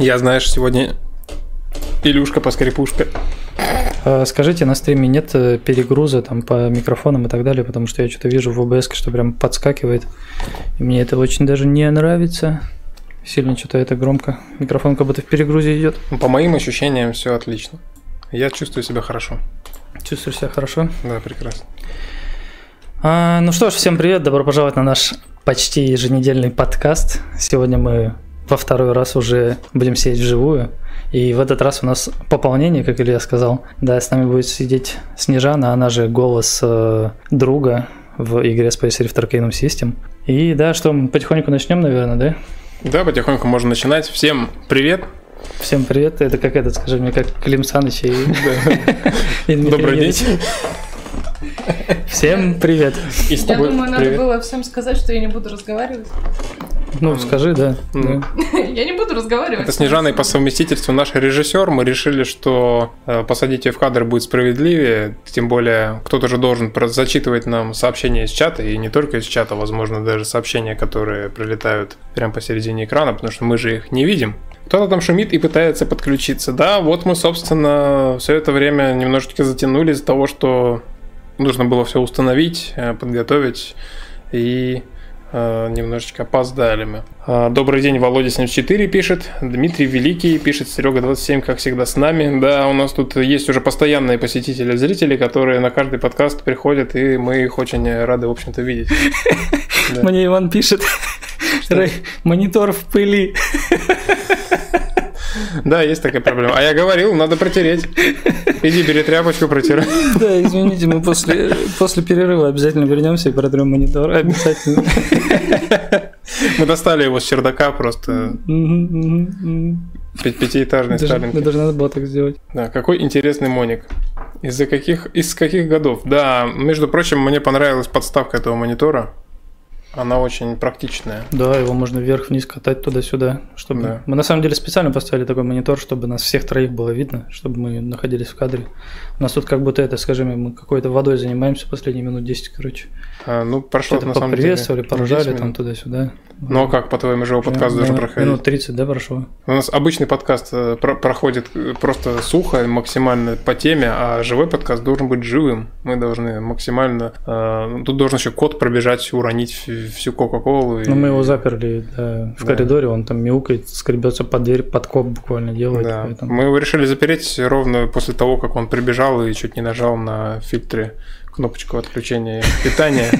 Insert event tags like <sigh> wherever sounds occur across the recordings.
Я, знаешь, сегодня Илюшка-поскрипушка. А, скажите, на стриме нет э, перегруза там по микрофонам и так далее, потому что я что-то вижу в OBS, что прям подскакивает. И мне это очень даже не нравится. Сильно что-то это громко. Микрофон как будто в перегрузе идет. Ну, По моим ощущениям, все отлично. Я чувствую себя хорошо. Чувствуешь себя хорошо? Да, прекрасно. А, ну что ж, всем привет, добро пожаловать на наш почти еженедельный подкаст. Сегодня мы во второй раз уже будем сидеть вживую. И в этот раз у нас пополнение, как Илья сказал. Да, с нами будет сидеть Снежана, она же голос э, друга в игре Space Rift Arcanum System. И да, что, мы потихоньку начнем, наверное, да? Да, потихоньку можно начинать. Всем привет. Всем привет, это как этот, скажи мне, как Клим Саныч и, <laughs> Добрый день. Всем привет. И с Я тобой думаю, надо привет. было всем сказать, что я не буду разговаривать. Ну, скажи, да. Ну, да. <laughs> Я не буду разговаривать. Это Снежана по совместительству наш режиссер. Мы решили, что э, посадить ее в кадр будет справедливее. Тем более, кто-то же должен зачитывать нам сообщения из чата. И не только из чата, возможно, даже сообщения, которые прилетают прямо посередине экрана, потому что мы же их не видим. Кто-то там шумит и пытается подключиться. Да, вот мы, собственно, все это время немножечко затянули из-за того, что нужно было все установить, э, подготовить и немножечко опоздали мы. А, Добрый день, Володя 74 пишет, Дмитрий Великий пишет, Серега 27, как всегда, с нами. Да, у нас тут есть уже постоянные посетители, зрители, которые на каждый подкаст приходят, и мы их очень рады, в общем-то, видеть. <laughs> Мне Иван пишет, монитор в пыли. <laughs> Да, есть такая проблема. А я говорил, надо протереть. Иди, бери тряпочку, протирай. Да, извините, мы после, после перерыва обязательно вернемся и протрем монитор. Обязательно. Мы достали его с чердака просто пятиэтажный Сталинки. даже надо было так сделать. Да, какой интересный моник. Из-за каких, из каких годов? Да, между прочим, мне понравилась подставка этого монитора. Она очень практичная. Да, его можно вверх-вниз катать туда-сюда, чтобы... Да. Мы на самом деле специально поставили такой монитор, чтобы нас всех троих было видно, чтобы мы находились в кадре. У нас тут как будто это, скажи мне, мы какой-то водой занимаемся последние минут 10, короче. А, ну, прошло Что-то на самом деле. поприветствовали, поржали 10 там туда-сюда. Ну, а как, по-твоему, живой подкаст должен проходить? Минут 30, да, прошло? У нас обычный подкаст э, про- проходит э, просто сухо, максимально по теме, а живой подкаст должен быть живым. Мы должны максимально... э, тут должен еще кот пробежать, уронить всю- Кока-Колу. и- Ну, мы его заперли да, в Да. коридоре, он там мяукает, скребется под дверь, подкоп буквально делает. Да, поэтому- мы его решили запереть ровно после того, как он прибежал и чуть не нажал на фильтре кнопочку отключения питания.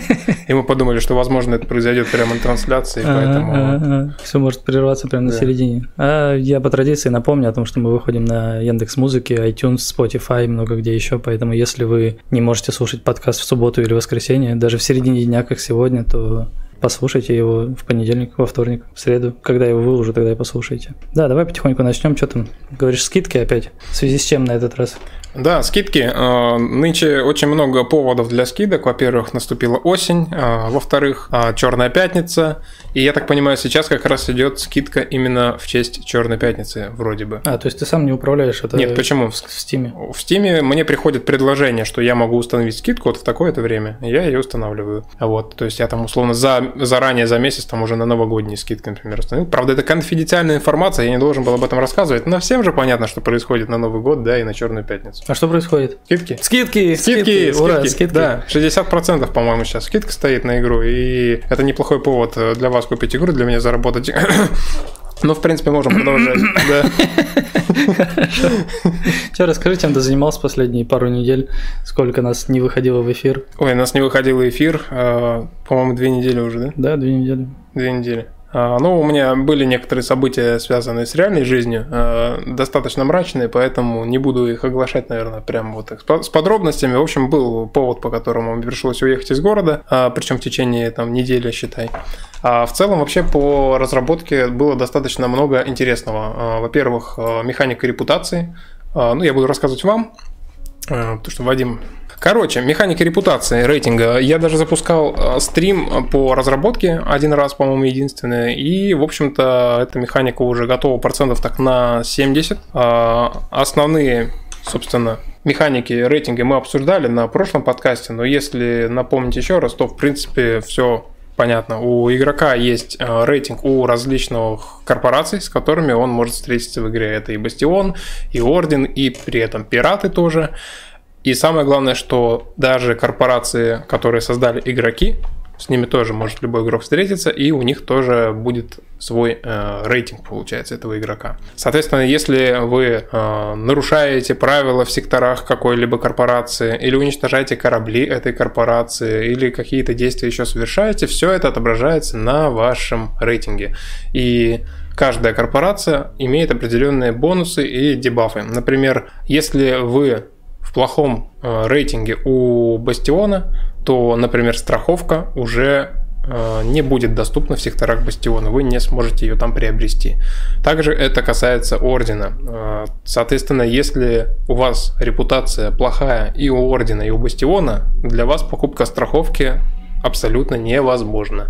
И мы подумали, что, возможно, это произойдет прямо на трансляции, поэтому... Все может прерваться прямо на середине. А я по традиции напомню о том, что мы выходим на Яндекс Музыки, iTunes, Spotify, много где еще. Поэтому, если вы не можете слушать подкаст в субботу или воскресенье, даже в середине дня, как сегодня, то послушайте его в понедельник, во вторник, в среду. Когда я его выложу, тогда и послушайте. Да, давай потихоньку начнем. Что там? Говоришь, скидки опять? В связи с чем на этот раз? Да, скидки. Э, Нынче очень много поводов для скидок. Во-первых, наступила осень. а, Во-вторых, Черная пятница. И я так понимаю, сейчас как раз идет скидка именно в честь Черной пятницы, вроде бы. А, то есть ты сам не управляешь это Нет, почему? в, Стиме? В Steam мне приходит предложение, что я могу установить скидку вот в такое-то время. Я ее устанавливаю. Вот, то есть я там условно за, заранее за месяц там уже на новогодние скидки, например, установил. Правда, это конфиденциальная информация, я не должен был об этом рассказывать. Но всем же понятно, что происходит на Новый год, да, и на Черную пятницу. А что происходит? Скидки? Скидки! Скидки, Ура, скидки, скидки! да, 60% по-моему сейчас скидка стоит на игру, и это неплохой повод э, для вас купить игру, для меня заработать. <coughs> Ну, в принципе, можем продолжать. <coughs> Да. Че, расскажи, чем ты занимался последние пару недель, сколько нас не выходило в эфир? Ой, нас не выходил эфир, э, по-моему, две недели уже, да? Да, две недели. Две недели. А, Ну, у меня были некоторые события, связанные с реальной жизнью, э, достаточно мрачные, поэтому не буду их оглашать, наверное, прямо вот так с по- с подробностями. В общем, был повод, по которому мне пришлось уехать из города, причем в течение там недели, считай. А в целом вообще по разработке было достаточно много интересного. А, Во-первых, механика репутации. А, Ну, я буду рассказывать вам, потому что Вадим Короче, механика репутации, рейтинга. Я даже запускал э, стрим по разработке один раз, по-моему, единственный. И, в общем-то, эта механика уже готова процентов так на 70. А, Основные, собственно, механики рейтинга мы обсуждали на прошлом подкасте. Но если напомнить еще раз, то, в принципе, все понятно. У игрока есть э, рейтинг у различных корпораций, с которыми он может встретиться в игре. Это и Бастион, и Орден, и при этом пираты тоже. И самое главное, что даже корпорации, которые создали игроки, с ними тоже может любой игрок встретиться, и у них тоже будет свой э, рейтинг, получается, этого игрока. Соответственно, если вы э, нарушаете правила в секторах какой-либо корпорации, или уничтожаете корабли этой корпорации, или какие-то действия еще совершаете, все это отображается на вашем рейтинге. И каждая корпорация имеет определенные бонусы и дебафы. Например, если вы в плохом э, рейтинге у Бастиона, то, например, страховка уже э, не будет доступна в секторах Бастиона, вы не сможете ее там приобрести. Также это касается Ордена. Э, соответственно, если у вас репутация плохая и у Ордена, и у Бастиона, для вас покупка страховки абсолютно невозможна.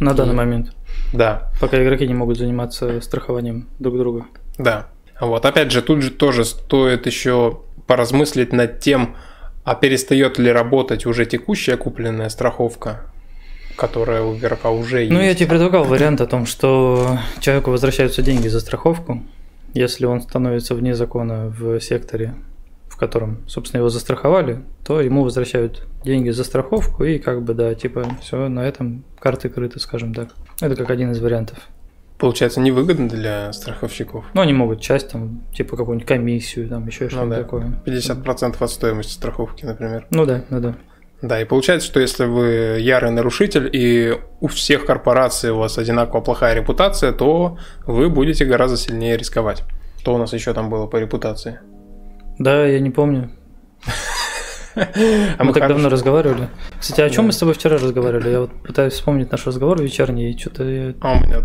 На И- данный момент. Да, Пока игроки не могут заниматься страхованием друг друга. Да. Вот, опять же, тут же тоже стоит еще поразмыслить над тем, а перестает ли работать уже текущая купленная страховка, которая у игрока уже есть. Ну, я тебе предлагал вариант о том, что человеку возвращаются деньги за страховку, если он становится вне закона в секторе, в котором, собственно, его застраховали, то ему возвращают деньги за страховку, и как бы, да, типа, все, на этом карты крыты, скажем так. Это как один из вариантов. Получается, невыгодно для страховщиков. Ну, они могут часть, там, типа, какую-нибудь комиссию, там, еще что-то Ну да. такое. 50% от стоимости страховки, например. Ну да, ну да. Да, и получается, что если вы ярый нарушитель и у всех корпораций у вас одинаково плохая репутация, то вы будете гораздо сильнее рисковать. Что у нас еще там было по репутации? Да, я не помню. <laughs> А мы так хорошо- давно разговаривали. Кстати, о чем Да. мы с тобой вчера разговаривали? Я вот пытаюсь вспомнить наш разговор вечерний, и что-то. А у меня...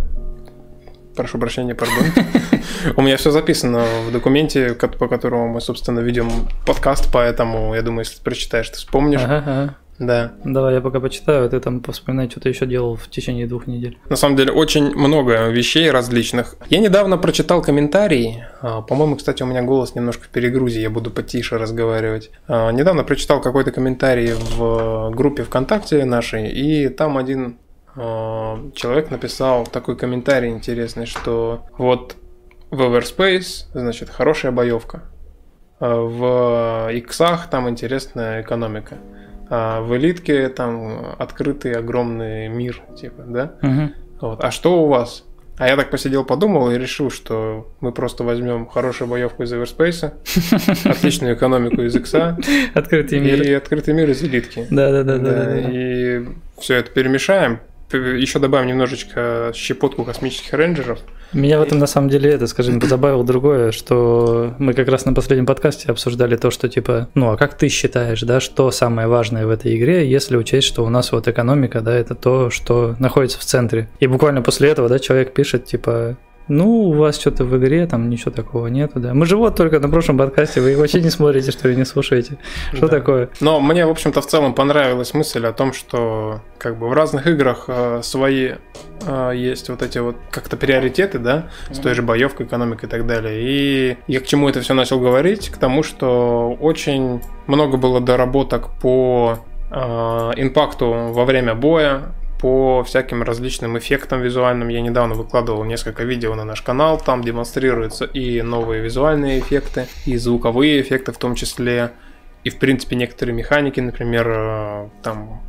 Прошу прощения, пардон. <laughs> У меня все записано в документе, по которому мы, собственно, ведем подкаст, поэтому я думаю, если ты прочитаешь, ты вспомнишь. Ага, ага. Да. Давай, я пока почитаю, а ты там вспоминай, что ты еще делал в течение двух недель. На самом деле очень много вещей различных. Я недавно прочитал комментарий. а, По-моему, кстати, у меня голос немножко в перегрузе, я буду потише разговаривать. А, Недавно прочитал какой-то комментарий в группе ВКонтакте нашей, и там один человек написал такой комментарий интересный, что вот в Everspace, значит, хорошая боевка. А В иксах там интересная экономика. А в элитке там открытый огромный мир, типа, да? Мгм. Вот. А что у вас? А я так посидел, подумал и решил, что мы просто возьмем хорошую боевку из Everspace, <laughs> отличную экономику из Икса Открытый мир. и открытый мир из элитки. Да. Да, да, да. И все это перемешаем. Еще добавим немножечко щепотку космических рейнджеров. Меня в этом на самом деле это, скажем, <coughs> позабавило другое, что мы как раз на последнем подкасте обсуждали то, что типа, ну а как ты считаешь, да, что самое важное в этой игре, если учесть, что у нас вот экономика, да, это то, что находится в центре. И буквально после этого, да, человек пишет, типа, ну, у вас что-то в игре, там ничего такого нету, да. Мы же вот только на прошлом подкасте, вы вообще не смотрите, что ли, не слушаете. Что Да. такое? Но мне, в общем-то, в целом понравилась мысль о том, что как бы в разных играх э, свои э, есть вот эти вот как-то приоритеты, да, с той же боевкой, экономикой и так далее. И я к чему это все начал говорить? К тому, что очень много было доработок по э, импакту во время боя, по всяким различным эффектам визуальным. Я недавно выкладывал несколько видео на наш канал, там демонстрируются и новые визуальные эффекты, и звуковые эффекты в том числе, и в принципе некоторые механики, например, э, там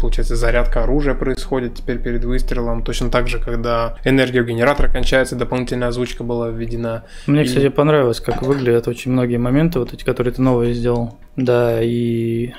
получается зарядка оружия происходит теперь перед выстрелом, точно так же, когда энергия генератора кончается, дополнительная озвучка была введена. Мне, И- кстати, понравилось, как выглядят очень многие моменты, вот эти, которые ты новые сделал. Да, и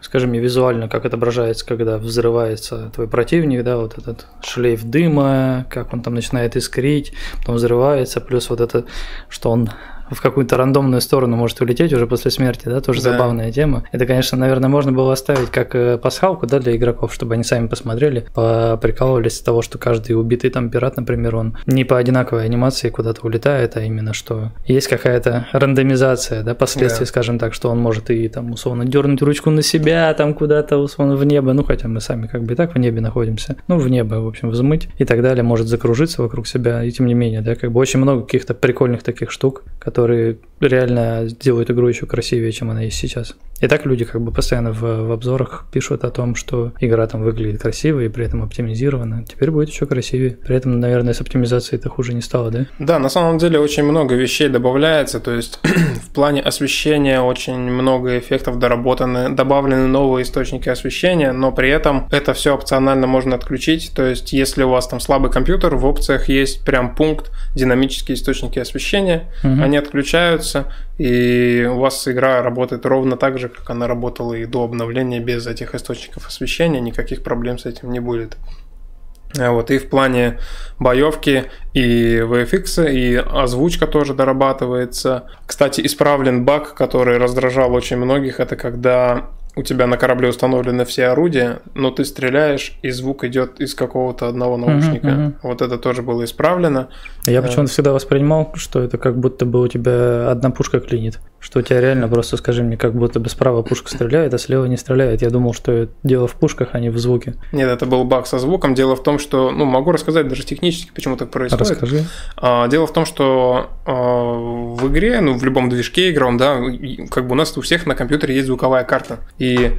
скажи мне визуально, как отображается, когда взрывается твой противник, да, вот этот шлейф дыма, как он там начинает искрить, потом взрывается, плюс вот это, что он в какую-то рандомную сторону может улететь уже после смерти, да, тоже Да. забавная тема. Это, конечно, наверное, можно было оставить как э, пасхалку, да, для игроков, чтобы они сами посмотрели, поприкалывались с того, что каждый убитый там пират, например, он не по одинаковой анимации куда-то улетает, а именно что есть какая-то рандомизация, да, последствий, Да. скажем так, что он может и там условно дернуть ручку на себя, там куда-то условно в небо, ну хотя мы сами как бы и так в небе находимся, ну в небо, в общем, взмыть и так далее, может закружиться вокруг себя, и тем не менее, да, как бы очень много каких-то прикольных таких штук, которые которые реально сделают игру еще красивее, чем она есть сейчас. И так люди как бы постоянно в, в обзорах пишут о том, что игра там выглядит красиво и при этом оптимизирована. Теперь будет еще красивее. При этом, наверное, с оптимизацией это хуже не стало, да? Да, на самом деле очень много вещей добавляется, то есть <clears throat> в плане освещения очень много эффектов доработаны, добавлены новые источники освещения, но при этом это все опционально можно отключить, то есть если у вас там слабый компьютер, в опциях есть прям пункт динамические источники освещения, угу. они отключаются, и у вас игра работает ровно так же, как она работала и до обновления без этих источников освещения, никаких проблем с этим не будет. А вот, и в плане боевки и VFX, и озвучка тоже дорабатывается. Кстати, исправлен баг, который раздражал очень многих, это когда у тебя на корабле установлены все орудия, но ты стреляешь, и звук идет из какого-то одного наушника. Uh-huh, uh-huh. Вот это тоже было исправлено. Я почему-то всегда воспринимал, что это как будто бы у тебя одна пушка клинит. Что у тебя реально просто, скажи мне, как будто бы справа пушка стреляет, а слева не стреляет. Я думал, что дело в пушках, а не в звуке. Нет, это был баг со звуком. Дело в том, что, ну, могу рассказать даже технически, почему так происходит. Расскажи. А, дело в том, что а, в игре, ну, в любом движке игровом, да, как бы у нас у всех на компьютере есть звуковая карта. И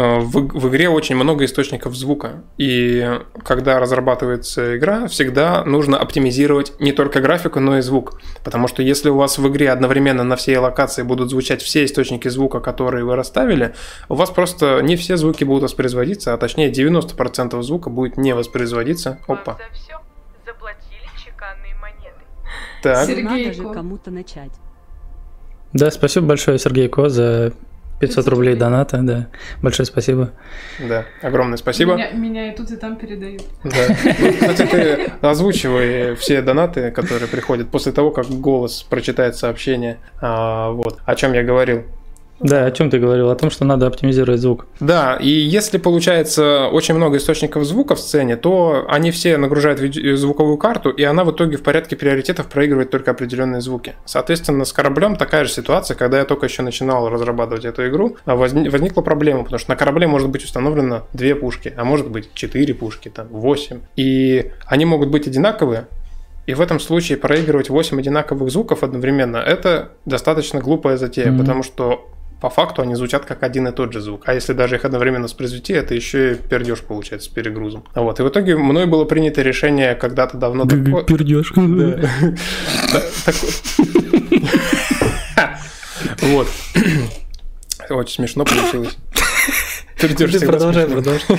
в, в игре очень много источников звука. И когда разрабатывается игра, всегда нужно оптимизировать не только графику, но и звук. Потому что если у вас в игре одновременно на всей локации будут звучать все источники звука, которые вы расставили, у вас просто не все звуки будут воспроизводиться, а точнее 90% звука будет не воспроизводиться. Опа. Так. Сергей Надо же кому-то начать. Да, спасибо большое, Сергей Ко, за 500 рублей доната, да. Большое спасибо. Да, огромное спасибо. Меня, меня и тут, и там передают. Да. Ну, кстати, ты озвучивай все донаты, которые приходят после того, как голос прочитает сообщение. А, вот. О чем я говорил. Да, о чем ты говорил? О том, что надо оптимизировать звук. Да, и если получается очень много источников звука в сцене, то они все нагружают звуковую карту, и она в итоге в порядке приоритетов проигрывает только определенные звуки. Соответственно, с кораблем такая же ситуация, когда я только еще начинал разрабатывать эту игру, а возникла проблема, потому что на корабле может быть установлено две пушки, а может быть четыре пушки, там, восемь. И они могут быть одинаковые, и в этом случае проигрывать 8 одинаковых звуков одновременно – это достаточно глупая затея, mm-hmm. потому что по факту они звучат как один и тот же звук. А если даже их одновременно воспроизвести, это еще и пердеж получается с перегрузом. Вот. И в итоге мной было принято решение когда-то давно... Пердеж. <laughs> <laughs> Вот. Очень смешно получилось. Пердеж Продолжай, продолжай. <laughs>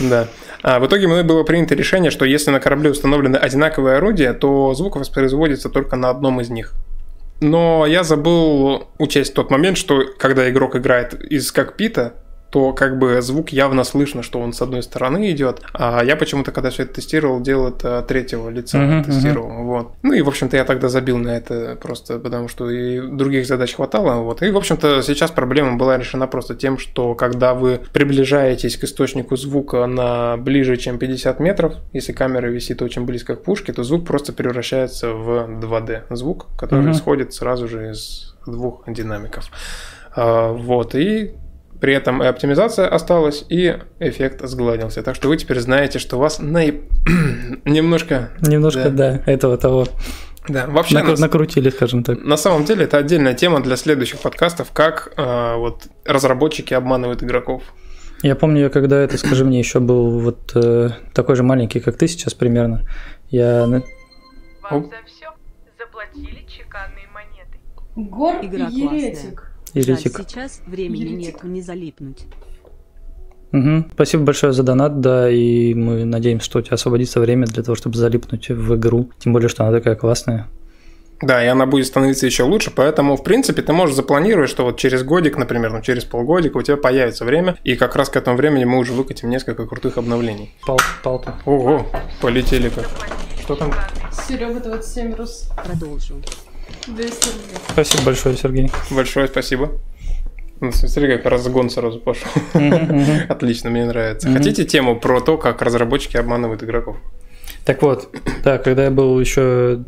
Да. А в итоге мной было принято решение, что если на корабле установлены одинаковые орудия, то звук воспроизводится только на одном из них. Но я забыл учесть тот момент, что когда игрок играет из кокпита, то как бы звук явно слышно, что он с одной стороны идет. А я почему-то, когда все это тестировал, делал это третьего лица, uh-huh, тестировал. Uh-huh. Вот. Ну и, в общем-то, я тогда забил на это просто, потому что и других задач хватало. Вот. И, в общем-то, сейчас проблема была решена просто тем, что когда вы приближаетесь к источнику звука на ближе, чем 50 метров, если камера висит очень близко к пушке, то звук просто превращается в 2D звук, который uh-huh. исходит сразу же из двух динамиков. А, вот, и при этом и оптимизация осталась, и эффект сгладился. Так что вы теперь знаете, что у вас наиб... <clears throat> немножко... Немножко, да, да этого того. Да, вообще Накру- нас, накрутили, скажем так. На самом деле это отдельная тема для следующих подкастов, как э, вот разработчики обманывают игроков. Я помню, я когда это, скажи мне, еще был вот э, такой же маленький, как ты сейчас примерно. Я вам за все заплатили чеканные монеты. Гор Игра еретик. Еретик. Жаль, сейчас времени Еретик. нет, не залипнуть. Угу. Спасибо большое за донат, да, и мы надеемся, что у тебя освободится время для того, чтобы залипнуть в игру. Тем более, что она такая классная. Да, и она будет становиться еще лучше, поэтому, в принципе, ты можешь запланировать, что вот через годик, например, ну, через полгодика у тебя появится время, и как раз к этому времени мы уже выкатим несколько крутых обновлений. Пал, палка. Ого, полетели как. Что там? Серега 27 Продолжу. Спасибо большое, Сергей. Большое спасибо. Ну, смотри, как разгон сразу пошел. <laughs> Отлично, мне нравится. Хотите тему про то, как разработчики обманывают игроков? Так вот, да, когда я был еще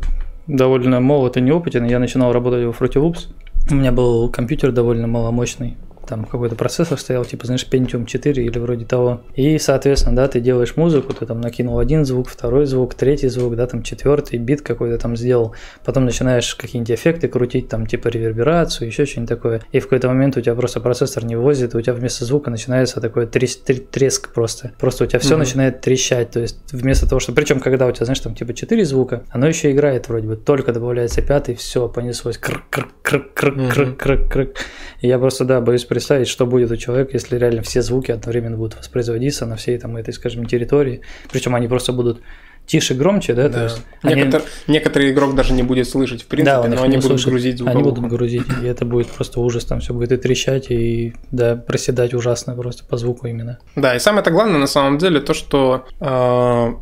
довольно молод и неопытен, я начинал работать в Fruity Loops. У меня был компьютер довольно маломощный, там какой-то процессор стоял, типа, знаешь, Pentium 4 или вроде того. И, соответственно, да, ты делаешь музыку, ты там накинул один звук, второй звук, третий звук, да, там четвертый бит какой-то там сделал. Потом начинаешь какие-нибудь эффекты крутить, там, типа, реверберацию, еще что-нибудь такое. И в какой-то момент у тебя просто процессор не вывозит, у тебя вместо звука начинается такой треск просто. Просто у тебя все mm-hmm. начинает трещать. То есть вместо того, что... Причем, когда у тебя, знаешь, там типа 4 звука, оно еще играет вроде бы. Только добавляется пятый, все, понеслось. Крк, крк, крк, крк, крк, крк, крк. И я просто, да, боюсь представить, что будет у человека, если реально все звуки одновременно будут воспроизводиться на всей там этой, скажем, территории. Причем они просто будут тише, громче, да, да. то есть Некотор... они... некоторый игрок даже не будет слышать в принципе, да, но они будут слышит. грузить звуковуху. Они будут грузить, и это будет просто ужас, там все будет и трещать, и да, проседать ужасно просто по звуку именно. Да, и самое это главное на самом деле то, что э,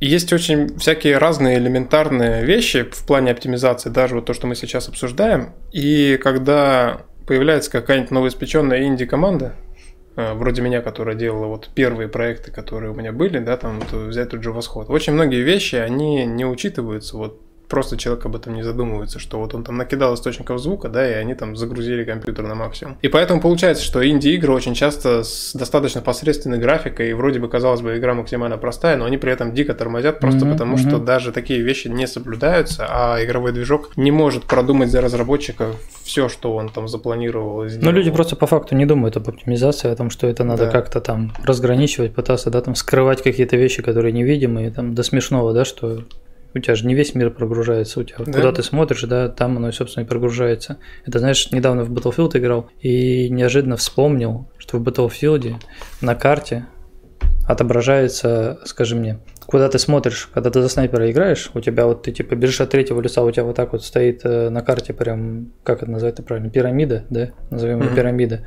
есть очень всякие разные элементарные вещи в плане оптимизации, даже вот то, что мы сейчас обсуждаем, и когда появляется какая-нибудь новоиспеченная инди-команда, а, вроде меня, которая делала вот первые проекты, которые у меня были, да, там вот взять тут же восход. Очень многие вещи, они не учитываются вот просто человек об этом не задумывается, что вот он там накидал источников звука, да, и они там загрузили компьютер на максимум. И поэтому получается, что инди-игры очень часто с достаточно посредственной графикой, и вроде бы, казалось бы, игра максимально простая, но они при этом дико тормозят просто mm-hmm, потому, mm-hmm. что даже такие вещи не соблюдаются, а игровой движок не может продумать за разработчика все, что он там запланировал. Ну, люди просто по факту не думают об оптимизации, о том, что это надо да. как-то там разграничивать, пытаться, да, там скрывать какие-то вещи, которые невидимые, там до смешного, да, что у тебя же не весь мир прогружается, у тебя да? куда ты смотришь, да, там оно, собственно, и прогружается. Это, знаешь, недавно в Battlefield играл и неожиданно вспомнил, что в Battlefield на карте отображается, скажи мне, куда ты смотришь, когда ты за снайпера играешь, у тебя вот ты типа бежишь от третьего лица, у тебя вот так вот стоит э, на карте прям, как это назвать правильно, пирамида, да, назовем ее mm-hmm. пирамида.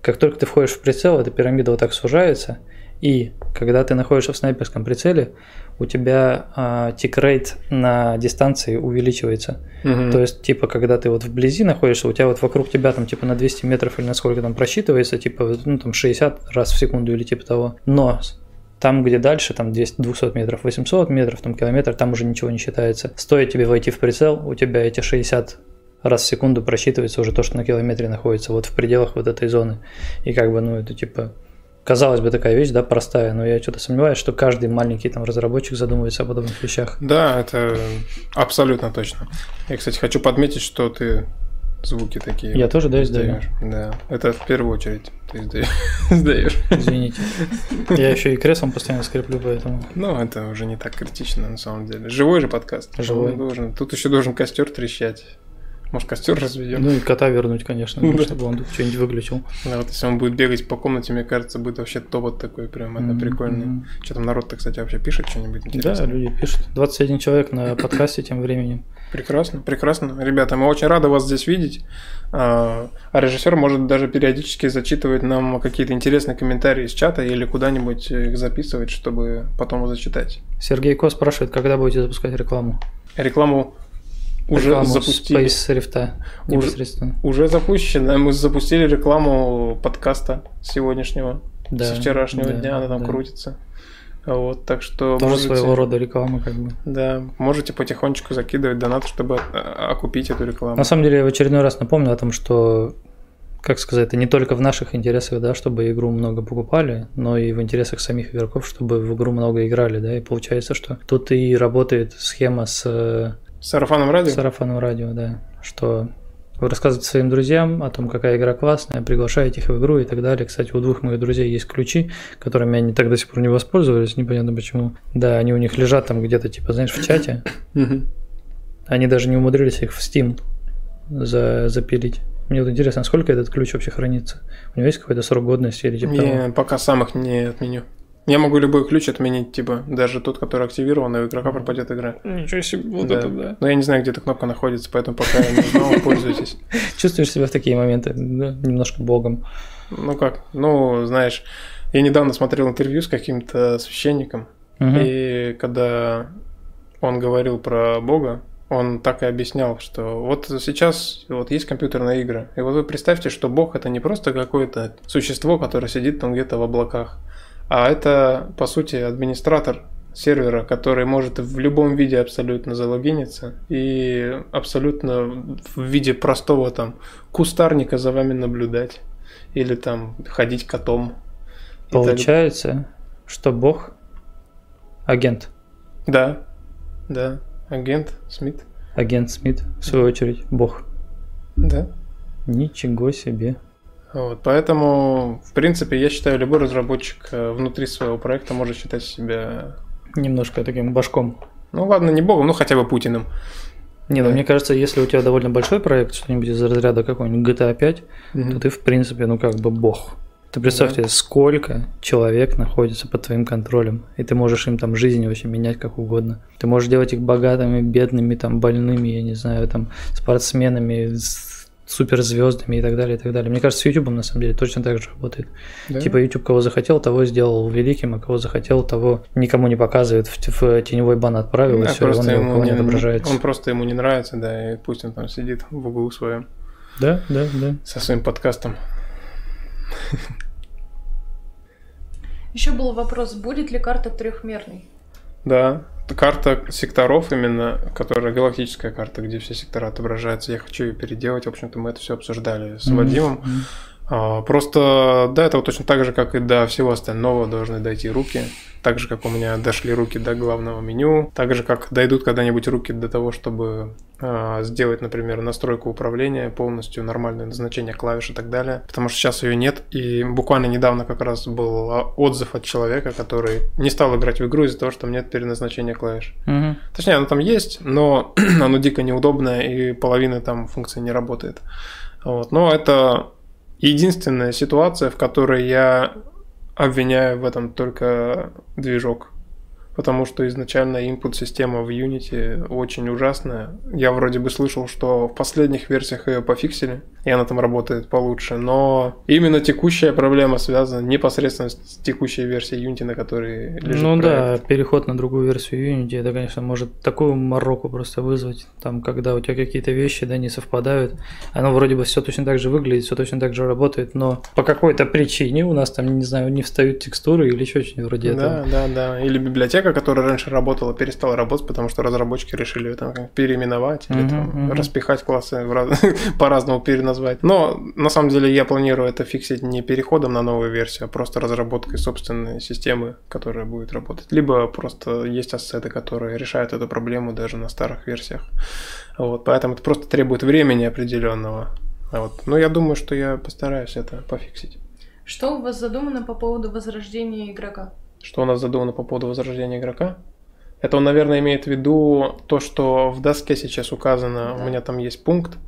Как только ты входишь в прицел, эта пирамида вот так сужается, и когда ты находишься в снайперском прицеле, у тебя а, тикрейт на дистанции увеличивается. Угу. То есть, типа, когда ты вот вблизи находишься, у тебя вот вокруг тебя там типа на 200 метров или на сколько там просчитывается, типа, ну там 60 раз в секунду или типа того. Но там, где дальше, там 200, 200 метров, 800 метров, там километр, там уже ничего не считается. Стоит тебе войти в прицел, у тебя эти 60 раз в секунду просчитывается уже то, что на километре находится, вот в пределах вот этой зоны. И как бы, ну, это типа казалось бы, такая вещь, да, простая, но я что-то сомневаюсь, что каждый маленький там разработчик задумывается о подобных вещах. Да, это абсолютно точно. Я, кстати, хочу подметить, что ты звуки такие. Я тоже, да, издаю. Да, это в первую очередь ты издаешь. <laughs> Извините. Я еще и креслом постоянно скреплю, поэтому. Ну, это уже не так критично на самом деле. Живой же подкаст. Живой. Должен, тут еще должен костер трещать. Может, костер разведем? Ну и кота вернуть, конечно, <laughs> да. чтобы он что-нибудь выключил. Да, вот если он будет бегать по комнате, мне кажется, будет вообще топот такой прям, это mm-hmm. прикольно. Что там народ-то, кстати, вообще пишет что-нибудь интересное? Да, люди пишут. 21 человек на подкасте тем временем. Прекрасно, прекрасно. Ребята, мы очень рады вас здесь видеть. А, а режиссер может даже периодически зачитывать нам какие-то интересные комментарии из чата или куда-нибудь их записывать, чтобы потом зачитать. Сергей Ко спрашивает, когда будете запускать рекламу? Рекламу уже запустили. Space Rift непосредственно. Уже, уже запущено. Мы запустили рекламу подкаста сегодняшнего, да, со вчерашнего да, дня, она там да. крутится. Вот, так что Тоже можете, своего рода реклама, как бы. Да, можете потихонечку закидывать донат, чтобы окупить эту рекламу. На самом деле, я в очередной раз напомню о том, что как сказать, это не только в наших интересах, да, чтобы игру много покупали, но и в интересах самих игроков, чтобы в игру много играли, да, и получается, что тут и работает схема с Сарафаном радио? Сарафаном радио, да. Что вы рассказываете своим друзьям о том, какая игра классная, приглашаете их в игру и так далее. Кстати, у двух моих друзей есть ключи, которыми они так до сих пор не воспользовались, непонятно почему. Да, они у них лежат там где-то, типа, знаешь, в чате. Они даже не умудрились их в Steam за, запилить. Мне вот интересно, сколько этот ключ вообще хранится? У него есть какой-то срок годности или типа Не, того? пока сам их не отменю. Я могу любой ключ отменить, типа, даже тот, который активирован, и у игрока пропадет игра. Ничего себе, вот да. это да. Но я не знаю, где эта кнопка находится, поэтому пока я не знаю, <laughs> пользуйтесь. Чувствуешь себя в такие моменты, да, немножко богом. Ну как, ну, знаешь, я недавно смотрел интервью с каким-то священником, и когда он говорил про Бога, он так и объяснял, что вот сейчас вот есть компьютерные игры, и вот вы представьте, что Бог это не просто какое-то существо, которое сидит там где-то в облаках, а это, по сути, администратор сервера, который может в любом виде абсолютно залогиниться и абсолютно в виде простого там кустарника за вами наблюдать. или там ходить котом. Получается, что Бог агент. Да, да, агент Смит, Агент Смит, в свою очередь, Бог. да. Ничего себе. Вот, поэтому, в принципе, я считаю, любой разработчик э, внутри своего проекта может считать себя, Немножко таким башком. ну ладно, не богом, ну хотя бы Путиным. Не, ну Да. мне кажется, если у тебя довольно большой проект, что-нибудь из разряда какой-нибудь GTA 5, то ты, в принципе, ну как бы бог. Ты представь Да. сколько человек находится под твоим контролем, и ты можешь им там жизнь вообще менять как угодно. Ты можешь делать их богатыми, бедными, там больными, я не знаю, там спортсменами, с суперзвездами и так далее, и так далее. Мне кажется, с YouTube на самом деле точно так же работает. Да? Типа YouTube кого захотел, того сделал великим, а кого захотел, того никому не показывает, в, в теневой бан отправил, и Да, все, и он ни у кого не отображается. он просто ему не нравится, да, и пусть он там сидит в углу своем Да, да, да. со своим подкастом. Еще был вопрос, будет ли карта трехмерной? Да, карта секторов именно, которая галактическая карта, где все сектора отображаются. Я хочу ее переделать. В общем-то, мы это все обсуждали с Вадимом. А, Просто до этого точно так же, как и до всего остального, должны дойти руки. Так же, как у меня дошли руки до главного меню. Так же, как дойдут когда-нибудь руки до того, чтобы а, сделать, например, настройку управления полностью, нормальное назначение клавиш и так далее. Потому что сейчас ее нет. И буквально недавно как раз был а, отзыв от человека, который не стал играть в игру из-за того, что там нет переназначения клавиш. Мгм. Точнее, оно там есть, но <clears throat> оно дико неудобное, и половина там функций не работает. Вот. Но это единственная ситуация, в которой я обвиняю в этом только движок. Потому что изначально input-система в Unity очень ужасная. Я вроде бы слышал, что в последних версиях ее пофиксили, и она там работает получше. Но именно текущая проблема связана непосредственно с текущей версией Unity, на которой лежит Ну проект. да, переход на другую версию Unity, это, конечно, может такую мороку просто вызвать, там, когда у тебя какие-то вещи, да, не совпадают. Оно вроде бы все точно так же выглядит, все точно так же работает, но по какой-то причине у нас там, не знаю, не встают текстуры или еще что-нибудь вроде Да, этого. да, да. Или библиотека, которая раньше работала, перестала работать, потому что разработчики решили там переименовать или Мгм, там мгм. распихать классы раз- <laughs> по-разному переназвать. Но на самом деле я планирую это фиксить не переходом на новую версию, а просто разработкой собственной системы, которая будет работать. Либо просто есть ассеты, которые решают эту проблему даже на старых версиях. Вот, поэтому это просто требует времени определенного. А Вот. Но я думаю, что я постараюсь это пофиксить. Что у вас задумано по поводу возрождения игрока? Что у нас задумано по поводу возрождения игрока? Это он, наверное, имеет в виду то, что в доске сейчас указано, у Да. меня там есть пункт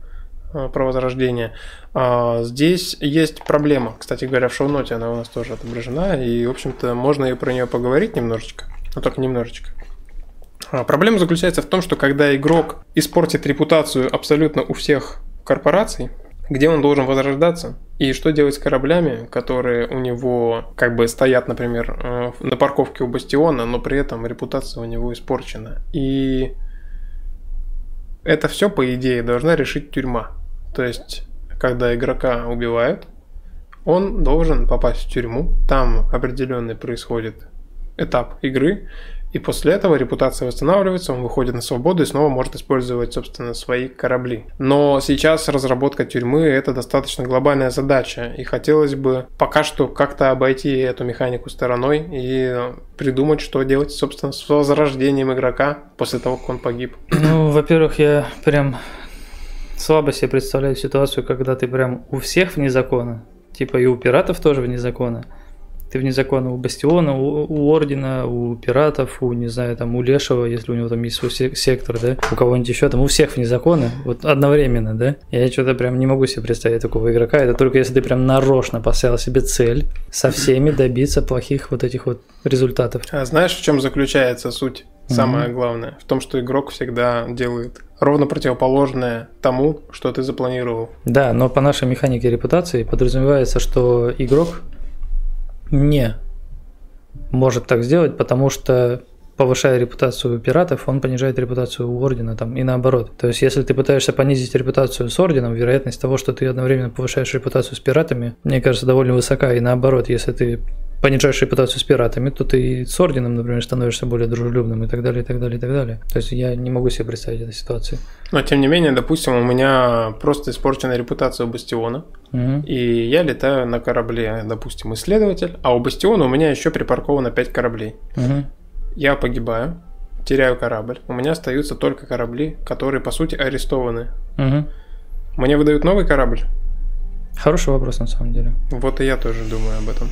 про возрождение. А, Здесь есть проблема, кстати говоря, в шоу-ноте она у нас тоже отображена, и, в общем-то, можно и про нее поговорить немножечко, но только немножечко. А, Проблема заключается в том, что когда игрок испортит репутацию абсолютно у всех корпораций, где он должен возрождаться, и что делать с кораблями, которые у него как бы стоят, например, э, на парковке у Бастиона, но при этом репутация у него испорчена. И это все, по идее, должна решить тюрьма. То есть, когда игрока убивают, он должен попасть в тюрьму, там определенный происходит этап игры, и после этого репутация восстанавливается, он выходит на свободу и снова может использовать, собственно, свои корабли. Но сейчас разработка тюрьмы – это достаточно глобальная задача, и хотелось бы пока что как-то обойти эту механику стороной и придумать, что делать, собственно, с возрождением игрока после того, как он погиб. Ну, во-первых, я прям слабо себе представляю ситуацию, когда ты прям у всех вне закона, типа и у пиратов тоже вне закона. Ты вне закона у Бастиона, у, у Ордена, у пиратов, у, не знаю, там, у Лешего, если у него там есть свой сек- сектор, да, у кого-нибудь еще, там, у всех вне закона, вот одновременно, да. Я что-то прям не могу себе представить такого игрока, это только если ты прям нарочно поставил себе цель со всеми добиться плохих вот этих вот результатов. А знаешь, в чем заключается суть? Самое главное. В том, что игрок всегда делает ровно противоположное тому, что ты запланировал. Да, но по нашей механике репутации подразумевается, что игрок не может так сделать, потому что повышая репутацию пиратов, он понижает репутацию у ордена там, и наоборот. То есть, если ты пытаешься понизить репутацию с орденом, вероятность того, что ты одновременно повышаешь репутацию с пиратами, мне кажется, довольно высока. И наоборот, если ты понижаешь репутацию с пиратами, то ты с орденом, например, становишься более дружелюбным и так далее, и так далее, и так далее. То есть я не могу себе представить эту ситуацию. Но тем не менее, допустим, у меня просто испорчена репутация у Бастиона, Мгм. и я летаю на корабле, допустим, исследователь, а у Бастиона у меня еще припарковано 5 кораблей. Мгм. Я погибаю, теряю корабль, у меня остаются только корабли, которые, по сути, арестованы. Мгм. Мне выдают новый корабль? Хороший вопрос на самом деле. Вот и я тоже думаю об этом.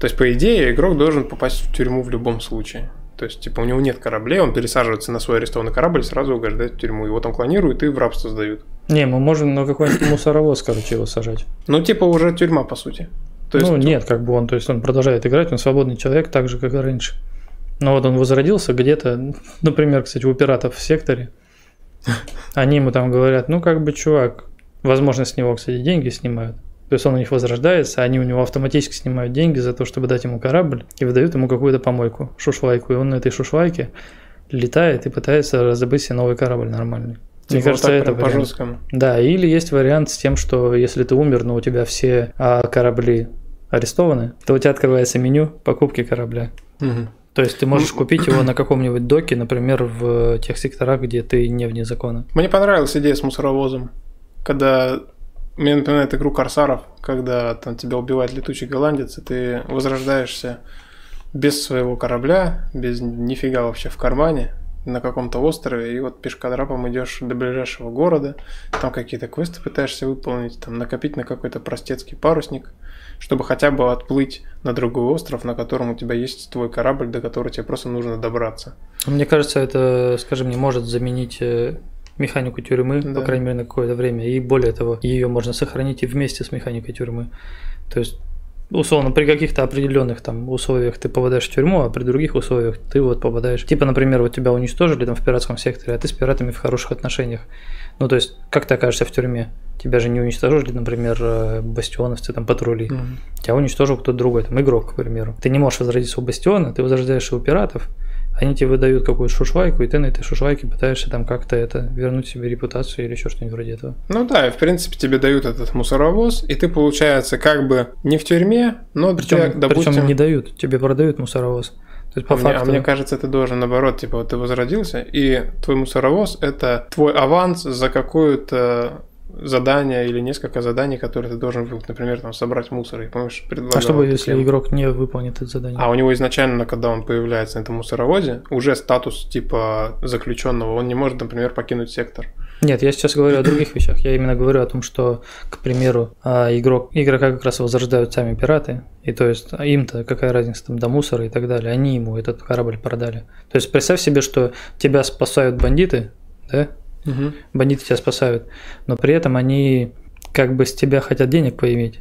То есть, по идее, игрок должен попасть в тюрьму в любом случае. То есть, типа, у него нет кораблей, он пересаживается на свой арестованный корабль и сразу угождает в тюрьму. Его там клонируют и в рабство сдают. Не, мы можем на какой-нибудь мусоровоз, короче, его сажать. Ну, типа, уже тюрьма, по сути. То есть, ну, нет, как бы он, то есть он продолжает играть, он свободный человек, так же, как и раньше. Но вот он возродился где-то, например, кстати, у пиратов в секторе. Они ему там говорят, ну, как бы, чувак, возможно, с него, кстати, деньги снимают. То есть он у них возрождается, они у него автоматически снимают деньги за то, чтобы дать ему корабль, и выдают ему какую-то помойку, шушлайку. И он на этой шушлайке летает и пытается раздобыть себе новый корабль нормальный. Мне типа, кажется, вот это прям по вариант. жесткому. Да, или есть вариант с тем, что если ты умер, но у тебя все а, корабли арестованы, то у тебя открывается меню покупки корабля. Мгм. То есть ты можешь купить его <clears throat> на каком-нибудь доке, например, в тех секторах, где ты не вне закона. Мне понравилась идея с мусоровозом. Когда мне напоминает игру Корсаров, когда там тебя убивает летучий голландец, и ты возрождаешься без своего корабля, без нифига вообще в кармане, на каком-то острове, и вот пешкодрапом идешь до ближайшего города, там какие-то квесты пытаешься выполнить, там накопить на какой-то простецкий парусник, чтобы хотя бы отплыть на другой остров, на котором у тебя есть твой корабль, до которого тебе просто нужно добраться. Мне кажется, это, скажем, мне может заменить э, механику тюрьмы, Да. по крайней мере, на какое-то время. И более того, ее можно сохранить и вместе с механикой тюрьмы. То есть, условно, при каких-то определенных там условиях ты попадаешь в тюрьму, а при других условиях ты вот попадаешь. Типа, например, вот тебя уничтожили там в пиратском секторе, а ты с пиратами в хороших отношениях. Ну, то есть, как ты окажешься в тюрьме? Тебя же не уничтожили, например, э, бастионовцы, там, патрули. Тебя уничтожил кто-то другой, там, игрок, к примеру. Ты не можешь возродиться у бастиона, ты возрождаешься у пиратов, они тебе выдают какую-то шушвайку, и ты на этой шушвайке пытаешься там как-то это вернуть себе репутацию или еще что-нибудь вроде этого. Ну да, и в принципе тебе дают этот мусоровоз, и ты, получается, как бы не в тюрьме, но Причем, тебя, допустим... причем не дают, тебе продают мусоровоз. То есть по а, мне, а факту. мне кажется, ты должен наоборот, типа, вот ты возродился, и твой мусоровоз – это твой аванс за какое-то задание или несколько заданий, которые ты должен выполнить. Например, там, собрать мусор. И, помнишь, предлагал а что будет, если тему. игрок не выполнит это задание? А у него изначально, когда он появляется на этом мусоровозе, уже статус типа заключенного, он не может, например, покинуть сектор. Нет, я сейчас говорю о других вещах. Я именно говорю о том, что, к примеру, а, игрок, игрока как раз возрождают сами пираты, и то есть а им-то какая разница там до мусора и так далее, они ему этот корабль продали. То есть представь себе, что тебя спасают бандиты, да, бандиты тебя спасают, но при этом они как бы с тебя хотят денег поиметь.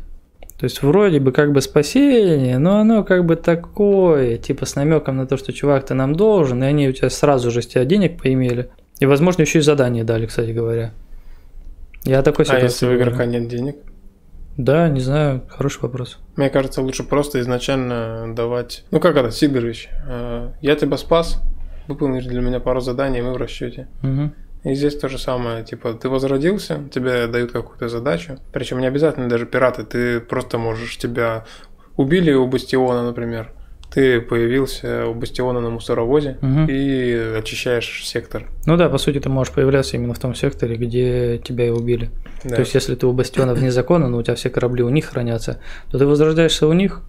То есть вроде бы как бы спасение, но оно как бы такое, типа с намеком на то, что чувак, ты нам должен, и они у тебя сразу же с тебя денег поимели. И, возможно, еще и задание дали, кстати говоря. Я такой А если у игрока нет денег? Да, не знаю, хороший вопрос. Мне кажется, лучше просто изначально давать... Ну как это, Сидорович, э, я тебя спас, выполнишь для меня пару заданий, мы в расчете. Мгм. И здесь то же самое, типа, ты возродился, тебе дают какую-то задачу, причем не обязательно даже пираты, ты просто можешь, тебя убили у Бастиона, например, ты появился у Бастиона на мусоровозе Мгм. и очищаешь сектор. Ну да, по сути, ты можешь появляться именно в том секторе, где тебя и убили. Да. То есть, если ты у бастиона вне закона, но у тебя все корабли у них хранятся, то ты возрождаешься у них,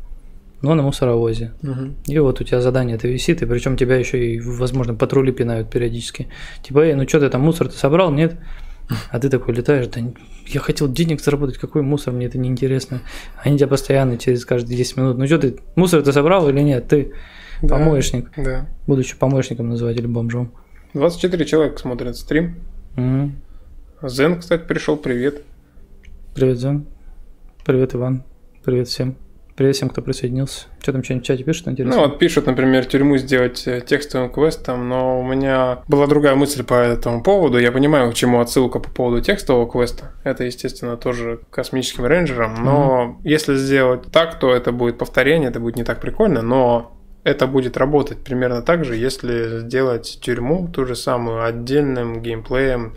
но на мусоровозе. Мгм. И вот у тебя задание это висит, и причем тебя еще и, возможно, патрули пинают периодически. Типа, эй, ну что ты там мусор ты собрал, нет? А ты такой летаешь, да я хотел денег заработать, какой мусор, мне это неинтересно. Они тебя постоянно через каждые 10 минут, ну что ты, мусор ты собрал или нет? Ты Да. помоечник. Да. Будучи помощником называть или бомжом. 24 человека смотрят стрим. Мгм. Зен, кстати, пришел, привет. Привет, Зен. Привет, Иван. Привет всем. Привет всем, кто присоединился. Что там, что-нибудь в чате пишут, интересно? Ну вот пишут, например, тюрьму сделать э, текстовым квестом, но у меня была другая мысль по этому поводу. Я понимаю, к чему отсылка по поводу текстового квеста. Это, естественно, тоже космическим рейнджерам. Но если сделать так, то это будет повторение, это будет не так прикольно, но это будет работать примерно так же, если сделать тюрьму ту же самую отдельным геймплеем,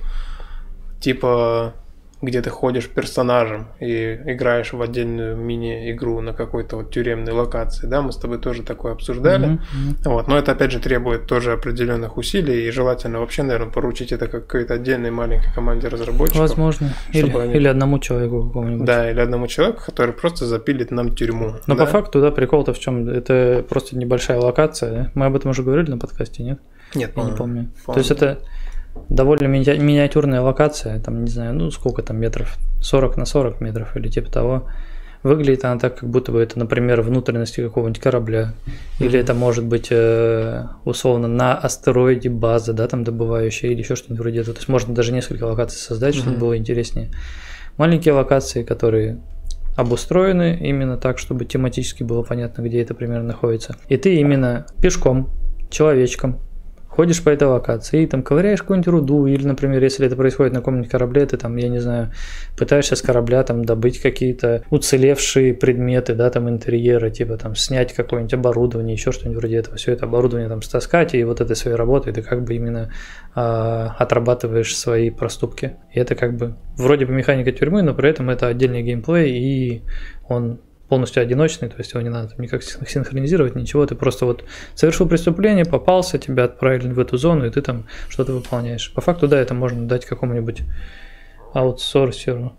типа где ты ходишь персонажем и играешь в отдельную мини-игру на какой-то вот тюремной локации, да, мы с тобой тоже такое обсуждали, Мгм, мгм. вот, но это опять же требует тоже определенных усилий и желательно вообще, наверное, поручить это какой-то отдельной маленькой команде разработчиков. Возможно. Или, они- или одному человеку какому-нибудь. Да, или одному человеку, который просто запилит нам тюрьму. Но да? по факту, да, прикол-то в чем? Это просто небольшая локация. да? Мы об этом уже говорили на подкасте, нет? Нет, Я не по-моему. помню. То помню. есть это довольно мини- миниатюрная локация, там, не знаю, ну сколько там метров, 40 на 40 метров или типа того. Выглядит она так, как будто бы это, например, внутренности какого-нибудь корабля. Или это может быть э, условно на астероиде база, да, там добывающая, или еще что-нибудь вроде этого. То есть можно даже несколько локаций создать, чтобы было интереснее. Маленькие локации, которые обустроены именно так, чтобы тематически было понятно, где это примерно находится. И ты именно пешком, человечком, ходишь по этой локации там ковыряешь какую-нибудь руду, или, например, если это происходит на каком-нибудь корабле, ты там, я не знаю, пытаешься с корабля там добыть какие-то уцелевшие предметы, да, там интерьера, типа там снять какое-нибудь оборудование, еще что-нибудь вроде этого, все это оборудование там стаскать, и вот этой своей работой ты как бы именно а, отрабатываешь свои проступки. И это как бы вроде бы механика тюрьмы, но при этом это отдельный геймплей, и он полностью одиночный, то есть его не надо никак син- синхронизировать, ничего, ты просто вот совершил преступление, попался, тебя отправили в эту зону, и ты там что-то выполняешь. По факту, да, это можно дать какому-нибудь аутсорсеру.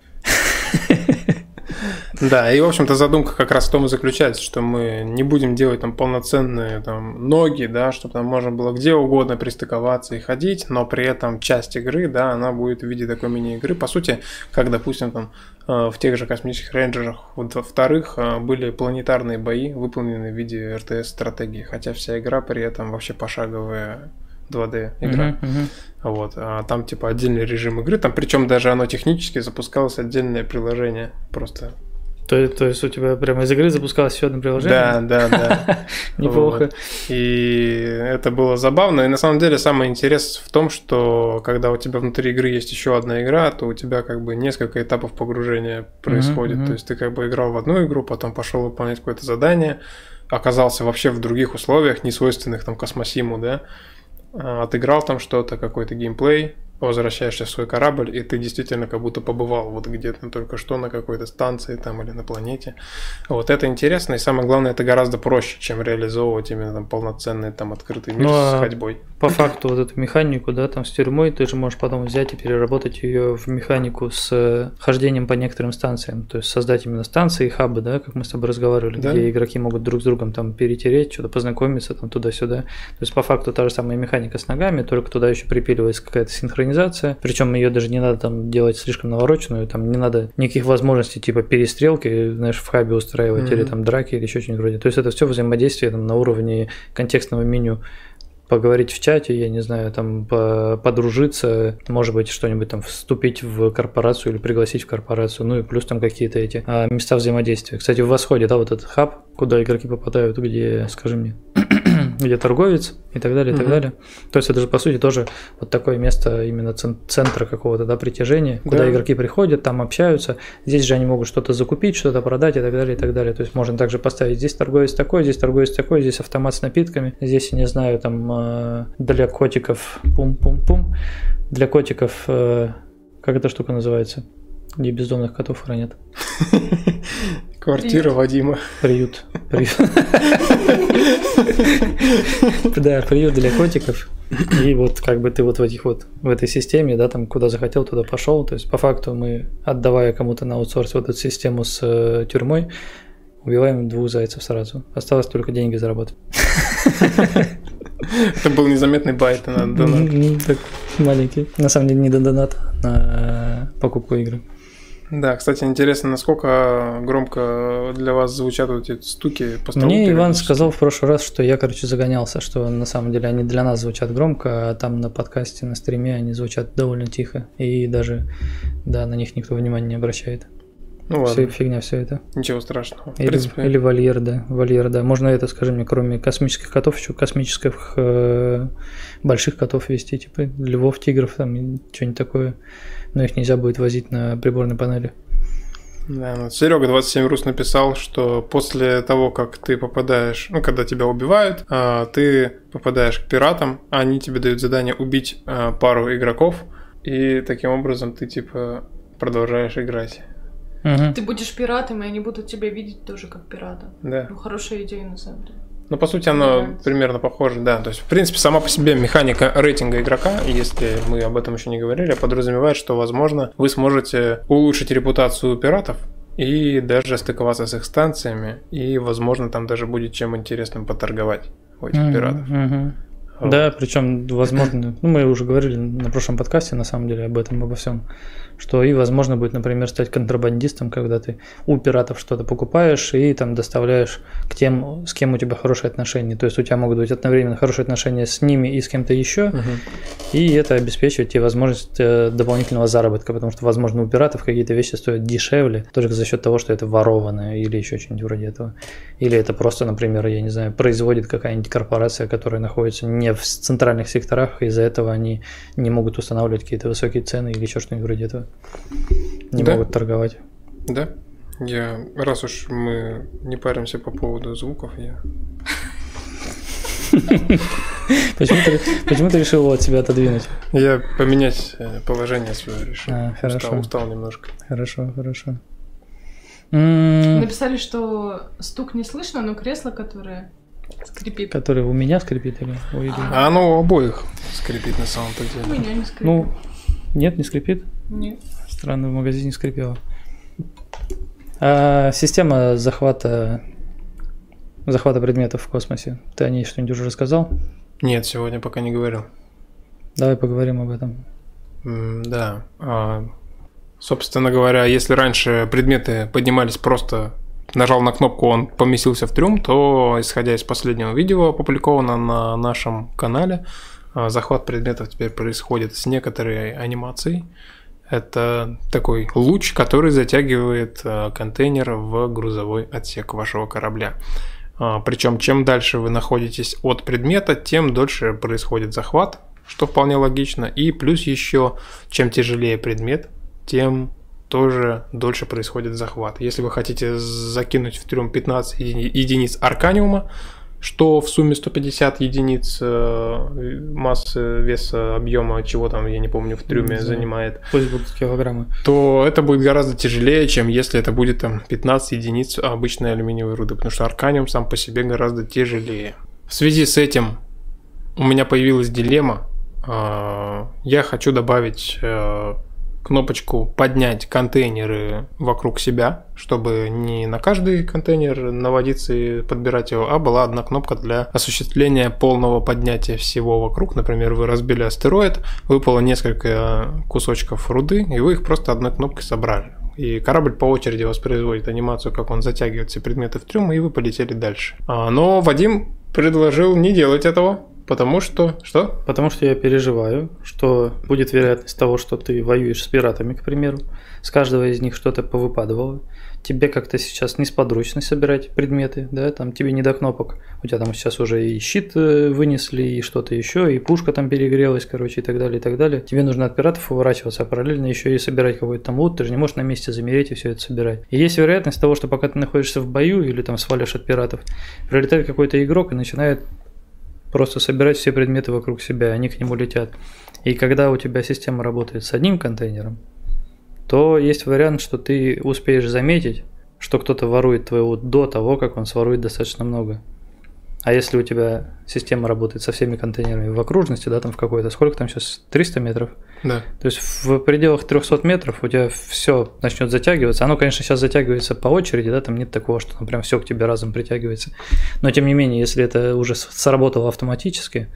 Да, и, в общем-то, задумка как раз в том и заключается, что мы не будем делать там полноценные там ноги, да, чтобы там можно было где угодно пристыковаться и ходить, но при этом часть игры, да, она будет в виде такой мини-игры. По сути, как, допустим, там э, в тех же космических рейнджерах вот во вторых э, были планетарные бои, выполненные в виде РТС-стратегии, хотя вся игра при этом вообще пошаговая 2D игра. Мгм, мгм. Вот, а там типа отдельный режим игры, там причем даже оно технически запускалось отдельное приложение, просто. То, то есть у тебя прямо из игры запускалось еще одно приложение? Да, да, да. <laughs> Неплохо. Вот. И это было забавно. И на самом деле самый интерес в том, что когда у тебя внутри игры есть еще одна игра, то у тебя как бы несколько этапов погружения происходит. То есть ты как бы играл в одну игру, потом пошел выполнять какое-то задание, оказался вообще в других условиях, не свойственных там космосиму, да, а, отыграл там что-то, какой-то геймплей, возвращаешься в свой корабль, и ты действительно как будто побывал вот где-то только что на какой-то станции там или на планете. Вот это интересно, и самое главное, это гораздо проще, чем реализовывать именно там полноценный там открытый мир Ну, с а ходьбой. По факту вот эту механику, да, там с тюрьмой, ты же можешь потом взять и переработать ее в механику с э, хождением по некоторым станциям. То есть создать именно станции и хабы, да, как мы с тобой разговаривали, Да. где игроки могут друг с другом там перетереть, что-то познакомиться там туда-сюда. То есть по факту та же самая механика с ногами, только туда еще припиливается какая-то синхронизация. Причем ее даже не надо там делать слишком навороченную, там не надо никаких возможностей типа перестрелки, знаешь, в хабе устраивать Мгм. или там драки или еще что-нибудь вроде. То есть это все взаимодействие там на уровне контекстного меню поговорить в чате, я не знаю, там по- подружиться, может быть, что-нибудь там вступить в корпорацию или пригласить в корпорацию, ну и плюс там какие-то эти а, места взаимодействия. Кстати, в восходе, да, вот этот хаб, куда игроки попадают, где, скажи мне, где торговец и так далее, и так Мгм. далее. То есть это же, по сути, тоже вот такое место именно цен- центра какого-то, да, притяжения, куда Да. игроки приходят, там общаются, здесь же они могут что-то закупить, что-то продать и так далее, и так далее. То есть можно также поставить здесь торговец такой, здесь торговец такой, здесь автомат с напитками, здесь, я не знаю, там э, для котиков, пум-пум-пум, для котиков, э, как эта штука называется? Где бездомных котов хранят. Квартира Вадима. Приют. Приют. Да, приют для котиков. И вот как бы ты вот в этих вот, в этой системе, да, там куда захотел, туда пошел. То есть по факту мы, отдавая кому-то на аутсорс вот эту систему с э, тюрьмой, убиваем двух зайцев сразу. Осталось только деньги заработать. Это был незаметный байт на донат. Маленький. На самом деле не до доната, а на покупку игры. Да, кстати, интересно, насколько громко для вас звучат вот эти стуки по столу Мне Иван сказал в прошлый раз, что я, короче, загонялся, что на самом деле они для нас звучат громко, а там на подкасте, на стриме они звучат довольно тихо. И даже, да, на них никто внимания не обращает. Ну Все, ладно, фигня все это. ничего страшного. В Или, принципе, или вольер, да. Вольер, да. Можно это, скажи мне, кроме космических котов, еще космических э, больших котов вести, типа львов, тигров, там, что-нибудь такое. Но их нельзя будет возить на приборной панели. Да, ну, Серега 27 Рус написал, что после того, как ты попадаешь, ну, когда тебя убивают, а, ты попадаешь к пиратам, они тебе дают задание убить а, пару игроков, и таким образом ты, типа, продолжаешь играть. Мгм. Ты будешь пиратом, и они будут тебя видеть тоже как пирата. Да. Ну, хорошая идея, на самом деле. Ну, по сути, оно нравится. примерно похоже, да. То есть, в принципе, сама по себе механика рейтинга игрока, если мы об этом еще не говорили, подразумевает, что, возможно, вы сможете улучшить репутацию пиратов и даже стыковаться с их станциями, и, возможно, там даже будет чем интересным поторговать у этих Мгм, пиратов. мгм. Вот. Да, причем, возможно, ну, мы уже говорили на прошлом подкасте, на самом деле, об этом, обо всем, что и возможно будет, например, стать контрабандистом, когда ты у пиратов что-то покупаешь и там доставляешь к тем, с кем у тебя хорошие отношения. То есть у тебя могут быть одновременно хорошие отношения с ними и с кем-то еще, Мгм. и это обеспечивает тебе возможность э, дополнительного заработка, потому что, возможно, у пиратов какие-то вещи стоят дешевле, только за счет того, что это ворованное или еще что-нибудь вроде этого. Или это просто, например, я не знаю, производит какая-нибудь корпорация, которая находится не в центральных секторах, и из-за этого они не могут устанавливать какие-то высокие цены или еще что-нибудь вроде этого. Не Да. могут торговать. Да. Я, раз уж мы не паримся по поводу звуков, я... <laughs> Почему ты, почему ты решил от себя отодвинуть? Я поменять э, положение свое решил. А, хорошо. Устал, устал немножко. Хорошо, хорошо. Написали, что стук не слышно, но кресло, которое скрипит, Который у меня скрипит или у Ильи? А оно у обоих скрипит на самом-то у деле. меня не скрипит. Ну, нет, не скрипит. Нет. Странно, в магазине скрипело. А система захвата захвата предметов в космосе. Ты о ней что-нибудь уже рассказал? Нет, сегодня пока не говорил. Давай поговорим об этом. М, Да. А, Собственно говоря, если раньше предметы поднимались просто нажал на кнопку, он поместился в трюм, то, исходя из последнего видео, опубликованного на нашем канале, а, захват предметов теперь происходит с некоторой анимацией. Это такой луч, который затягивает а, контейнер в грузовой отсек вашего корабля. Причем, чем дальше вы находитесь от предмета, тем дольше происходит захват, что вполне логично. И плюс еще, чем тяжелее предмет, тем тоже дольше происходит захват. Если вы хотите закинуть в трюм 15 еди- единиц арканиума, что в сумме 150 единиц э, массы, веса, объема, чего там, я не помню, в трюме знаю. занимает, Пусть будут килограммы. то это будет гораздо тяжелее, чем если это будет там 15 единиц обычной алюминиевой руды, потому что арканиум сам по себе гораздо тяжелее. В связи с этим у меня появилась дилемма. А, Я хочу добавить э, кнопочку «Поднять контейнеры вокруг себя», чтобы не на каждый контейнер наводиться и подбирать его, а была одна кнопка для осуществления полного поднятия всего вокруг. Например, вы разбили астероид, выпало несколько кусочков руды, и вы их просто одной кнопкой собрали. И корабль по очереди воспроизводит анимацию, как он затягивает все предметы в трюм, и вы полетели дальше. А, Но Вадим предложил не делать этого, потому что... Что? Потому что я переживаю, что будет вероятность того, что ты воюешь с пиратами, к примеру. С каждого из них что-то повыпадывало. Тебе как-то сейчас несподручно собирать предметы, да, там тебе не до кнопок. У тебя там сейчас уже и щит э, вынесли, и что-то еще, и пушка там перегрелась, короче, и так далее, и так далее. Тебе нужно от пиратов уворачиваться, а параллельно еще и собирать какой-то там лут. Ты же не можешь на месте замереть и все это собирать. И есть вероятность того, что пока ты находишься в бою или там свалишь от пиратов, прилетает какой-то игрок и начинает просто собирать все предметы вокруг себя, они к нему летят. И когда у тебя система работает с одним контейнером, то есть вариант, что ты успеешь заметить, что кто-то ворует твоего до того, как он сворует достаточно много. А если у тебя система работает со всеми контейнерами в окружности, да, там в какой-то, сколько там сейчас, 300 метров? Да. То есть в пределах 300 метров у тебя все начнет затягиваться. Оно, конечно, сейчас затягивается по очереди, да, там нет такого, что там прям все к тебе разом притягивается. Но тем не менее, если это уже сработало автоматически,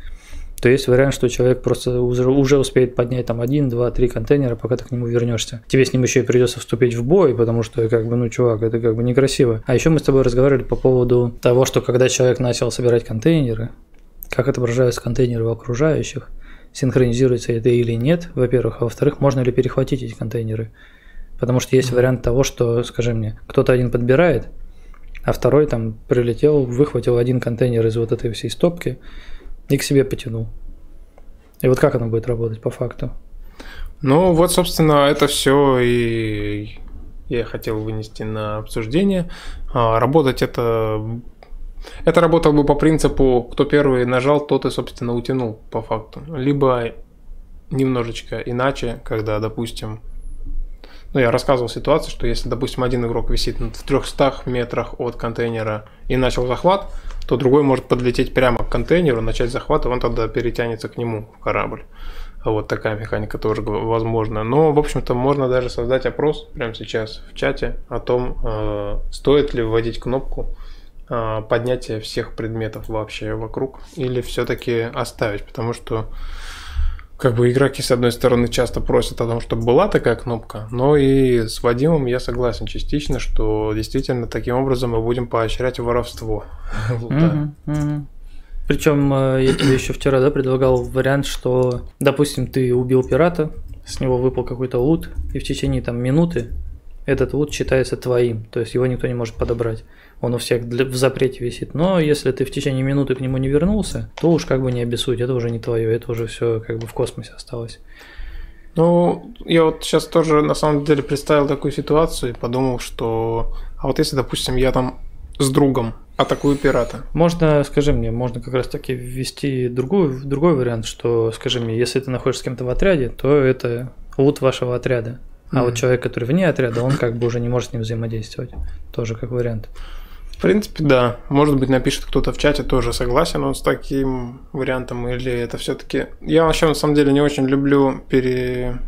то есть вариант, что человек просто уже, уже успеет поднять там один, два, три контейнера, пока ты к нему вернешься. Тебе с ним еще и придется вступить в бой, потому что, как бы, ну, чувак, это как бы некрасиво. А еще мы с тобой разговаривали по поводу того, что когда человек начал собирать контейнеры, как отображаются контейнеры у окружающих, синхронизируется это или нет, во-первых, а во-вторых, можно ли перехватить эти контейнеры. Потому что есть вариант того, что, скажи мне, кто-то один подбирает, а второй там прилетел, выхватил один контейнер из вот этой всей стопки и к себе потянул. И вот как оно будет работать по факту? Ну, вот, собственно, это все и я хотел вынести на обсуждение. А, работать это... Это работало бы по принципу, кто первый нажал, тот и, собственно, утянул по факту. Либо немножечко иначе, когда, допустим, ну, я рассказывал ситуацию, что если, допустим, один игрок висит в 300 метрах от контейнера и начал захват, то другой может подлететь прямо к контейнеру, начать захват, и он тогда перетянется к нему в корабль. Вот такая механика тоже возможна. Но, в общем-то, можно даже создать опрос прямо сейчас в чате о том, э, стоит ли вводить кнопку э, поднятия всех предметов вообще вокруг, или все-таки оставить, потому что как бы игроки, с одной стороны, часто просят о том, чтобы была такая кнопка, но и с Вадимом я согласен частично, что действительно таким образом мы будем поощрять воровство. <laughs> Причем э, я тебе еще вчера да, предлагал вариант, что, допустим, ты убил пирата, с него выпал какой-то лут, и в течение там минуты этот лут считается твоим, то есть его никто не может подобрать он у всех в запрете висит. Но если ты в течение минуты к нему не вернулся, то уж как бы не обессудь, это уже не твое, это уже все как бы в космосе осталось. Ну, я вот сейчас тоже на самом деле представил такую ситуацию и подумал, что... А вот если, допустим, я там с другом атакую пирата. Можно, скажи мне, можно как раз таки ввести другую, другой вариант, что, скажи мне, если ты находишься с кем-то в отряде, то это лут вашего отряда. А mm-hmm. вот человек, который вне отряда, он как бы уже не может с ним взаимодействовать. Тоже как вариант. В принципе, да. Может быть, напишет кто-то в чате, тоже согласен он с таким вариантом, или это все-таки... Я вообще, на самом деле, не очень люблю пере...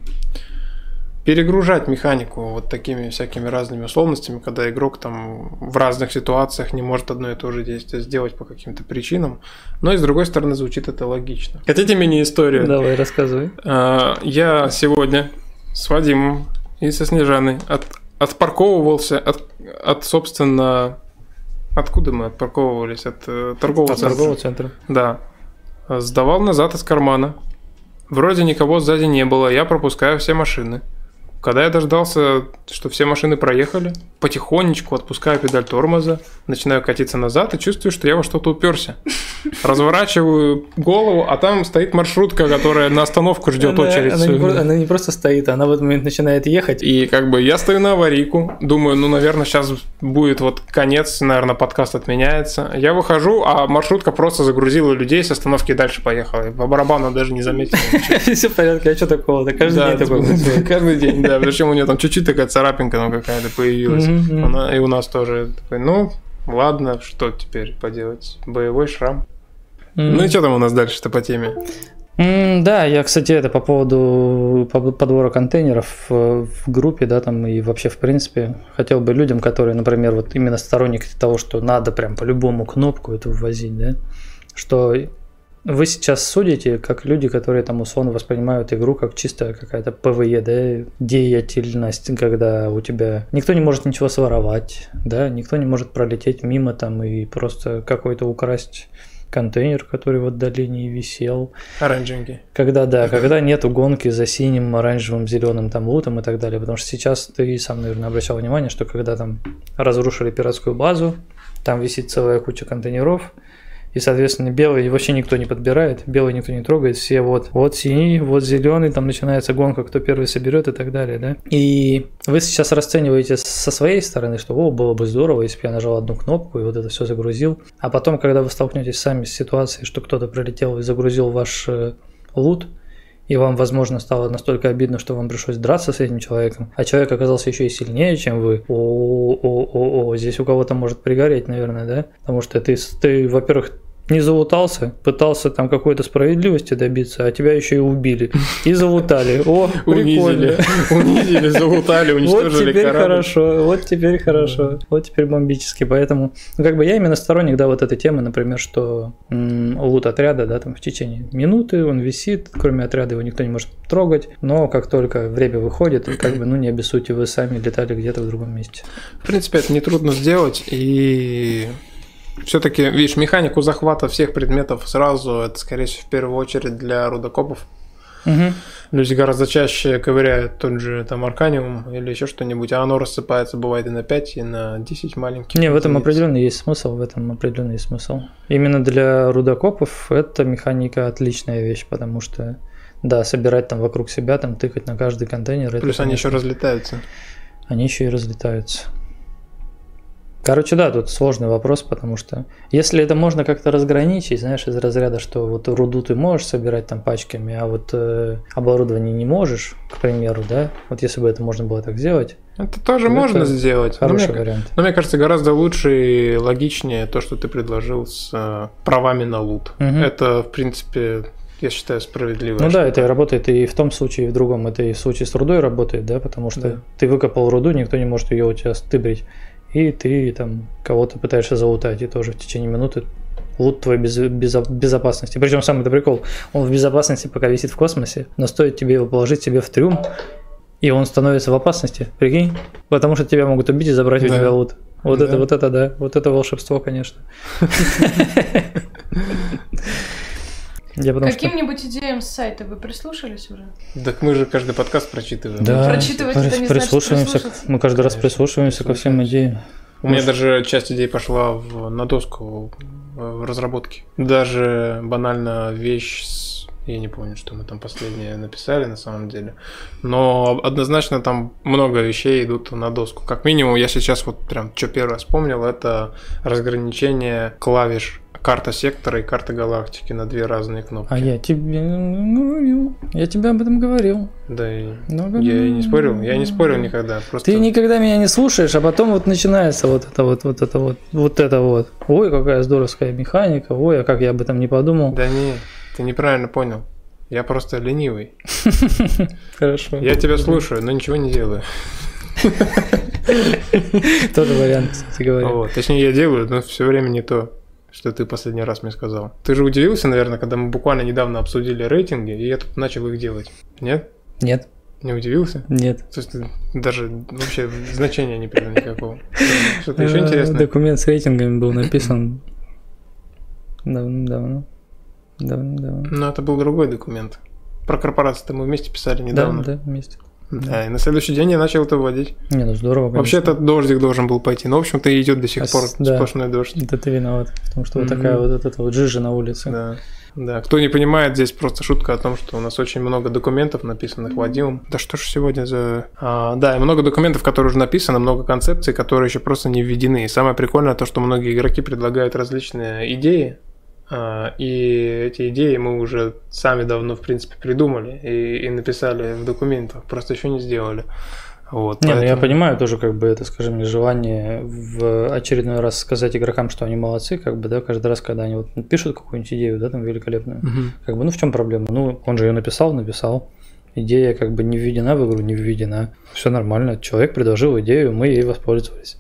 перегружать механику вот такими всякими разными условностями, когда игрок там в разных ситуациях не может одно и то же действие сделать по каким-то причинам. Но и с другой стороны, звучит это логично. Хотите мини-историю? Давай, рассказывай. А, я сегодня с Вадимом и со Снежаной от, отпарковывался от, от собственно, Откуда мы отпарковывались? От э, торгового От центра. торгового центра. Да. Сдавал назад из кармана. Вроде никого сзади не было, я пропускаю все машины. Когда я дождался, что все машины проехали, потихонечку отпускаю педаль тормоза, начинаю катиться назад и чувствую, что я во что-то уперся. <laughs> Разворачиваю голову, а там стоит маршрутка, которая на остановку ждет она, очередь. Она не, она не просто стоит, она в этот момент начинает ехать. И как бы я стою на аварийку, думаю, ну, наверное, сейчас будет вот конец, наверное, подкаст отменяется. Я выхожу, а маршрутка просто загрузила людей с остановки и дальше поехала. По барабану даже не заметил. <laughs> Все в порядке, а что такого? Каждый день такое. Каждый день, да. Причем у нее там чуть-чуть такая царапинка, ну, какая-то появилась. Она, и у нас тоже такой, ну, ладно, что теперь поделать? Боевой шрам. Ну и что там у нас дальше-то по теме? Mm, да, я, кстати, это по поводу подбора контейнеров э, в группе, да, там и вообще в принципе хотел бы людям, которые, например, вот именно сторонники того, что надо прям по любому кнопку это ввозить, да, что вы сейчас судите, как люди, которые там условно воспринимают игру как чисто какая-то PvE, да, деятельность, когда у тебя никто не может ничего своровать, да, никто не может пролететь мимо там и просто какой-то украсть контейнер, который в отдалении висел. Оранжевенький. Когда, да, когда нету гонки за синим, оранжевым, зеленым там лутом и так далее. Потому что сейчас ты сам, наверное, обращал внимание, что когда там разрушили пиратскую базу, там висит целая куча контейнеров, и, соответственно, белый вообще никто не подбирает, белый никто не трогает, все вот, вот синий, вот зеленый, там начинается гонка, кто первый соберет и так далее, да. И вы сейчас расцениваете со своей стороны, что, о, было бы здорово, если бы я нажал одну кнопку и вот это все загрузил. А потом, когда вы столкнетесь сами с ситуацией, что кто-то прилетел и загрузил ваш э, лут, и вам, возможно, стало настолько обидно, что вам пришлось драться с этим человеком, а человек оказался еще и сильнее, чем вы. О, о, о, о, здесь у кого-то может пригореть, наверное, да? Потому что ты, ты во-первых, не залутался, пытался там какой-то справедливости добиться, а тебя еще и убили. И залутали. О, <laughs> прикольно. <laughs> Унизили, залутали, <laughs> уничтожили Вот теперь хорошо, вот теперь хорошо, вот теперь бомбически. Поэтому, ну, как бы я именно сторонник, да, вот этой темы, например, что м- лут отряда, да, там в течение минуты он висит, кроме отряда его никто не может трогать, но как только время выходит, как бы, ну, не обессудьте, вы сами летали где-то в другом месте. В принципе, это нетрудно сделать, и все-таки, видишь, механику захвата всех предметов сразу, это, скорее всего, в первую очередь для рудокопов. Угу. Люди гораздо чаще ковыряют тот же там арканиум или еще что-нибудь, а оно рассыпается, бывает и на 5, и на 10 маленьких. Не, в этом определенно есть смысл, в этом определенно есть смысл. Именно для рудокопов эта механика отличная вещь, потому что, да, собирать там вокруг себя, там тыкать на каждый контейнер. Плюс это, они еще разлетаются. они еще и разлетаются. Короче, да, тут сложный вопрос, потому что если это можно как-то разграничить, знаешь, из разряда, что вот руду ты можешь собирать там пачками, а вот э, оборудование не можешь, к примеру, да, вот если бы это можно было так сделать, Это тоже Это можно сделать. Но хороший мне, вариант. но мне кажется, гораздо лучше и логичнее то, что ты предложил с э, правами на лут. Мгм. Это, в принципе, я считаю, справедливо. Ну да, это работает и в том случае, и в другом. Это и в случае с рудой работает, да, потому что Да. ты выкопал руду, никто не может ее у тебя стыбрить, и ты там кого-то пытаешься залутать, и тоже в течение минуты лут твой без, безо- безопасности. Причем самый это прикол, он в безопасности пока висит в космосе, но стоит тебе его положить себе в трюм, и он становится в опасности, прикинь, потому что тебя могут убить и забрать у Да. тебя лут. Вот Да. это, вот это, да, вот это волшебство, конечно. <laughs> <laughs> Я потому что... Каким-нибудь идеям с сайта вы прислушались уже? Так мы же каждый подкаст прочитываем. Да, Прочитывать это не значит прислушиваемся. прислушаться. Мы каждый раз прислушиваемся ко всем идеям. У меня даже часть идей пошла в, на доску э, в разработке. Даже банально вещь с... Я не помню, что мы там последнее написали на самом деле. Но однозначно там много вещей идут на доску. Как минимум, я сейчас вот прям что первое вспомнил, это разграничение клавиш карта сектора и карта галактики на две разные кнопки. А я тебе говорил. Я тебе об этом говорил. Да, и Много я и не спорил. Я не спорил никогда. Просто... Ты никогда меня не слушаешь, а потом вот начинается вот это вот, вот это вот, вот это вот. Ой, какая здоровская механика, ой, а как я об этом не подумал. Да не, ты неправильно понял. Я просто ленивый. <laughs> Хорошо. Я тебя слушаю, но ничего не делаю. <laughs> Тоже вариант, кстати говоря. Точнее, я делаю, но все время не то, что ты последний раз мне сказал. Ты же удивился, наверное, когда мы буквально недавно обсудили рейтинги, и я тут начал их делать. Нет? Нет, Не удивился? нет. То есть ты даже вообще значения не придал никакого. Что-то еще Э, интересное? Документ с рейтингами был написан давно-давно. Давно-давно. Ну, это был другой документ. Про корпорации-то мы вместе писали недавно. Да, да, вместе. Да, и на следующий день я начал это вводить. Не, ну здорово, конечно. Вообще-то дождик должен был пойти, но, в общем-то, и идет до сих А пор да. сплошной дождь. Это ты виноват, потому что вот Мгм. такая вот эта вот жижа на улице. Да. Да, кто не понимает, здесь просто шутка о том, что у нас очень много документов, написанных Вадимом. Да что ж сегодня за... А, да, и много документов, которые уже написаны, много концепций, которые еще просто не введены. И самое прикольное то, что многие игроки предлагают различные идеи, и эти идеи мы уже сами давно, в принципе, придумали и, и написали в документах, просто еще не сделали. Вот, Не, ну я поэтому- понимаю тоже, как бы это, скажем, желание в очередной раз сказать игрокам, что они молодцы, как бы, да, каждый раз, когда они вот пишут какую-нибудь идею, да, там великолепную, Мгм. как бы, ну в чем проблема? Ну, он же ее написал, написал. Идея как бы не введена в игру, не введена. Все нормально. Человек предложил идею, мы ей воспользовались.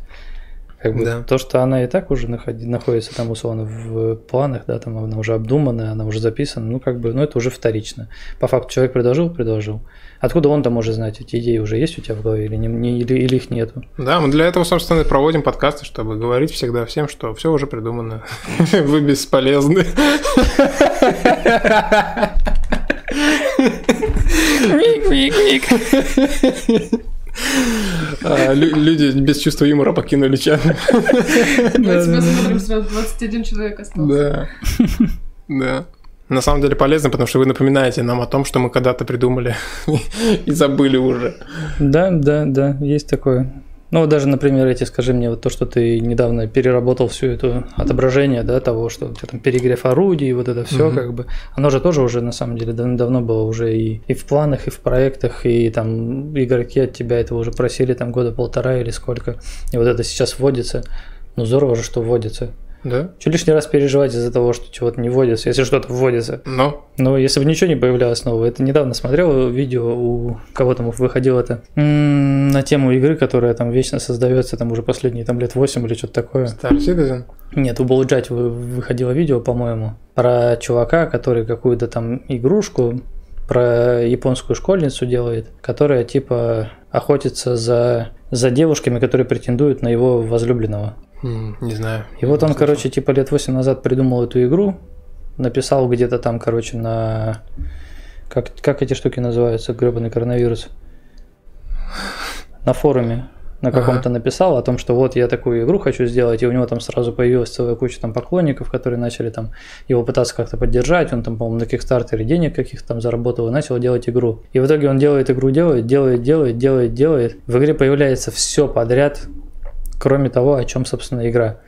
Как бы Да. то, что она и так уже находи- находится там условно в планах, да, там она уже обдуманная, она уже записана, ну как бы, ну это уже вторично. По факту человек предложил, предложил. Откуда он-то может знать, эти идеи уже есть у тебя в голове или, не, не- или, или их нету? Да, мы для этого, собственно, проводим подкасты, чтобы говорить всегда всем, что все уже придумано. <laughs> Вы бесполезны. Лю- Люди без чувства юмора покинули чат. Мы тебя смотрим, сразу 21 человек остался. Да. Да. На самом деле полезно, потому что вы напоминаете нам о том, что мы когда-то придумали <laughs> и забыли уже. Да, да, да, есть такое. Ну, вот даже, например, эти, скажи мне, вот то, что ты недавно переработал всю эту отображение, да, того, что у тебя там перегрев орудий, вот это все, Мгм. как бы, оно же тоже уже, на самом деле, дав- давно было уже и, и в планах, и в проектах, и там игроки от тебя этого уже просили там года полтора или сколько, и вот это сейчас вводится. Ну, здорово же, что вводится. Да? Че лишний раз переживать из-за того, что чего-то не вводится, если что-то вводится. Но Ну, если бы ничего не появлялось нового, это недавно смотрел видео, у кого там выходило это на тему игры, которая там вечно создается, там уже последние там лет 8 или что-то такое. Star Citizen. Нет, у Булджать вы- выходило видео, по-моему, про чувака, который какую-то там игрушку про японскую школьницу делает, которая типа охотится за, за девушками, которые претендуют на его возлюбленного. Не знаю. И вот он, слышал. короче, типа лет 8 назад придумал эту игру, написал где-то там, короче, на... Как, как эти штуки называются, гребаный коронавирус? На форуме. На каком-то написал о том, что вот я такую игру хочу сделать, и у него там сразу появилась целая куча там поклонников, которые начали там его пытаться как-то поддержать, он там, по-моему, на Кикстартере денег каких-то там заработал и начал делать игру. И в итоге он делает игру, делает, делает, делает, делает, делает. В игре появляется все подряд, кроме того, о чем, собственно, игра.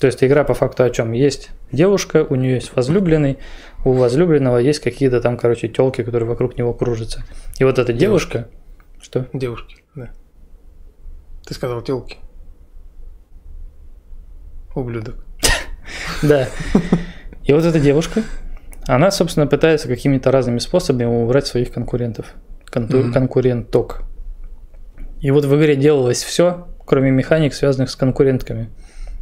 То есть игра по факту о чем? Есть девушка, у нее есть возлюбленный, у возлюбленного есть какие-то там, короче, телки, которые вокруг него кружатся. И вот эта девушка, что? Девушки. Ты сказал телки. Ублюдок. <laughs> Да. И вот эта девушка, она, собственно, пытается какими-то разными способами убрать своих конкурентов. Конкуренток. И вот в игре делалось все, кроме механик, связанных с конкурентками.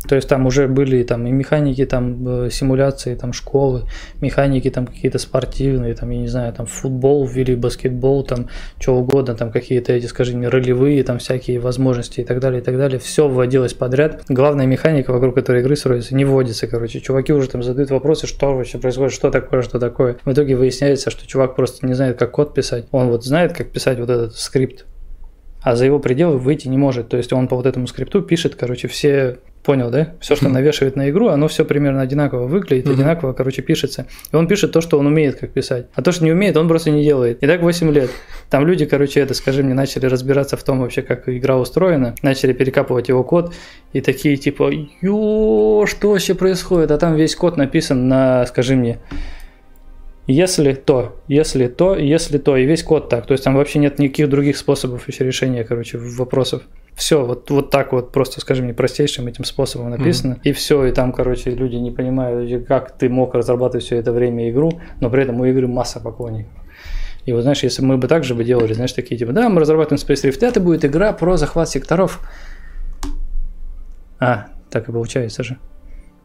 То есть там уже были там и механики, там э, симуляции, там школы, механики там какие-то спортивные, там, я не знаю, там футбол ввели, баскетбол, там что угодно, там какие-то эти, скажи мне, ролевые, там всякие возможности и так далее, и так далее. Все вводилось подряд. Главная механика, вокруг которой игры строится, не вводится, короче. Чуваки уже там задают вопросы, что вообще происходит, что такое, что такое. В итоге выясняется, что чувак просто не знает, как код писать. Он вот знает, как писать вот этот скрипт, а за его пределы выйти не может. То есть он по вот этому скрипту пишет, короче, все Понял, да? Все, что навешивает на игру, оно все примерно одинаково выглядит, Мгм. одинаково, короче, пишется. И он пишет то, что он умеет как писать. А то, что не умеет, он просто не делает. И так 8 лет. Там люди, короче, это, скажи мне, начали разбираться в том вообще, как игра устроена, начали перекапывать его код, и такие типа, ё, что вообще происходит? А там весь код написан на, скажи мне, если то, если то, если то, и весь код так. То есть там вообще нет никаких других способов еще решения, короче, вопросов. Все, вот, вот так вот просто, скажи мне, простейшим этим способом написано. И все, и там, короче, люди не понимают, как ты мог разрабатывать все это время игру, но при этом у игры масса поклонников. И вот знаешь, если мы бы так же бы делали, знаешь, такие типа, да, мы разрабатываем Space Rift, это будет игра про захват секторов. А, так и получается же.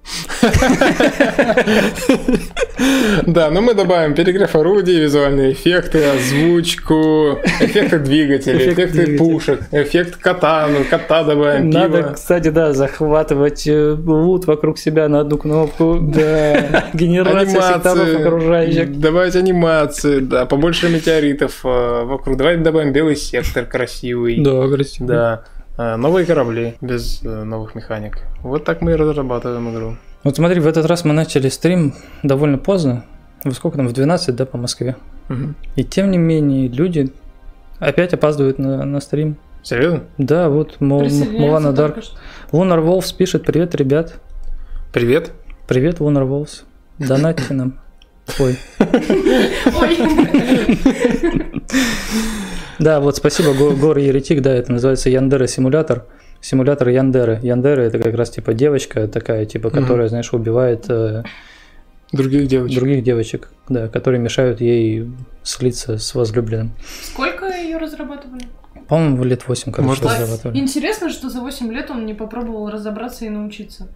<laughs> Да, но мы добавим перегрев орудий, визуальные эффекты, озвучку, эффекты двигателей, Эффект эффекты пушек, эффект кота, ну кота добавим, Надо, кстати, да, захватывать э, лут вокруг себя на одну кнопку. Да. <laughs> Генерация секторов окружающих. добавить анимации, да, побольше метеоритов э, вокруг. Давай добавим белый сектор красивый. Да, красиво. Да. Э, Новые корабли без э, новых механик. Вот так мы и разрабатываем игру. Вот смотри, в этот раз мы начали стрим довольно поздно. Во сколько там? В 12, да, по Москве. Мгм. И тем не менее, люди опять опаздывают на, на стрим. Серьезно? Да, вот Мулана Дарк. Лунар Волфс пишет, привет, ребят. Привет. Привет, Лунар Волфс. Донатьте нам. <laughs> Ой. Ой. <laughs> Да, вот спасибо, Го- Гор Еретик, да, это называется Яндера симулятор. Симулятор Яндеры. Яндера это как раз типа девочка такая, типа, которая, знаешь, убивает э, Других девочек. других девочек, да, которые мешают ей слиться с возлюбленным. Сколько ее разрабатывали? По-моему, лет 8, короче, Может, разрабатывали. Интересно, что за 8 лет он не попробовал разобраться и научиться.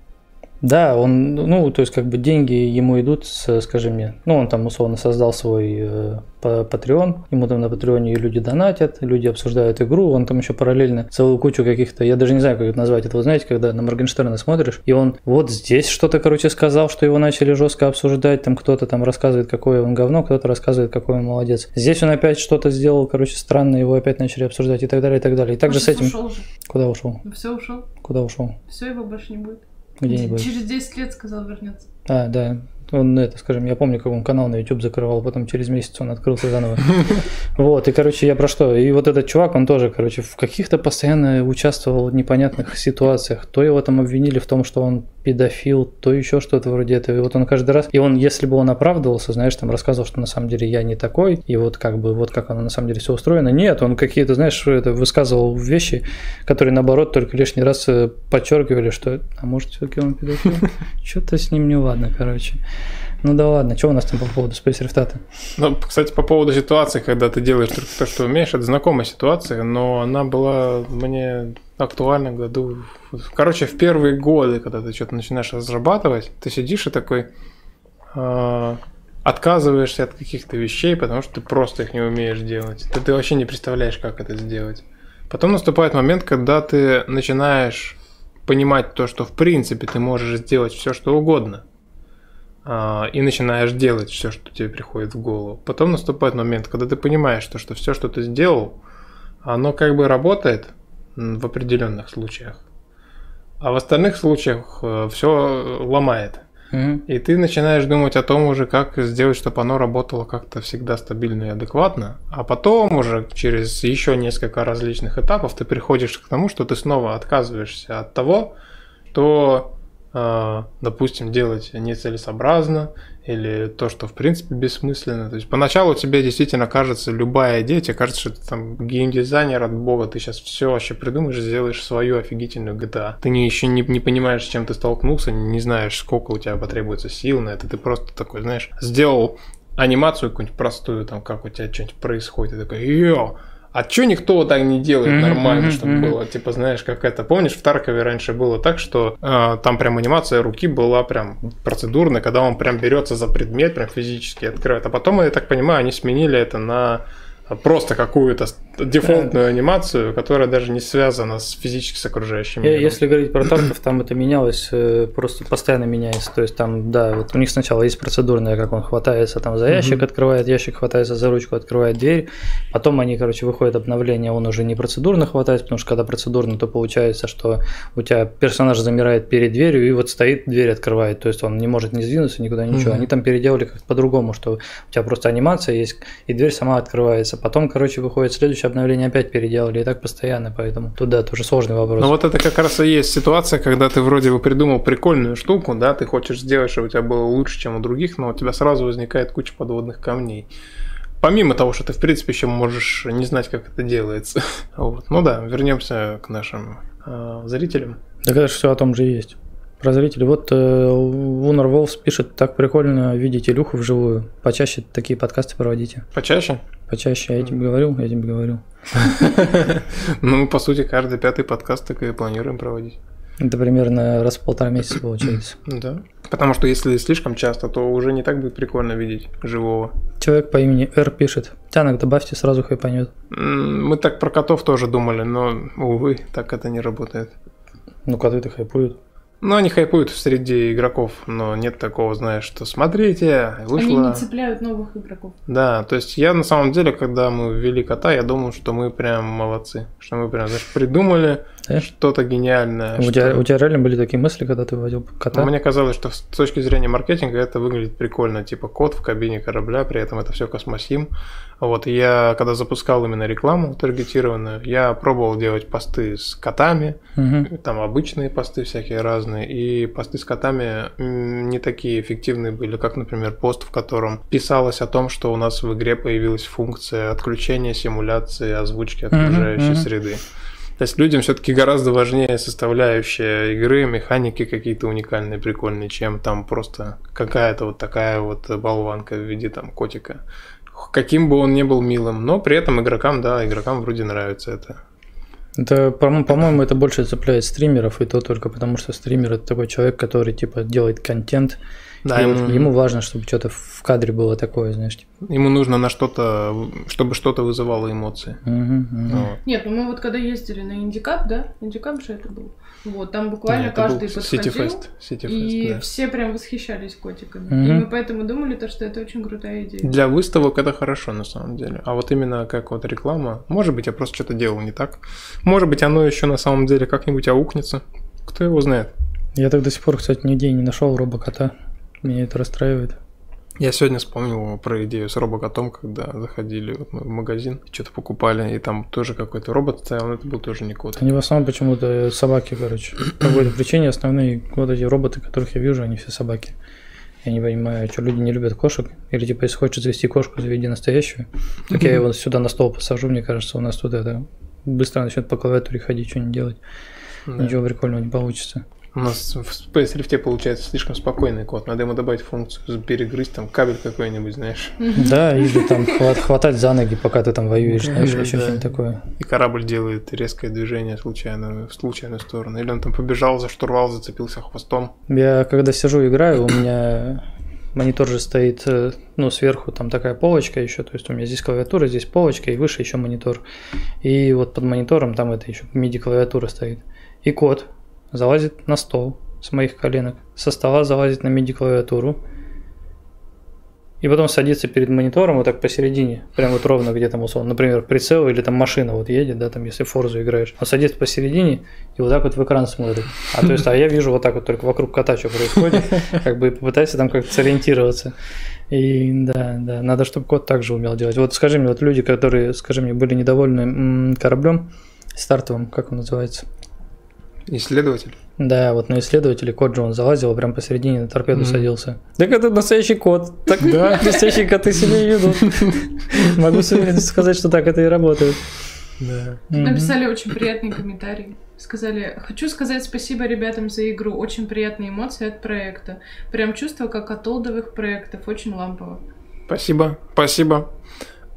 Да, он, ну, то есть, как бы деньги ему идут, с, скажи мне, ну, он там условно создал свой э, Patreon, ему там на Патреоне люди донатят, люди обсуждают игру, он там еще параллельно целую кучу каких-то, я даже не знаю, как это назвать, это вы знаете, когда на Моргенштерна смотришь, и он вот здесь что-то, короче, сказал, что его начали жестко обсуждать, там кто-то там рассказывает, какое он говно, кто-то рассказывает, какой он молодец. Здесь он опять что-то сделал, короче, странно, его опять начали обсуждать и так далее, и так далее. И также с этим... ушел же. Куда ушел? Все ушел. Куда ушел? Все, его больше не будет. Где-нибудь. Через 10 лет сказал вернется. А, да. Он это, скажем, я помню, как он канал на YouTube закрывал, потом через месяц он открылся заново. <laughs> Вот, и, короче, я про что? И вот этот чувак, он тоже, короче, в каких-то постоянно участвовал в непонятных ситуациях. То его там обвинили в том, что он педофил, то еще что-то вроде этого. И вот он каждый раз, и он, если бы он оправдывался, знаешь, там рассказывал, что на самом деле я не такой, и вот как бы, вот как оно на самом деле все устроено. Нет, он какие-то, знаешь, это высказывал вещи, которые, наоборот, только лишний раз э, подчеркивали, что, а может, все-таки он педофил? <laughs> Что-то с ним не ладно, короче. Ну да ладно, что у нас там по поводу Space Rift? Ну, кстати, по поводу ситуации, когда ты делаешь только то, что умеешь, это знакомая ситуация, но она была мне актуальна году... Короче, в первые годы, когда ты что-то начинаешь разрабатывать, ты сидишь и такой а, отказываешься от каких-то вещей, потому что ты просто их не умеешь делать. Ты, ты вообще не представляешь, как это сделать. Потом наступает момент, когда ты начинаешь понимать то, что в принципе ты можешь сделать все, что угодно и начинаешь делать все, что тебе приходит в голову. Потом наступает момент, когда ты понимаешь, что, что все, что ты сделал, оно как бы работает, в определенных случаях. А в остальных случаях все ломает. И ты начинаешь думать о том уже, как сделать, чтобы оно работало как-то всегда стабильно и адекватно. А потом уже через еще несколько различных этапов ты приходишь к тому, что ты снова отказываешься от того, что, э, допустим, делать нецелесообразно или то, что в принципе бессмысленно. То есть поначалу тебе действительно кажется, любая идея, тебе кажется, что ты там геймдизайнер от бога, ты сейчас все вообще придумаешь, сделаешь свою офигительную GTA. Ты не, еще не, не понимаешь, с чем ты столкнулся, не знаешь, сколько у тебя потребуется сил на это. Ты просто такой, знаешь, сделал анимацию какую-нибудь простую, там, как у тебя что-нибудь происходит, и такой, йо, а чё никто так не делает Мгм, нормально, мгм, чтобы мгм. было? Типа, знаешь, как это... Помнишь, в Таркове раньше было так, что э, там прям анимация руки была прям процедурная, когда он прям берется за предмет, прям физически открывает. А потом, я так понимаю, они сменили это на просто какую-то дефолтную анимацию, которая даже не связана с физически с окружающим миром. Если говорить про Тарков, там это менялось, э, просто постоянно меняется. То есть там, да, вот у них сначала есть процедурная, как он хватается там за ящик, Мгм. открывает ящик, хватается за ручку, открывает дверь. Потом они, короче, выходит обновление, он уже не процедурно хватается, потому что когда процедурно, то получается, что у тебя персонаж замирает перед дверью и вот стоит, дверь открывает. То есть он не может не сдвинуться никуда, ничего. Мгм. Они там переделали как-то по-другому, что у тебя просто анимация есть, и дверь сама открывается. Потом, короче, выходит следующее обновление, опять переделали, и так постоянно, поэтому туда тоже сложный вопрос. Ну вот это как раз и есть ситуация, когда ты вроде бы придумал прикольную штуку, да, ты хочешь сделать, чтобы у тебя было лучше, чем у других, но у тебя сразу возникает куча подводных камней. Помимо того, что ты, в принципе, еще можешь не знать, как это делается. <laughs> Вот. Ну да, вернемся к нашим э, зрителям. Да это все о том же и есть. Про зрителей. Вот э, Лунар Волфс пишет, так прикольно видеть Илюху вживую. Почаще такие подкасты проводите. Почаще? Почаще, я тебе говорил, я тебе говорил. <laughs> Ну, по сути, каждый пятый подкаст так и планируем проводить. Это примерно раз в полтора месяца получается. <clears throat> Да. Потому что если слишком часто, то уже не так будет прикольно видеть живого. Человек по имени Р пишет, тянок добавьте, сразу хайпанет. Мы так про котов тоже думали, но, увы, так это не работает. Ну, коты-то хайпуют. Ну, они хайпуют среди игроков, но нет такого, знаешь, что смотрите, Они вышло... не цепляют новых игроков. Да, то есть я на самом деле, когда мы ввели кота, я думал, что мы прям молодцы, что мы прям, знаешь, придумали Да? что-то гениальное. У что- тебя, у тебя реально были такие мысли, когда ты вводил кота? Мне казалось, что с точки зрения маркетинга это выглядит прикольно, типа кот в кабине корабля, при этом это все космосим. Вот я, когда запускал именно рекламу таргетированную, я пробовал делать посты с котами, Мгм. там обычные посты всякие разные, и посты с котами не такие эффективные были, как, например, пост, в котором писалось о том, что у нас в игре появилась функция отключения симуляции озвучки окружающей мгм. среды. То есть людям все-таки гораздо важнее составляющая игры, механики какие-то уникальные, прикольные, чем там просто какая-то вот такая вот болванка в виде там котика. Каким бы он ни был милым, но при этом игрокам, да, игрокам вроде нравится это. Это, по- по-моему, это больше цепляет стримеров, и то только потому, что стример это такой человек, который типа делает контент. Да, и вот ему- ему важно, чтобы что-то в кадре было такое, знаешь. Типа. Ему нужно на что-то, чтобы что-то вызывало эмоции. Мгм, мгм. Вот. Нет, ну мы вот когда ездили на Индикап, да? Индикап же это был. Вот, там буквально был каждый подходил. Fest, City И да. все прям восхищались котиками. Мгм. И мы поэтому думали, то, что это очень крутая идея. Для выставок это хорошо на самом деле. А вот именно как вот реклама, может быть, я просто что-то делал не так. Может быть, оно еще на самом деле как-нибудь аукнется. Кто его знает. Я так до сих пор, кстати, нигде не нашел робокота. Меня это расстраивает. Я сегодня вспомнил про идею с робокотом, когда заходили вот мы в магазин, что-то покупали, и там тоже какой-то робот стоял, но это был тоже не кот. Они в основном почему-то собаки, короче. По какой-то причине основные вот эти роботы, которых я вижу, они все собаки. Я не понимаю, что люди не любят кошек. Или типа, если хочешь завести кошку, заведи настоящую. <clears throat> Так я его сюда на стол посажу, мне кажется, у нас тут это быстро начнет по клавиатуре ходить, что не делать. Да. Ничего прикольного не получится. У нас в Space Rift получается слишком спокойный код. Надо ему добавить функцию перегрызть там кабель какой-нибудь, знаешь. <laughs> Да, или там хват- хватать за ноги, пока ты там воюешь, знаешь, еще что-нибудь такое. И корабль делает резкое движение случайно, в случайную сторону. Или он там побежал за штурвал, зацепился хвостом. Я когда сижу играю, у меня монитор же стоит, э, ну, сверху там такая полочка еще, то есть у меня здесь клавиатура, здесь полочка, и выше еще монитор. И вот под монитором там это еще MIDI клавиатура стоит. И кот залазит на стол с моих коленок, со стола залазит на MIDI клавиатуру, и потом садится перед монитором вот так посередине, прям вот ровно где там условно, например, прицел или там машина вот едет, да, там если Форзу играешь, он садится посередине и вот так вот в экран смотрит. А то есть, а я вижу вот так вот только вокруг кота что происходит, как бы попытайся там как-то сориентироваться. И да, да, надо, чтобы кот также умел делать. Вот скажи мне, вот люди, которые, скажи мне, были недовольны кораблем стартовым, как он называется? Исследователь. Да, вот на исследователе кот же он залазил, прям посередине на торпеду Мгм. садился. Так это настоящий кот. Так да, <laughs> настоящие коты себя и ведут. <laughs> Могу с уверенностью сказать, что так это и работает. Да. Написали очень приятный комментарий. Сказали, хочу сказать спасибо ребятам за игру. Очень приятные эмоции от проекта. Прям чувство, как от олдовых проектов. Очень лампово. Спасибо, спасибо.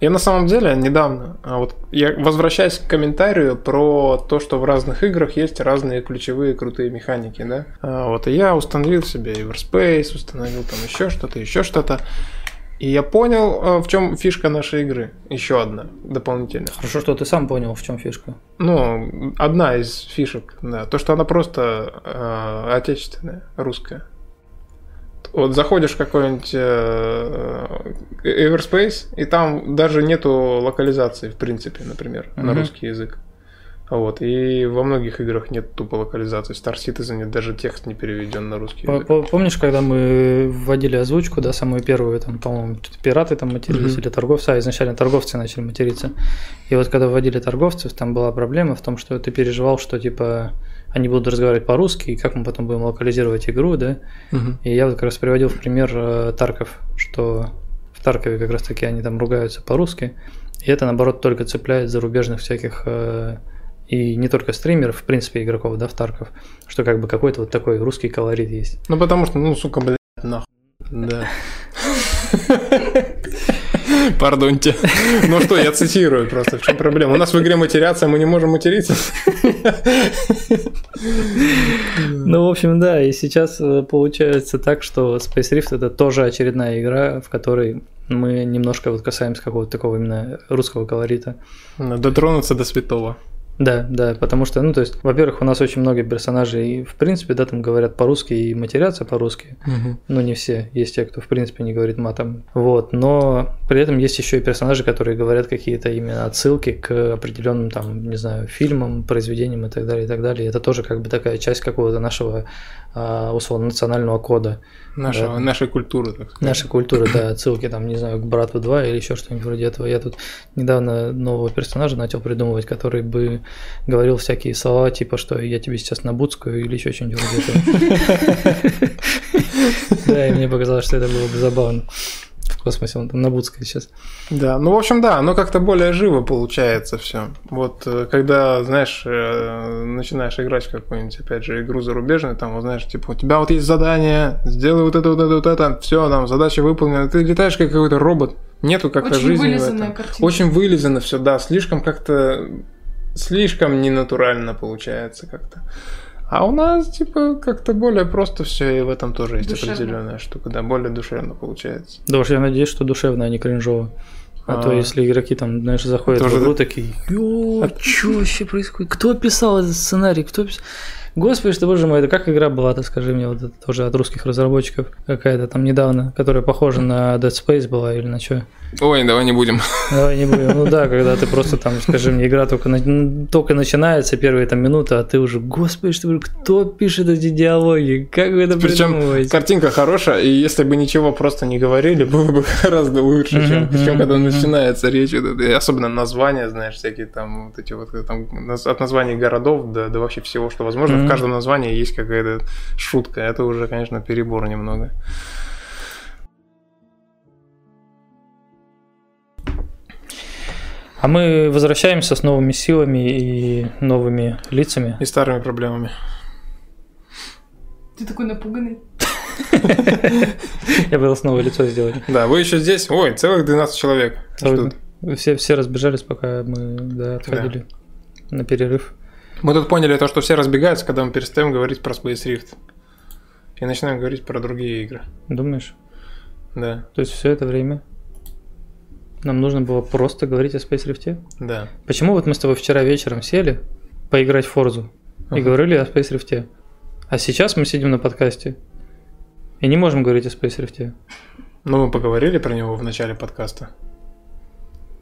Я на самом деле недавно, а вот я возвращаюсь к комментарию про то, что в разных играх есть разные ключевые крутые механики, да. А Вот и я установил себе Everspace, установил там еще что-то, еще что-то. И я понял, а, в чем фишка нашей игры. Еще одна дополнительная. Хорошо, что ты сам понял, в чем фишка. Ну, одна из фишек, да. То, что она просто э, отечественная, русская. Вот заходишь в какой-нибудь э, Everspace, и там даже нету локализации, в принципе, например, на Мгм. русский язык. Вот. И во многих играх нет тупо локализации. Star Citizen даже текст не переведен на русский язык. по- Помнишь, когда мы вводили озвучку, да, самую первую, там, по-моему, пираты там матерились Мгм. или торговцы, а изначально торговцы начали материться. И вот когда вводили торговцев, там была проблема в том, что ты переживал, что типа они будут разговаривать по-русски, и как мы потом будем локализировать игру, да? Мгм. И я вот как раз приводил в пример э, Тарков, что в Таркове как раз таки они там ругаются по-русски, и это наоборот только цепляет зарубежных всяких э, и не только стримеров, в принципе, игроков, да, в Тарков, что как бы какой-то вот такой русский колорит есть. Ну, потому что, ну, сука, блядь, нахуй. Да. <laughs> <laughs> Пардоньте. Ну что, я цитирую просто, в чем проблема? У нас в игре матерятся, а мы не можем материться. <laughs> Ну, в общем, да, и сейчас э, получается так, что Space Rift это тоже очередная игра, в которой мы немножко вот касаемся какого-то такого именно русского колорита. Дотронуться до святого. Да, да, потому что, ну, то есть, во-первых, у нас очень много персонажей, и, в принципе, да, там говорят по-русски и матерятся по-русски, ну, не все, есть те, кто, в принципе, не говорит матом, вот, но при этом есть еще и персонажи, которые говорят какие-то именно отсылки к определенным, там, не знаю, фильмам, произведениям и так далее, и так далее, это тоже как бы такая часть какого-то нашего, условно, национального кода, Нашего, Да. Нашей культуры, так сказать. нашей культуры, да, отсылки, там, не знаю, к Брату 2 или еще что-нибудь вроде этого. Я тут недавно нового персонажа начал придумывать, который бы говорил всякие слова, типа, что я тебе сейчас набудскую или еще что-нибудь вроде этого. <laughs> Да, и мне показалось, что это было бы забавно. В космосе он там набудская сейчас. Да, ну, в общем, да, оно как-то более живо получается все. Вот, э, когда, знаешь, э, начинаешь играть в какую-нибудь, опять же, игру зарубежную, там, вот, знаешь, типа, у тебя вот есть задание, сделай вот это, вот это, вот это, все, там, задача выполнена, ты летаешь как какой-то робот, нету как-то Очень жизни в этом. картинка. Очень вылизано все, да, слишком как-то, слишком ненатурально получается как-то. А у нас, типа, как-то более просто все, и в этом тоже есть Душевно. определенная штука, да, более душевно получается. Да уж я надеюсь, что душевно, а не кринжово. А, то А. если игроки там, знаешь, заходят Тоже в игру да. такие, ё, что вообще происходит? Кто писал этот сценарий? Кто писал? Господи, что боже мой, это как игра была, ты скажи мне, вот это тоже от русских разработчиков какая-то там недавно, которая похожа на Dead Space была или на что? Ой, давай не будем. Давай не будем. Ну да, когда ты просто там, скажи мне, игра только, на- только начинается, первые там минуты, а ты уже, господи, что кто пишет эти диалоги? Как вы это Причем придумываете? картинка хорошая, и если бы ничего просто не говорили, было бы <laughs> гораздо лучше, чем, Мгм, чем когда мгм, начинается речь. и особенно названия, знаешь, всякие там вот эти вот там, наз- от названий городов до, до вообще всего, что возможно. Мгм. В каждом названии есть какая-то шутка. Это уже, конечно, перебор немного. А мы возвращаемся с новыми силами и новыми лицами. И старыми проблемами. Ты такой напуганный. <laughs> Я был снова лицо сделать. Да, вы еще здесь? Ой, целых 12 человек. Ждут. Все, все разбежались, пока мы да, отходили на перерыв. Мы тут поняли то, что все разбегаются, когда мы перестаем говорить про Space Rift. И начинаем говорить про другие игры. Думаешь? Да, То есть все это время нам нужно было просто говорить о Space Rift? да. Почему вот мы с тобой вчера вечером сели поиграть в Форзу и Ага. говорили о Space Rift? А сейчас мы сидим на подкасте и не можем говорить о Space Rift. Ну, мы поговорили про него в начале подкаста.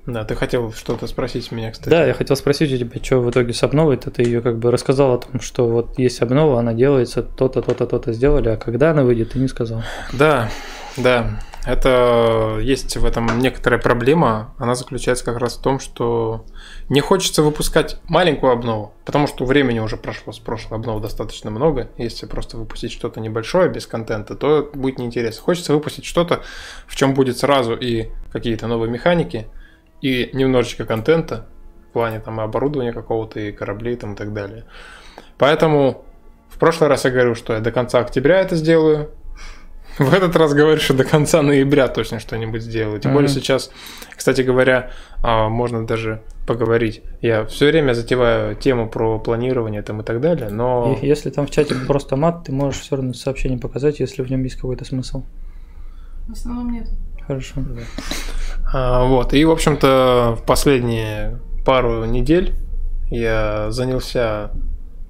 Да, ты хотел что-то спросить меня, кстати. Да, я хотел спросить у тебя, что в итоге с обновой-то ты ее как бы рассказал о том, что вот есть обнова, она делается, то-то, то-то, то-то сделали, а когда она выйдет, ты не сказал. Да, да. Это есть в этом некоторая проблема. Она заключается как раз в том, что не хочется выпускать маленькую обнову, потому что времени уже прошло с прошлой обновы достаточно много. Если просто выпустить что-то небольшое без контента, то будет неинтересно. Хочется выпустить что-то, в чем будет сразу и какие-то новые механики, и немножечко контента в плане там оборудования какого-то и кораблей там и так далее. Поэтому в прошлый раз я говорил, что я до конца октября это сделаю. <laughs> В этот раз говорю, что до конца ноября точно что-нибудь сделаю. Тем более сейчас, кстати говоря, а, можно даже поговорить. Я все время затеваю тему про планирование там и так далее, но... И если там в чате просто мат, ты можешь все равно сообщение показать, если в нем есть какой-то смысл. В основном нет. Хорошо. Да. А, вот, и, в общем-то, в последние пару недель я занялся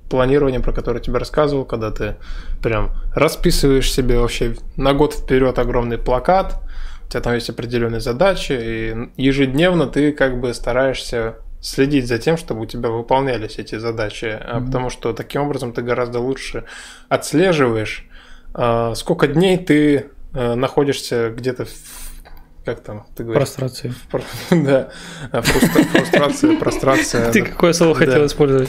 планированием, про которое я тебе рассказывал, когда ты прям расписываешь себе вообще на год вперед огромный плакат, у тебя там есть определенные задачи, и ежедневно ты как бы стараешься следить за тем, чтобы у тебя выполнялись эти задачи, mm-hmm. потому что таким образом ты гораздо лучше отслеживаешь, а, сколько дней ты э, находишься где-то в как там ты говоришь? Прострации. <laughs> Да, фрустрация, прострация. <laughs> Ты какое слово хотел использовать?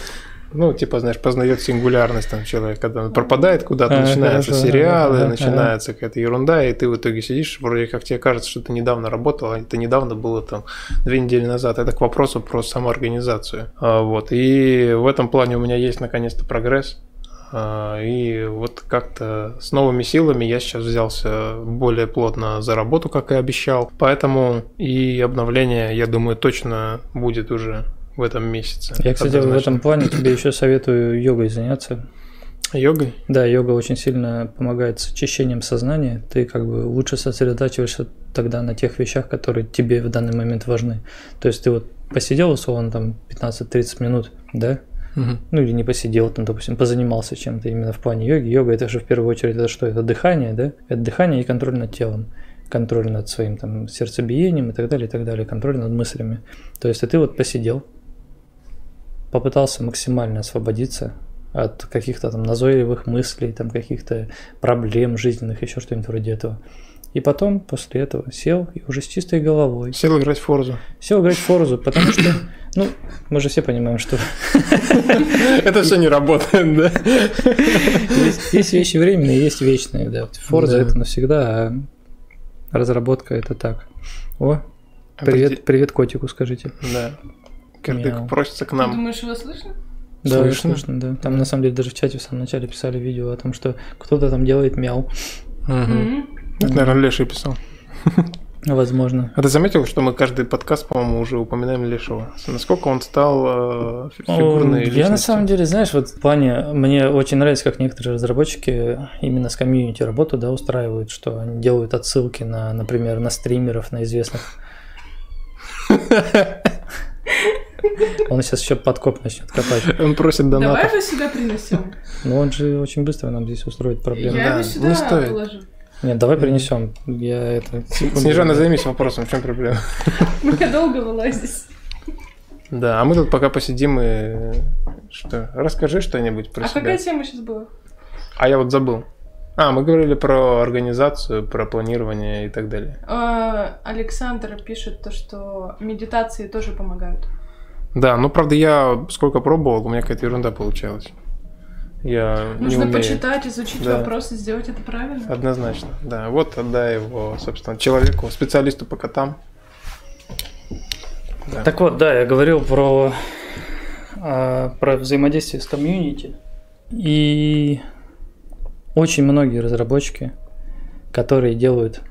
Ну, типа, знаешь, познает сингулярность там человек, когда он пропадает куда-то, а, начинаются хорошо, сериалы, ага, начинается ага. какая-то ерунда, и ты в итоге сидишь, вроде как тебе кажется, что ты недавно работал, а это недавно было там две недели назад. Это к вопросу про самоорганизацию. А, вот. И в этом плане у меня есть наконец-то прогресс. А, и вот как-то с новыми силами я сейчас взялся более плотно за работу, как и обещал. Поэтому и обновление, я думаю, точно будет уже в этом месяце. Я, кстати, однозначно. в этом плане тебе еще советую йогой заняться. Йогой? Да, йога очень сильно помогает с очищением сознания. Ты как бы лучше сосредотачиваешься тогда на тех вещах, которые тебе в данный момент важны. То есть ты вот посидел условно там 15-30 минут, да? Угу. Ну или не посидел там, допустим, позанимался чем-то именно в плане йоги. Йога это же в первую очередь это что? Это дыхание, да? Это дыхание и контроль над телом контроль над своим там сердцебиением и так далее, и так далее, контроль над мыслями. То есть, а ты вот посидел, попытался максимально освободиться от каких-то там назойливых мыслей, там каких-то проблем жизненных, еще что-нибудь вроде этого. И потом, после этого, сел и уже с чистой головой. Сел играть в Форзу. Сел играть в Форзу, потому что, ну, мы же все понимаем, что... <laughs> Это все не работает, да? Есть вещи временные, есть вечные, да. Форза это навсегда, а разработка это так. О, привет, привет котику, скажите. Да. Кирдык просится к нам. Ты думаешь, его слышно? Да, слышно? слышно, да. Там на самом деле даже в чате в самом начале писали видео о том, что кто-то там делает мяу. Угу. Mm-hmm. Это, наверное, Леша писал. Возможно. А ты заметил, что мы каждый подкаст, по-моему, уже упоминаем Лешего? Насколько он стал э, фигурной Я на самом деле, знаешь, вот в плане, мне очень нравится, как некоторые разработчики именно с комьюнити работу, да, устраивают, что они делают отсылки на, например, на стримеров, на известных. <laughs> Он сейчас еще подкоп начнет копать. Он просит донатов. Давай его сюда принесем. Ну он же очень быстро нам здесь устроит проблему. Я его сюда не стоит. положу. Нет, давай принесем. Я это. Снежана, займись вопросом, в чем проблема? <laughs> Мы долго вылазить. Да, а мы тут пока посидим и что? Расскажи что-нибудь про а себя. А какая тема сейчас была? А я вот забыл. А, мы говорили про организацию, про планирование и так далее. А, Александр пишет то, что медитации тоже помогают. Да, ну правда я сколько пробовал, у меня какая-то ерунда получалась. Я Нужно не умею. почитать, изучить да. вопросы, сделать это правильно. Однозначно, да. Вот отдай его, собственно, человеку, специалисту по котам. Да. Так вот, да, я говорил про, а, про взаимодействие с комьюнити. И очень многие разработчики, которые делают...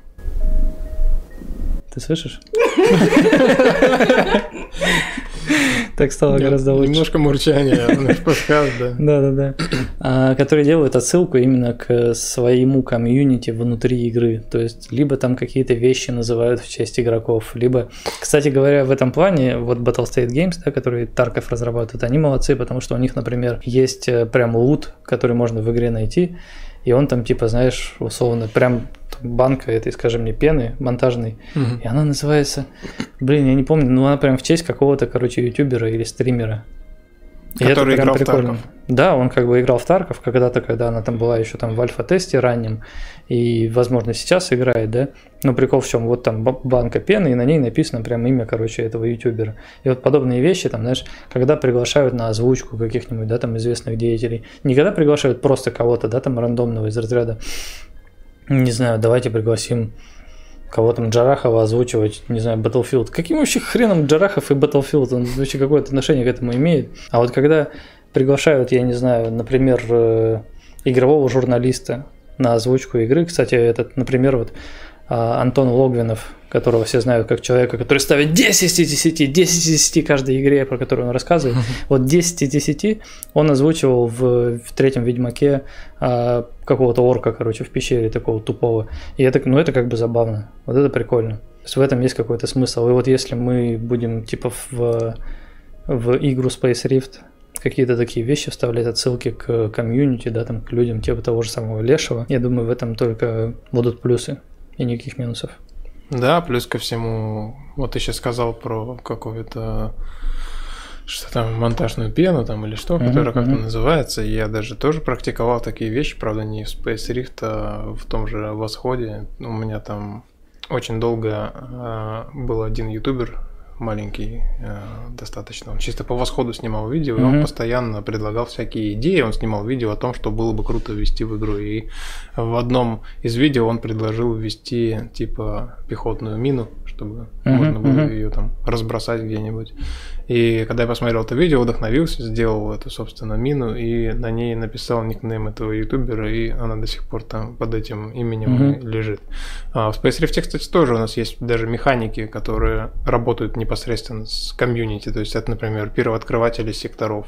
Ты слышишь? <laughs> <laughs> Так стало гораздо лучше. Немножко мурчания, <laughs> наш подкаст, да. Да-да-да. А, которые делают отсылку именно к своему комьюнити внутри игры. То есть, либо там какие-то вещи называют в честь игроков, либо... Кстати говоря, в этом плане, вот Battlestate Games, да, которые Тарков разрабатывают, они молодцы, потому что у них, например, есть э, прям лут, который можно в игре найти, и он там, типа, знаешь, условно, прям банка этой, скажем, не пены монтажной, Мгм. и она называется, блин, я не помню, но она прям в честь какого-то, короче, ютубера или стримера. И это Который прям играл в прикольно. Тарков. Да, он как бы играл в Тарков когда-то, когда она там была еще там в альфа-тесте раннем, и, возможно, сейчас играет, да. Но прикол в чем? Вот там ба- банка пены, и на ней написано прям имя, короче, этого ютубера. И вот подобные вещи, там, знаешь, когда приглашают на озвучку каких-нибудь, да, там, известных деятелей, не когда приглашают просто кого-то, да, там, рандомного из разряда, не знаю, давайте пригласим кого там Джарахова озвучивать, не знаю, Battlefield. Каким вообще хреном Джарахов и Battlefield? Он вообще какое-то отношение к этому имеет? А вот когда приглашают, я не знаю, например, э, игрового журналиста на озвучку игры, кстати, этот, например, вот а, Антон Логвинов, которого все знают как человека, который ставит 10 из 10, 10 из 10 каждой игре, про которую он рассказывает. Вот 10 из 10 он озвучивал в, в третьем Ведьмаке а, какого-то орка, короче, в пещере такого тупого. И это, ну, это как бы забавно. Вот это прикольно. То есть в этом есть какой-то смысл. И вот если мы будем типа в, в игру Space Rift какие-то такие вещи вставлять, отсылки к комьюнити, да, там, к людям, типа того же самого Лешего, я думаю, в этом только будут плюсы и никаких минусов. Да, плюс ко всему, вот ты сейчас сказал про какую-то что там, монтажную пену там или что, Мгм, которая как-то называется. Я даже тоже практиковал такие вещи, правда, не в Space Rift, а в том же Восходе. У меня там очень долго а, был один ютубер, маленький а, достаточно, он чисто по восходу снимал видео, и он постоянно предлагал всякие идеи, он снимал видео о том, что было бы круто ввести в игру. И в одном из видео он предложил ввести типа пехотную мину, чтобы Мгм, можно было мгм. ее там разбросать где-нибудь. И когда я посмотрел это видео, вдохновился, сделал эту, собственно, мину и на ней написал никнейм этого ютубера, и она до сих пор там под этим именем и лежит. А в Space Rift, кстати, тоже у нас есть даже механики, которые работают непосредственно с комьюнити. То есть это, например, первооткрыватели секторов.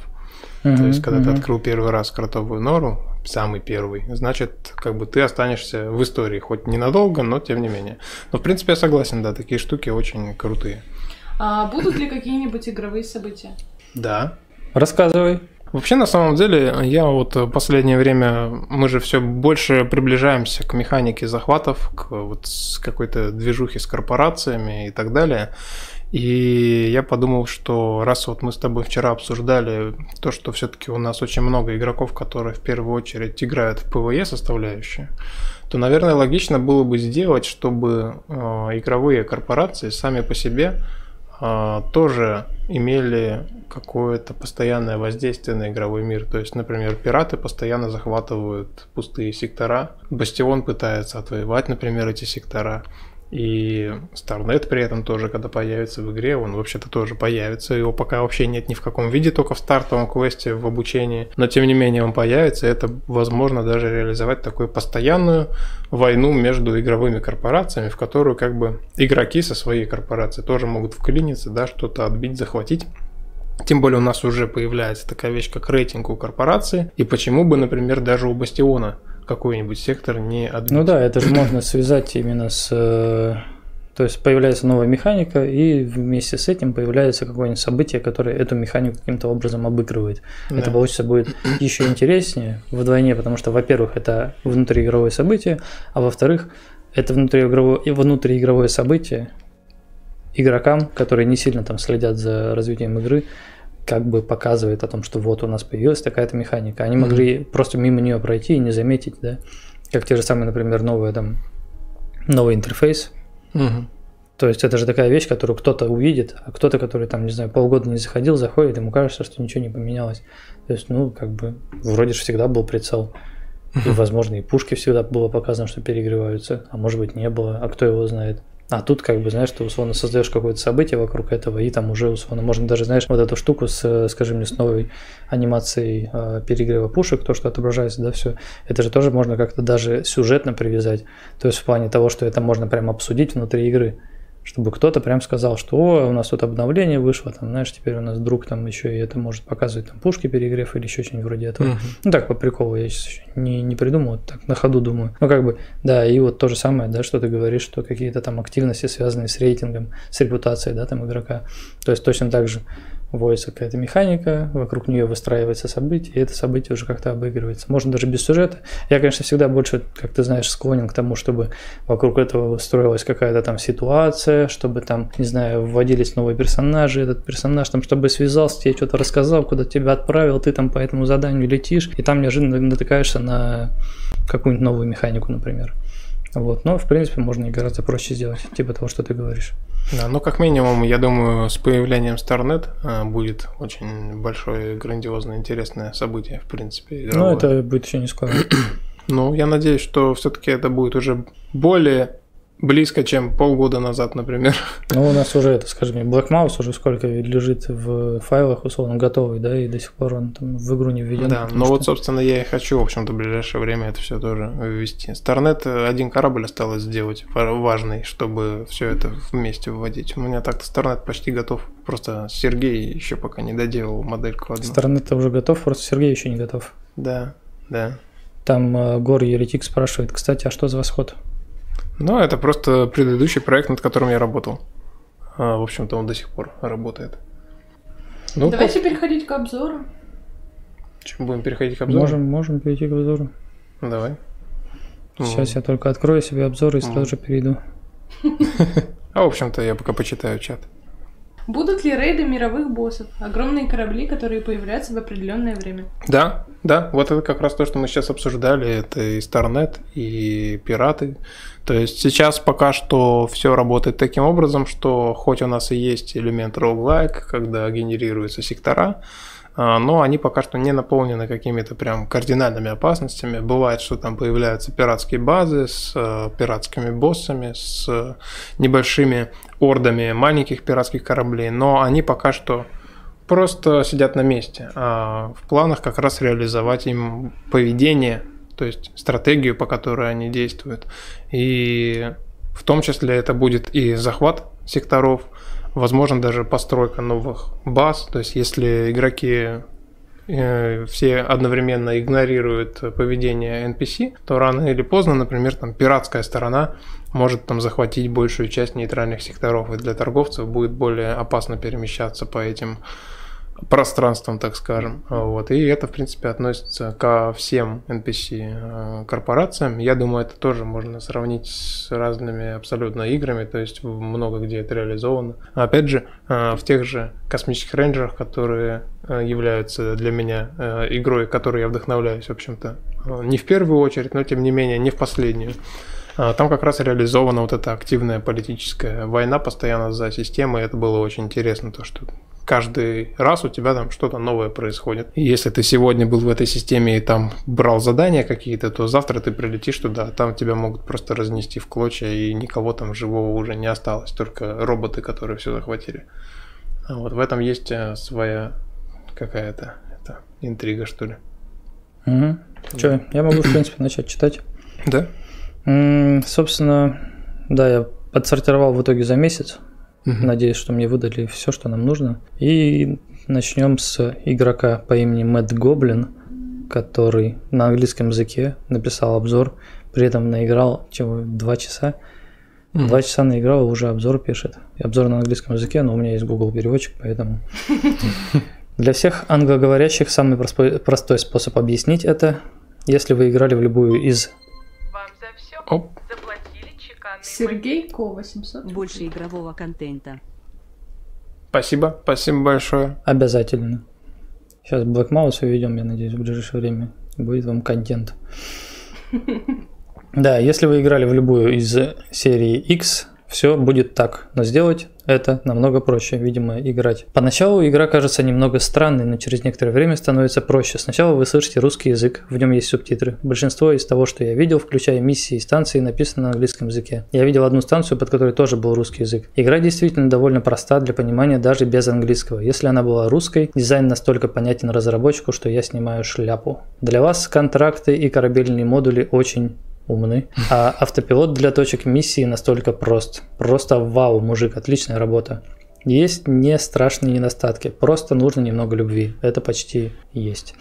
То есть, когда ты открыл первый раз кротовую нору, самый первый, значит, как бы ты останешься в истории, хоть ненадолго, но тем не менее. Но, в принципе, я согласен, да, такие штуки очень крутые. А будут ли какие-нибудь игровые события? Да. Рассказывай. Вообще, на самом деле, я вот в последнее время, мы же все больше приближаемся к механике захватов, к вот какой-то движухе с корпорациями и так далее. И я подумал, что раз вот мы с тобой вчера обсуждали то, что все-таки у нас очень много игроков, которые в первую очередь играют в PvE составляющую, то, наверное, логично было бы сделать, чтобы э, игровые корпорации сами по себе э, тоже имели какое-то постоянное воздействие на игровой мир. То есть, например, пираты постоянно захватывают пустые сектора, Бастион пытается отвоевать, например, эти сектора. И Starnet при этом тоже, когда появится в игре, он вообще-то тоже появится. Его пока вообще нет ни в каком виде, только в стартовом квесте, в обучении. Но тем не менее он появится, это возможно даже реализовать такую постоянную войну между игровыми корпорациями, в которую как бы игроки со своей корпорацией тоже могут вклиниться, да, что-то отбить, захватить. Тем более у нас уже появляется такая вещь, как рейтинг у корпорации. И почему бы, например, даже у Бастиона какой-нибудь сектор не отбить? Ну да, это же можно связать именно с... э, То есть появляется новая механика, и вместе с этим появляется какое-нибудь событие, которое эту механику каким-то образом обыгрывает. Это Да. получится будет еще интереснее вдвойне, потому что, во-первых, это внутриигровое событие, а во-вторых, это внутриигровое, внутриигровое событие игрокам, которые не сильно там следят за развитием игры, как бы показывает о том, что вот у нас появилась такая-то механика. Они Мгм. могли просто мимо нее пройти и не заметить, да, как те же самые, например, новые там новый интерфейс. Мгм. То есть это же такая вещь, которую кто-то увидит, а кто-то, который там, не знаю, полгода не заходил, заходит, ему кажется, что ничего не поменялось. То есть, ну, как бы, вроде же всегда был прицел. И, возможно, и пушки всегда было показано, что перегреваются, а может быть не было, а кто его знает. А тут, как бы, знаешь, ты условно создаешь какое-то событие вокруг этого, и там уже условно можно даже, знаешь, вот эту штуку с, скажи мне, с новой анимацией э, перегрева пушек, то, что отображается, да, все, это же тоже можно как-то даже сюжетно привязать. То есть в плане того, что это можно прям обсудить внутри игры. Чтобы кто-то прям сказал, что о, у нас тут обновление вышло, там, знаешь, теперь у нас друг там еще и это может показывать там пушки перегрев или еще что-нибудь вроде этого. Мгм. Ну так, по приколу, я сейчас ещё не, не придумал, так на ходу думаю. Ну как бы, да, и вот то же самое, да, что ты говоришь, что какие-то там активности, связанные с рейтингом, с репутацией, да, там игрока. То есть точно так же вводится какая-то механика, вокруг нее выстраивается событие, и это событие уже как-то обыгрывается. Можно даже без сюжета. Я, конечно, всегда больше, как ты знаешь, склонен к тому, чтобы вокруг этого строилась какая-то там ситуация, чтобы там, не знаю, вводились новые персонажи, этот персонаж там, чтобы связался, тебе что-то рассказал, куда тебя отправил, ты там по этому заданию летишь, и там неожиданно натыкаешься на какую-нибудь новую механику, например. Вот. Но, в принципе, можно и гораздо проще сделать, типа того, что ты говоришь. Да, ну как минимум, я думаю, с появлением StarNet а, будет очень большое, грандиозное, интересное событие, в принципе. Игровое. Ну, это будет еще не скоро. <clears throat> ну, я надеюсь, что все-таки это будет уже более близко, чем полгода назад, например. Ну, у нас уже, это, скажем, Black Mouse уже сколько лежит в файлах, условно, готовый, да, и до сих пор он там в игру не введен. Да, но что... вот, собственно, я и хочу, в общем-то, в ближайшее время это все тоже ввести. Starnet один корабль осталось сделать важный, чтобы все это вместе вводить. У меня так-то Starnet почти готов. Просто Сергей еще пока не доделал модельку одну. Starnet уже готов, просто Сергей еще не готов. Да, да. Там э, Гор Еретик спрашивает, кстати, а что за восход? Ну, это просто предыдущий проект, над которым я работал. А, в общем-то, он до сих пор работает. Ну, Давайте по... переходить к обзору. Чем будем переходить к обзору? Можем, можем перейти к обзору. Давай. Сейчас mm. я только открою себе обзор и сразу mm. же перейду. <laughs> А, в общем-то, я пока почитаю чат. Будут ли рейды мировых боссов? Огромные корабли, которые появляются в определенное время. Да, да, вот это как раз то, что мы сейчас обсуждали. Это и Старнет, и пираты. То есть сейчас пока что все работает таким образом, что хоть у нас и есть элемент roguelike, когда генерируются сектора, но они пока что не наполнены какими-то прям кардинальными опасностями. Бывает, что там появляются пиратские базы с э, пиратскими боссами, с небольшими ордами маленьких пиратских кораблей, но они пока что просто сидят на месте. А в планах как раз реализовать им поведение, то есть стратегию, по которой они действуют. И в том числе это будет и захват секторов, возможно даже постройка новых баз. То есть если игроки э, все одновременно игнорируют поведение NPC, то рано или поздно, например, там пиратская сторона может там захватить большую часть нейтральных секторов, и для торговцев будет более опасно перемещаться по этим пространством, так скажем. Вот. И это, в принципе, относится ко всем NPC э, корпорациям. Я думаю, это тоже можно сравнить с разными абсолютно играми, то есть много где это реализовано. Опять же, э, в тех же космических рейнджерах, которые э, являются для меня игрой, которой я вдохновляюсь, в общем-то, не в первую очередь, но тем не менее не в последнюю. Там как раз реализована вот эта активная политическая война постоянно за системой. Это было очень интересно, то, что каждый раз у тебя там что-то новое происходит. И если ты сегодня был в этой системе и там брал задания какие-то, то завтра ты прилетишь туда, а там тебя могут просто разнести в клочья, и никого там живого уже не осталось, только роботы, которые все захватили. А вот в этом есть э, своя какая-то интрига, что ли. Угу. Че, я могу, в <clears throat> принципе, начать читать. Да. Собственно, да, я подсортировал в итоге за месяц Угу. Надеюсь, что мне выдали все, что нам нужно. И начнем с игрока по имени Мэтт Гоблин, который на английском языке написал обзор, при этом наиграл чего, два часа. Mm. Два часа наиграл, уже обзор пишет. И обзор на английском языке, но у меня есть Google переводчик, поэтому... <laughs> Для всех англоговорящих самый простой способ объяснить это, если вы играли в любую из... Оп. Сергей Ко 800. Больше игрового контента. Спасибо, спасибо большое. Обязательно. Сейчас Black Mouse уведем, я надеюсь, в ближайшее время. Будет вам контент. <laughs> Да, если вы играли в любую из серии X, все будет так. Но сделать это намного проще, видимо, играть. Поначалу игра кажется немного странной, но через некоторое время становится проще. Сначала вы слышите русский язык, в нем есть субтитры. Большинство из того, что я видел, включая миссии и станции, написано на английском языке. Я видел одну станцию, под которой тоже был русский язык. Игра действительно довольно проста для понимания даже без английского. Если она была русской, дизайн настолько понятен разработчику, что я снимаю шляпу. Для вас контракты и корабельные модули очень умны. А автопилот для точек миссии настолько прост. Просто вау, мужик, отличная работа. Есть не страшные недостатки, просто нужно немного любви. Это почти есть.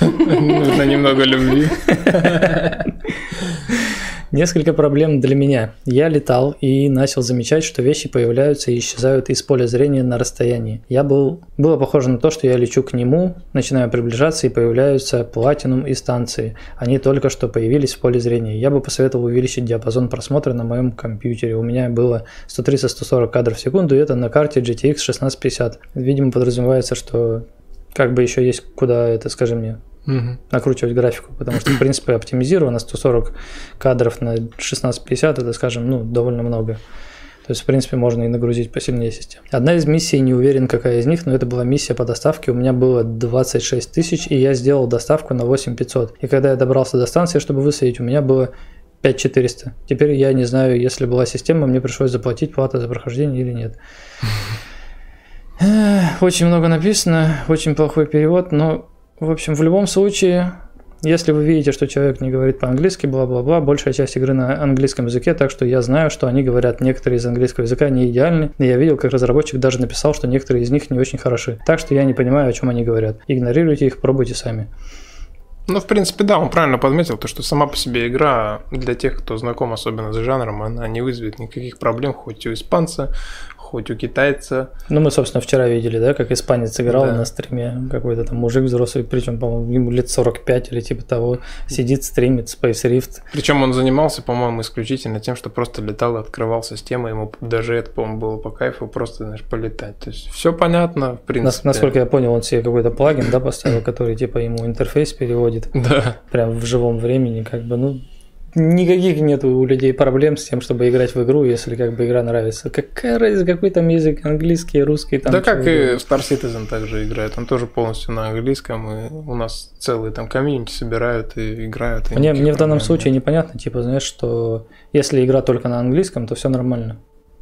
Нужно немного любви. <laughs> Несколько проблем для меня. Я летал и начал замечать, что вещи появляются и исчезают из поля зрения на расстоянии. Я был... Было похоже на то, что я лечу к нему, начинаю приближаться и появляются платинум и станции. Они только что появились в поле зрения. Я бы посоветовал увеличить диапазон просмотра на моем компьютере. У меня было 130-140 кадров в секунду, и это на карте GTX 1650. Видимо, подразумевается, что как бы еще есть куда это, скажи мне, Мгм. накручивать графику, потому что, в принципе, оптимизировано 140 кадров на 1650, это, скажем, ну, довольно много. То есть, в принципе, можно и нагрузить посильнее систему. Одна из миссий, не уверен, какая из них, но это была миссия по доставке. У меня было 26 тысяч, и я сделал доставку на 8500. И когда я добрался до станции, чтобы высадить, у меня было 5400. Теперь я не знаю, если была система, мне пришлось заплатить плату за прохождение или нет. <laughs> Очень много написано, очень плохой перевод, но, в общем, в любом случае, если вы видите, что человек не говорит по-английски, бла-бла-бла, большая часть игры на английском языке, так что я знаю, что они говорят, некоторые из английского языка не идеальны, и я видел, как разработчик даже написал, что некоторые из них не очень хороши. Так что я не понимаю, о чем они говорят. Игнорируйте их, пробуйте сами. Ну, в принципе, да, он правильно подметил, то, что сама по себе игра для тех, кто знаком особенно с жанром, она не вызовет никаких проблем, хоть у испанца, хоть у китайца. Ну, мы, собственно, вчера видели, да, как испанец играл Да. на стриме. Какой-то там мужик взрослый, причем, по-моему, ему лет 45 или типа того, сидит, стримит Space Rift. Причем он занимался, по-моему, исключительно тем, что просто летал и открывал систему, ему даже это, по-моему, было по кайфу просто, знаешь, полетать. То есть все понятно, в Нас- принципе. насколько я понял, он себе какой-то плагин, да, поставил, который типа ему интерфейс переводит <laughs> Да. прям в живом времени, как бы, ну, никаких нету у людей проблем с тем, чтобы играть в игру, если как бы игра нравится. Какая разница, какой там язык, английский, русский, там. да как и в Star Citizen также играет, он тоже полностью на английском, и у нас целые там комьюнити собирают и играют. и Мне, мне в данном случае нет. непонятно, типа, знаешь, что если игра только на английском, то все нормально.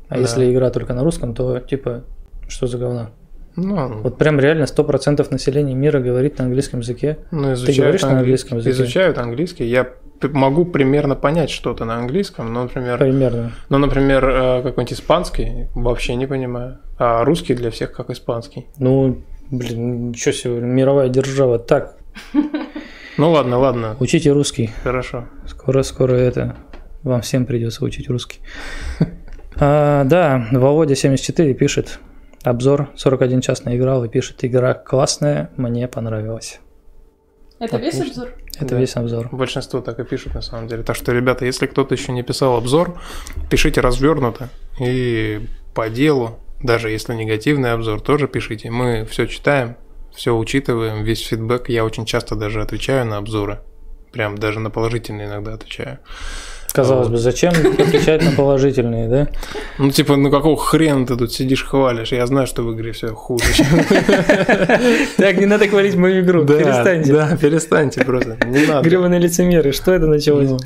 А Да. если игра только на русском, то типа, что за говно? Ну, Вот прям реально 100% населения мира говорит на английском языке. ну, Ты говоришь на английском языке? Изучают английский. Я могу примерно понять что-то на английском, но, например, Примерно. ну, например, э, какой-нибудь испанский вообще не понимаю, а русский для всех как испанский. Ну, блин, ничего себе, мировая держава. Так, Ну ладно, ладно, учите русский. хорошо. Скоро-скоро это вам всем придется учить русский. А, да, Володя74 пишет обзор 41 час наиграл и пишет игра классная, мне понравилась. Это весь Отлично. обзор? Это Да. весь обзор. Большинство так и пишут на самом деле. Так что, ребята, если кто-то еще не писал обзор, пишите развернуто и по делу, даже если негативный обзор, тоже пишите. Мы все читаем, все учитываем, весь фидбэк. Я очень часто даже отвечаю на обзоры. Прям даже на положительные иногда отвечаю. Казалось бы, зачем отвечать на положительные, да? Ну, типа, ну какого хрена ты тут сидишь, хвалишь? Я знаю, что в игре все хуже. Так, не надо хвалить мою игру, перестаньте. Да, перестаньте просто. Не надо. Гребаные лицемеры, что это началось? Ну,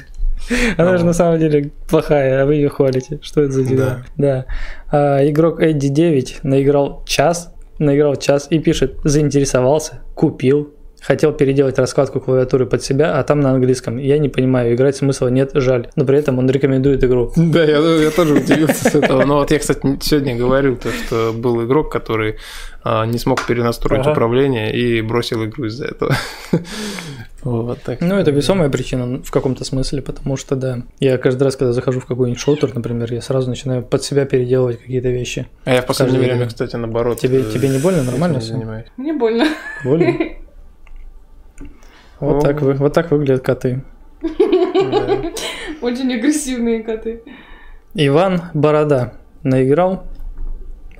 Она же ну. на самом деле плохая, а вы ее хвалите. Что это за дела? Да. А, игрок Эдди 9 наиграл час, наиграл час и пишет, заинтересовался, купил, хотел переделать раскладку клавиатуры под себя, а там на английском. Я не понимаю, играть смысла нет, жаль. Но при этом он рекомендует игру. Да, я, я тоже удивился с этого. Но вот я, кстати, сегодня говорил, то, что был игрок, который а, не смог перенастроить Ага. управление и бросил игру из-за этого. Вот так. Ну, это весомая причина в каком-то смысле, потому что, да, я каждый раз, когда захожу в какой-нибудь шутер, например, я сразу начинаю под себя переделывать какие-то вещи. А я в последнее время, кстати, наоборот. Тебе- э, тебе не больно? Нормально не занимаюсь. Мне больно. Больно? <laughs> Вот так, вы, вот так выглядят коты. <laughs> Очень агрессивные коты. Иван Борода наиграл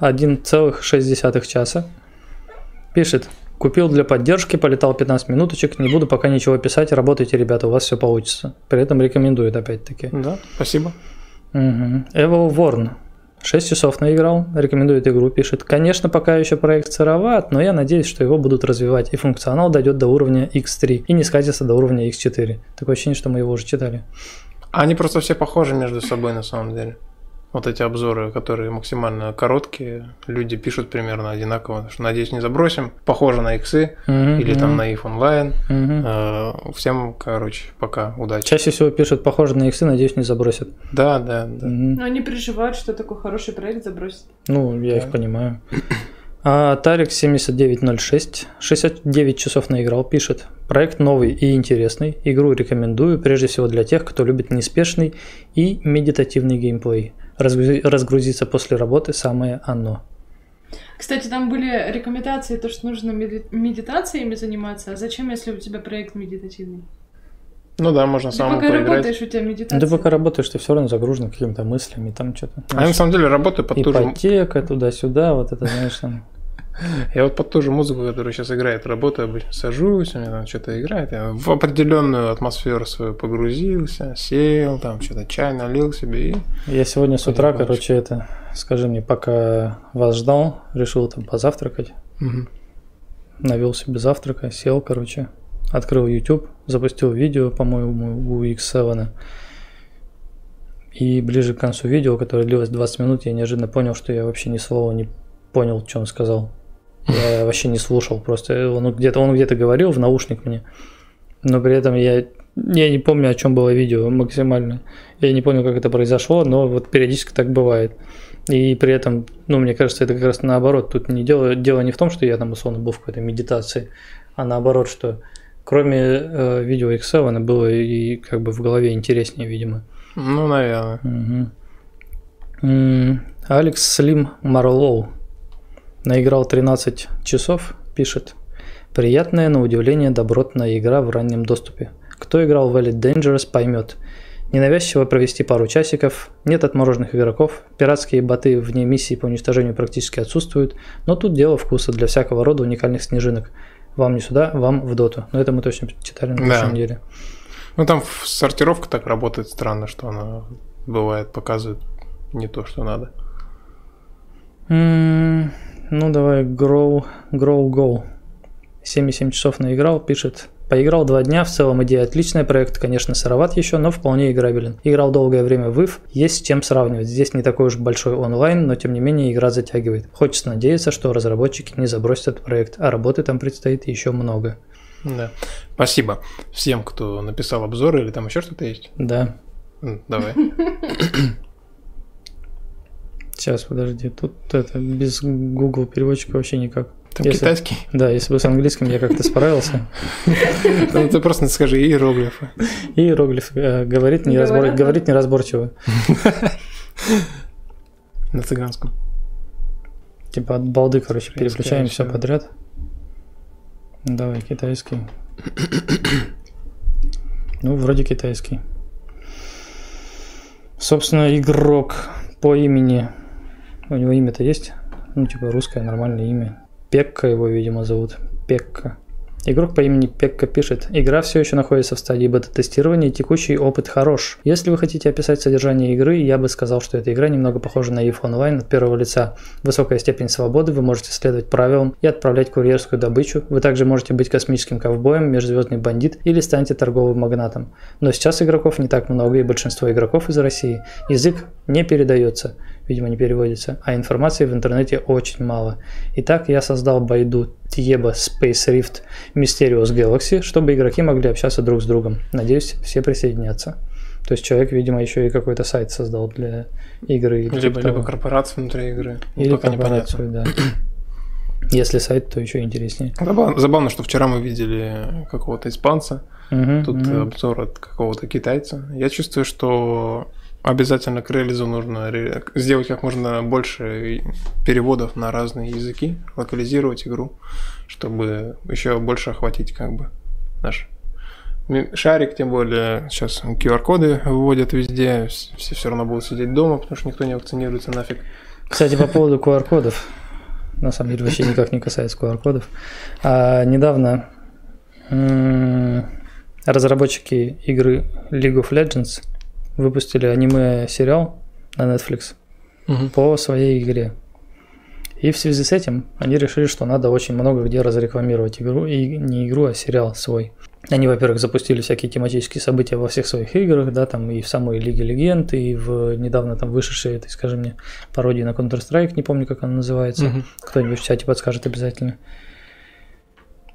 1,6 часа. Пишет, купил для поддержки, полетал 15 минуточек, не буду пока ничего писать, работайте, ребята, у вас все получится. При этом рекомендует опять-таки. Да, спасибо. Evil Worn. 6 часов наиграл, рекомендует игру, пишет. Конечно, пока еще проект сыроват, но я надеюсь, что его будут развивать, и функционал дойдет до уровня X3 и не скатится до уровня X4. Такое ощущение, что мы его уже читали. Они просто все похожи между собой на самом деле. Вот эти обзоры, которые максимально короткие, люди пишут примерно одинаково. Что, надеюсь, не забросим. Похоже на иксы Мгм, или там на if онлайн. Э, Всем, короче, пока, удачи. Чаще всего пишут, похоже на иксы, надеюсь, не забросят. Да, да, да. Мгм. Но они переживают, что такой хороший проект забросит. Ну, я их Да. понимаю. А Тарик 7906 69 часов наиграл, пишет. Проект новый и интересный. Игру рекомендую, прежде всего для тех, кто любит неспешный и медитативный геймплей. Разгрузи- разгрузиться после работы самое оно. Кстати, там были рекомендации, то, что нужно меди- медитациями заниматься. А зачем, если у тебя проект медитативный? Ну да, можно Ты самому пока поиграть. работаешь, у тебя медитация. Да ты пока работаешь, ты все равно загружен какими-то мыслями, там что-то. А я на самом деле работаю под ту же... Ипотека туда-сюда, вот это, знаешь, там. Я вот под ту же музыку, которая сейчас играет, работаю обычно. Сажусь, у меня там что-то играет. Я в определенную атмосферу свою погрузился, сел, там что-то чай налил себе и... Я сегодня с утра, короче, это, скажи мне, пока вас ждал, решил там позавтракать, Мгм. навел себе завтрака, сел, короче, открыл YouTube, запустил видео, по-моему, у X7. И ближе к концу видео, которое длилось 20 минут, я неожиданно понял, что я вообще ни слова не понял, что он сказал. Я вообще не слушал, просто он где-то он где-то говорил в наушник мне, но при этом я, я не помню, о чем было видео максимально. Я не помню, как это произошло, но вот периодически так бывает. И при этом, ну, мне кажется, это как раз наоборот. Тут не дело, дело не в том, что я там условно был в какой-то медитации, а наоборот, что кроме э, видео X7 было и как бы в голове интереснее, видимо. Ну, наверное. Алекс Слим Марлоу наиграл 13 часов, пишет. Приятная, на удивление, добротная игра в раннем доступе. Кто играл в Elite Dangerous, поймет. Ненавязчиво провести пару часиков, нет отмороженных игроков, пиратские боты вне миссии по уничтожению практически отсутствуют, но тут дело вкуса для всякого рода уникальных снежинок. Вам не сюда, вам в доту. Но это мы точно читали на Да. прошлой неделе. Ну, там сортировка так работает странно, что она бывает показывает не то, что надо. М, Ну, давай, Grow, Grow Go. 7,7 часов наиграл, пишет. Поиграл два дня, в целом идея отличная, проект, конечно, сыроват еще, но вполне играбелен. Играл долгое время в IF, есть с чем сравнивать. Здесь не такой уж большой онлайн, но тем не менее игра затягивает. Хочется надеяться, что разработчики не забросят этот проект, а работы там предстоит еще много. Да. Спасибо всем, кто написал обзоры или там еще что-то есть. Да. Давай. <laughs> Сейчас, подожди, тут это без Google переводчика вообще никак. Там Если- китайский. Да, если бы с английским я как-то справился. Ну, ты просто скажи иероглифы. И иероглиф э, говорит, неразборчиво. На цыганском. Типа от балды, короче, переключаем все подряд. Давай, китайский. Ну, вроде китайский. Собственно, игрок по имени... У него имя-то есть? Ну, типа русское нормальное имя. Пекка его, видимо, зовут. Пекка. Игрок по имени Пекка пишет, игра все еще находится в стадии бета-тестирования, текущий опыт хорош. Если вы хотите описать содержание игры, я бы сказал, что эта игра немного похожа на EVE Online от первого лица. Высокая степень свободы, вы можете следовать правилам и отправлять курьерскую добычу. Вы также можете быть космическим ковбоем, межзвездный бандит или станете торговым магнатом. Но сейчас игроков не так много, и большинство игроков из России. Язык не передается, видимо не переводится, а информации в интернете очень мало. Итак, я создал байду Tieba Space Rift Mysterious Galaxy, чтобы игроки могли общаться друг с другом. Надеюсь, все присоединятся. То есть человек, видимо, еще и какой-то сайт создал для игры. или Либо, либо корпорация внутри игры. Ну, Или непонятно. корпорацию, да. <clears throat> Если сайт, то еще интереснее. Забавно, забавно, что вчера мы видели какого-то испанца, Мгм, тут мгм. обзор от какого-то китайца. Я чувствую, что обязательно к релизу нужно сделать как можно больше переводов на разные языки, локализировать игру, чтобы еще больше охватить как бы наш шарик, тем более сейчас QR-коды выводят везде, вс- все все равно будут сидеть дома, потому что никто не вакцинируется нафиг. Кстати, по поводу QR-кодов. На самом деле вообще никак не касается QR-кодов. А, недавно разработчики игры League of Legends выпустили аниме-сериал на Netflix по своей игре. И в связи с этим они решили, что надо очень много где разрекламировать игру, и не игру, а сериал свой. Они, во-первых, запустили всякие тематические события во всех своих играх, да, там и в самой Лиге Легенд, и в недавно там вышедшей этой, скажи мне, пародии на Counter-Strike, не помню, как она называется. Мгм. Кто-нибудь в чате подскажет обязательно.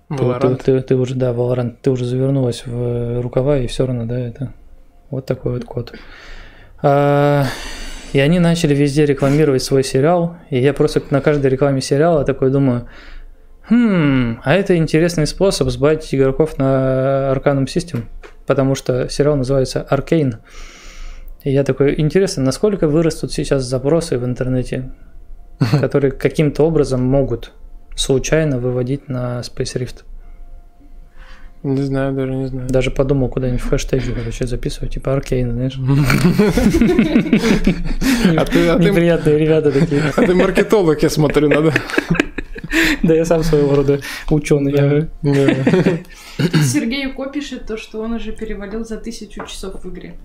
Ты-. Ты, ты- ты уже, да, Valorant, ты уже завернулась в рукава, и все равно, да, это вот такой вот код. А, И они начали везде рекламировать свой сериал, и я просто на каждой рекламе сериала такой думаю, хм, а это интересный способ сбавить игроков на Arcanum System, потому что сериал называется Arcane. И я такой, интересно, насколько вырастут сейчас запросы в интернете, <laughs> которые каким-то образом могут случайно выводить на Space Rift. Не знаю, даже не знаю. Даже подумал куда-нибудь в хэштеге, короче, записывать, типа Аркейн, знаешь. <laughs> А а Неприятные ребята такие. а ты маркетолог, я смотрю, надо. <laughs> Да я сам своего рода ученый. Сергей Уко пишет то, что он уже перевалил за тысячу часов в игре.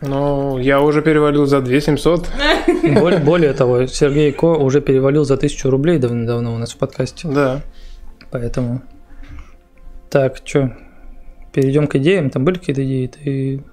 Ну, я уже перевалил за 2700. <laughs> Более, более того, Сергей Ко уже перевалил за тысячу рублей давно у нас в подкасте. Да. Поэтому. Так, что? Перейдем к идеям. Там были какие-то идеи? Ты...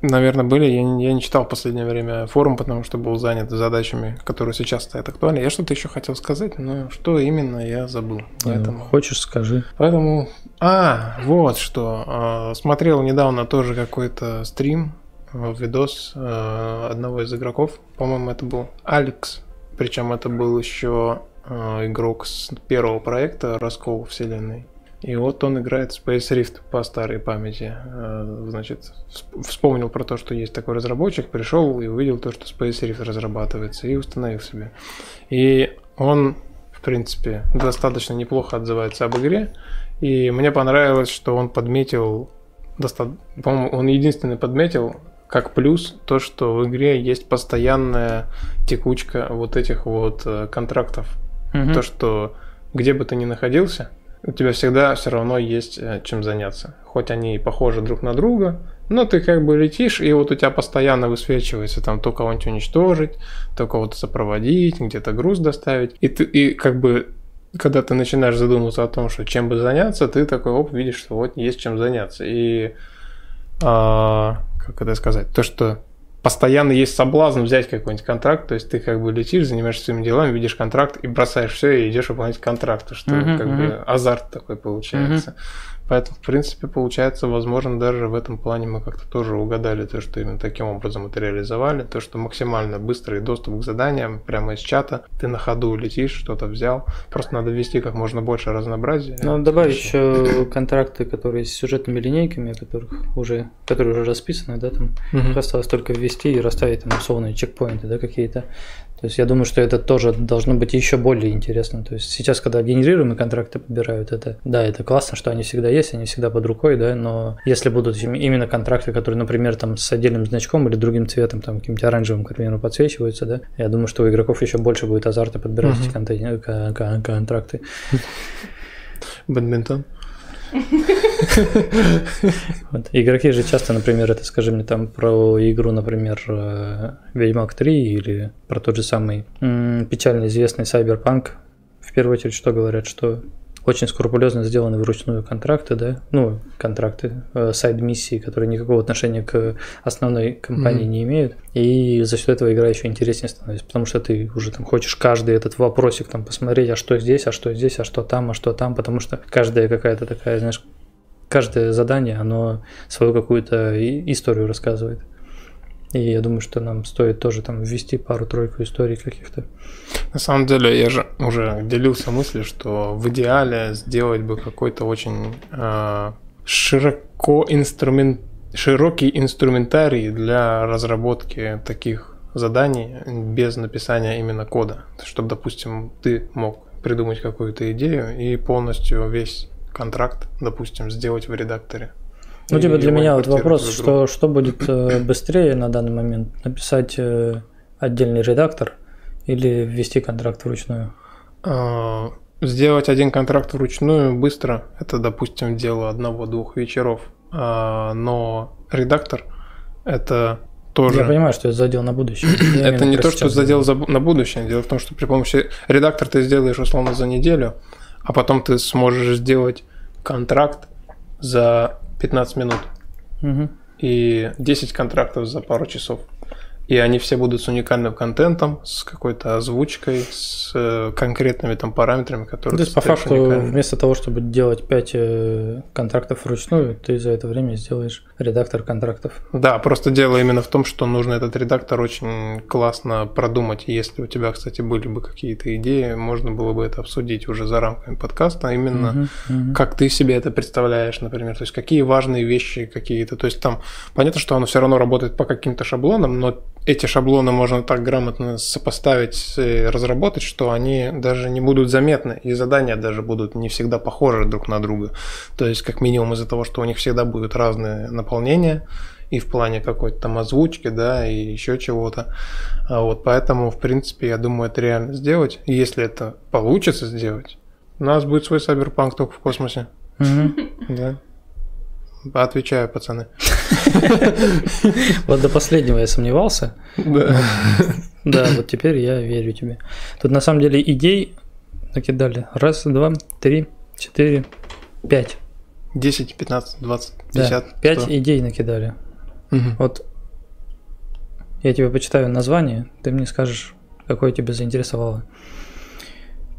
Наверное, были. Я не, я не читал в последнее время форум, потому что был занят задачами, которые сейчас стоят актуальны. Я что-то еще хотел сказать, но что именно, я забыл. Поэтому... Хочешь, скажи. Поэтому... А, вот что. А, Смотрел недавно тоже какой-то стрим, видос э, одного из игроков. По-моему, это был Алекс. Причем это был еще э, игрок с первого проекта «Раскол вселенной». И вот он играет Space Rift по старой памяти. Э, Значит, всп- вспомнил про то, что есть такой разработчик, пришел и увидел то, что Space Rift разрабатывается, и установил себе. И он, в принципе, достаточно неплохо отзывается об игре. И мне понравилось, что он подметил, доста- по-моему, он единственный подметил, как плюс то, что в игре есть постоянная текучка вот этих вот э, контрактов. Мгм. То, что где бы ты ни находился, у тебя всегда все равно есть э, чем заняться. Хоть они и похожи друг на друга, но ты как бы летишь, и вот у тебя постоянно высвечивается там то кого-нибудь уничтожить, то кого-то сопроводить, где-то груз доставить. И ты и как бы когда ты начинаешь задумываться о том, что чем бы заняться, ты такой, оп, видишь, что вот есть чем заняться. И а, как это сказать, то, что постоянно есть соблазн взять какой-нибудь контракт, то есть ты как бы летишь, занимаешься своими делами, видишь контракт и бросаешь все и идешь выполнять контракт, что Мгм, как мгм. бы азарт такой получается. Поэтому, в принципе, получается, возможно, даже в этом плане мы как-то тоже угадали то, что именно таким образом это реализовали, то, что максимально быстрый доступ к заданиям прямо из чата, ты на ходу летишь, что-то взял, просто надо ввести как можно больше разнообразия. Ну, добавить еще <laughs> контракты, которые с сюжетными линейками, которых уже, которые уже расписаны, да, там их осталось только ввести и расставить там условные чекпоинты, да, какие-то. То есть я думаю, что это тоже должно быть еще более интересно. То есть сейчас, когда генерируемые контракты подбирают, это да, это классно, что они всегда есть, они всегда под рукой, да, но если будут им- именно контракты, которые, например, там с отдельным значком или другим цветом, там каким-то оранжевым, к примеру, подсвечиваются, да, я думаю, что у игроков еще больше будет азарта подбирать Мгм. эти контейнеры- кон- кон- контракты. Бадминтон. Вот. Игроки же часто, например, это скажи мне там про игру, например, э, Ведьмак 3 или про тот же самый м, печально известный Cyberpunk. В первую очередь, что говорят, что очень скрупулезно сделаны вручную контракты, да, ну, контракты, э, сайд-миссии, которые никакого отношения к основной компании Мгм. не имеют. И за счет этого игра еще интереснее становится, потому что ты уже там хочешь каждый этот вопросик там посмотреть, а что здесь, а что здесь, а что там, а что там, потому что каждая какая-то такая, знаешь, каждое задание, оно свою какую-то историю рассказывает. И я думаю, что нам стоит тоже там ввести пару-тройку историй каких-то. На самом деле, я же уже делился мыслью, что в идеале сделать бы какой-то очень э, широко инструмент, широкий инструментарий для разработки таких заданий без написания именно кода. Чтобы, допустим, ты мог придумать какую-то идею и полностью весь контракт, допустим, сделать в редакторе. Ну, типа для меня вот вопрос, что, что будет э, быстрее на данный момент? Написать э, отдельный редактор или ввести контракт вручную? А, Сделать один контракт вручную быстро, это, допустим, дело одного-двух вечеров. А, Но редактор это тоже... Я понимаю, что это задел на будущее. <clears throat> Я Это не то, что задел за- на будущее. Дело в том, что при помощи редактор ты сделаешь условно за неделю, а потом ты сможешь сделать контракт за 15 минут Мгм. и 10 контрактов за пару часов. И они все будут с уникальным контентом, с какой-то озвучкой, с э, конкретными там параметрами, которые... То есть, по факту, вместо того, чтобы делать 5 э, контрактов вручную, ты за это время сделаешь редактор контрактов. Да, просто дело именно в том, что нужно этот редактор очень классно продумать. Если у тебя, кстати, были бы какие-то идеи, можно было бы это обсудить уже за рамками подкаста, а именно угу, угу. как ты себе это представляешь, например, то есть какие важные вещи какие-то. То есть там понятно, что оно все равно работает по каким-то шаблонам, но эти шаблоны можно так грамотно сопоставить и разработать, что они даже не будут заметны, и задания даже будут не всегда похожи друг на друга. То есть, как минимум из-за того, что у них всегда будут разные наполнения, и в плане какой-то там озвучки, да, и еще чего-то. А вот поэтому, в принципе, я думаю, это реально сделать. И если это получится сделать, у нас будет свой Cyberpunk только в космосе. Да. Отвечаю, пацаны. Вот до последнего я сомневался. Да. Да, вот теперь я верю тебе. Тут на самом деле идей накидали. Раз, два, три, четыре, пять. Десять, пятнадцать, двадцать, пятьдесят. Пять идей накидали. Вот я тебе почитаю название, ты мне скажешь, какое тебя заинтересовало.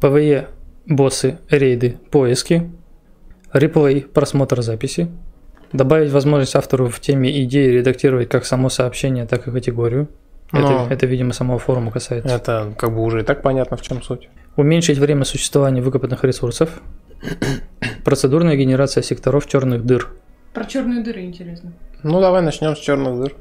PvE, боссы, рейды, поиски, реплей, просмотр записи, Добавить возможность автору в теме идеи редактировать как само сообщение, так и категорию. Это, это, видимо, самого форума касается. Это как бы уже и так понятно, в чем суть. Уменьшить время существования выкопанных ресурсов. <clears throat> Процедурная генерация секторов черных дыр. Про черные дыры интересно. Ну, давай начнем с черных дыр.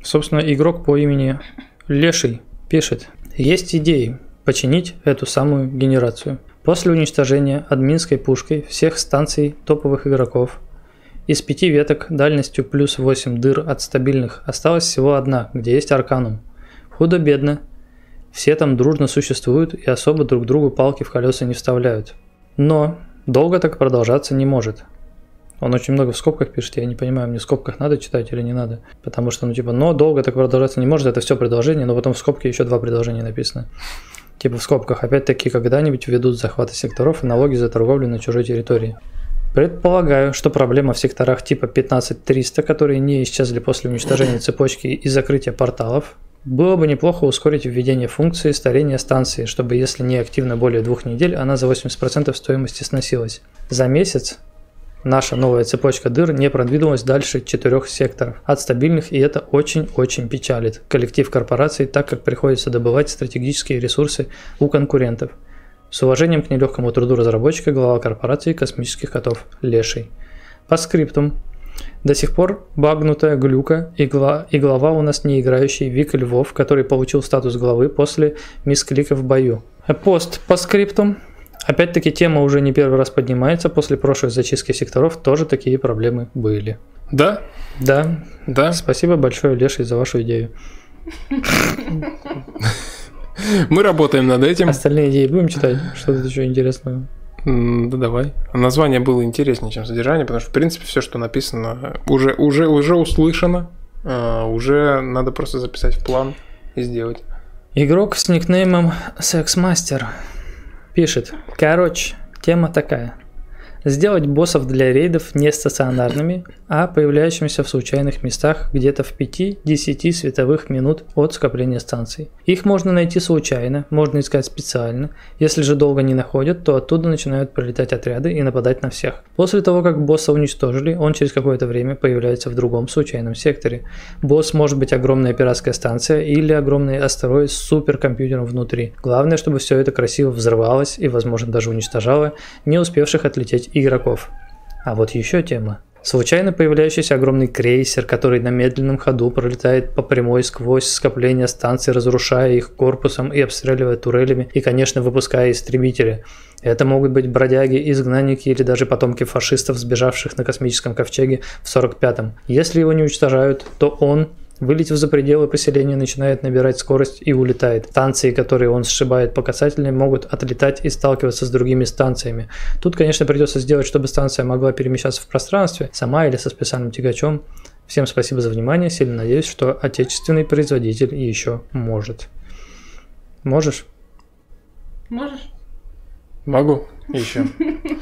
Собственно, игрок по имени Леший пишет. Есть идеи починить эту самую генерацию. После уничтожения админской пушкой всех станций топовых игроков – из пяти веток дальностью плюс 8 дыр от стабильных осталась всего одна, где есть арканум. Худо-бедно. Все там дружно существуют и особо друг другу палки в колеса не вставляют. Но долго так продолжаться не может. Он очень много в скобках пишет, я не понимаю, мне в скобках надо читать или не надо. Потому что, ну, типа, но долго так продолжаться не может, это все предложение, но потом в скобке еще два предложения написано. Типа в скобках, опять-таки, когда-нибудь введут захваты секторов и налоги за торговлю на чужой территории. Предполагаю, что проблема в секторах типа 15300, которые не исчезли после уничтожения цепочки и закрытия порталов, было бы неплохо ускорить введение функции старения станции, чтобы если не активно более двух недель, она за 80% стоимости сносилась. За месяц наша новая цепочка дыр не продвинулась дальше четырех секторов от стабильных, и это очень-очень печалит коллектив корпораций, так как приходится добывать стратегические ресурсы у конкурентов – с уважением к нелегкому труду разработчика глава корпорации космических котов Леший. По скриптум. До сих пор багнутая глюка и, гла, и глава у нас не играющий Вик Львов, который получил статус главы после мисклика в бою. Пост по скриптум. Опять-таки тема уже не первый раз поднимается, после прошлой зачистки секторов тоже такие проблемы были. Да? Да. Да. Спасибо большое, Леший, за вашу идею. <laughs> Мы работаем над этим. Остальные идеи будем читать? Что тут еще интересного? Да давай. Название было интереснее, чем содержание, потому что, в принципе, все, что написано, уже, уже, уже услышано, а, уже надо просто записать в план и сделать. Игрок с никнеймом Сексмастер пишет. Короче, тема такая. Сделать боссов для рейдов не стационарными, а появляющимися в случайных местах где-то в 5-10 световых минут от скопления станций. Их можно найти случайно, можно искать специально. Если же долго не находят, то оттуда начинают пролетать отряды и нападать на всех. После того, как босса уничтожили, он через какое-то время появляется в другом случайном секторе. Босс может быть огромная пиратская станция или огромный астероид с суперкомпьютером внутри. Главное, чтобы все это красиво взрывалось и, возможно, даже уничтожало не успевших отлететь игроков. А вот еще тема. Случайно появляющийся огромный крейсер, который на медленном ходу пролетает по прямой сквозь скопление станций, разрушая их корпусом и обстреливая турелями и, конечно, выпуская истребители. Это могут быть бродяги, изгнанники или даже потомки фашистов, сбежавших на космическом ковчеге в 45-м. Если его не уничтожают, то он Вылетев за пределы поселения, начинает набирать скорость и улетает. Станции, которые он сшибает по касательной, могут отлетать и сталкиваться с другими станциями. Тут, конечно, придется сделать, чтобы станция могла перемещаться в пространстве, сама или со специальным тягачом. Всем спасибо за внимание, сильно надеюсь, что отечественный производитель еще может. Можешь? Можешь? Могу еще. <laughs>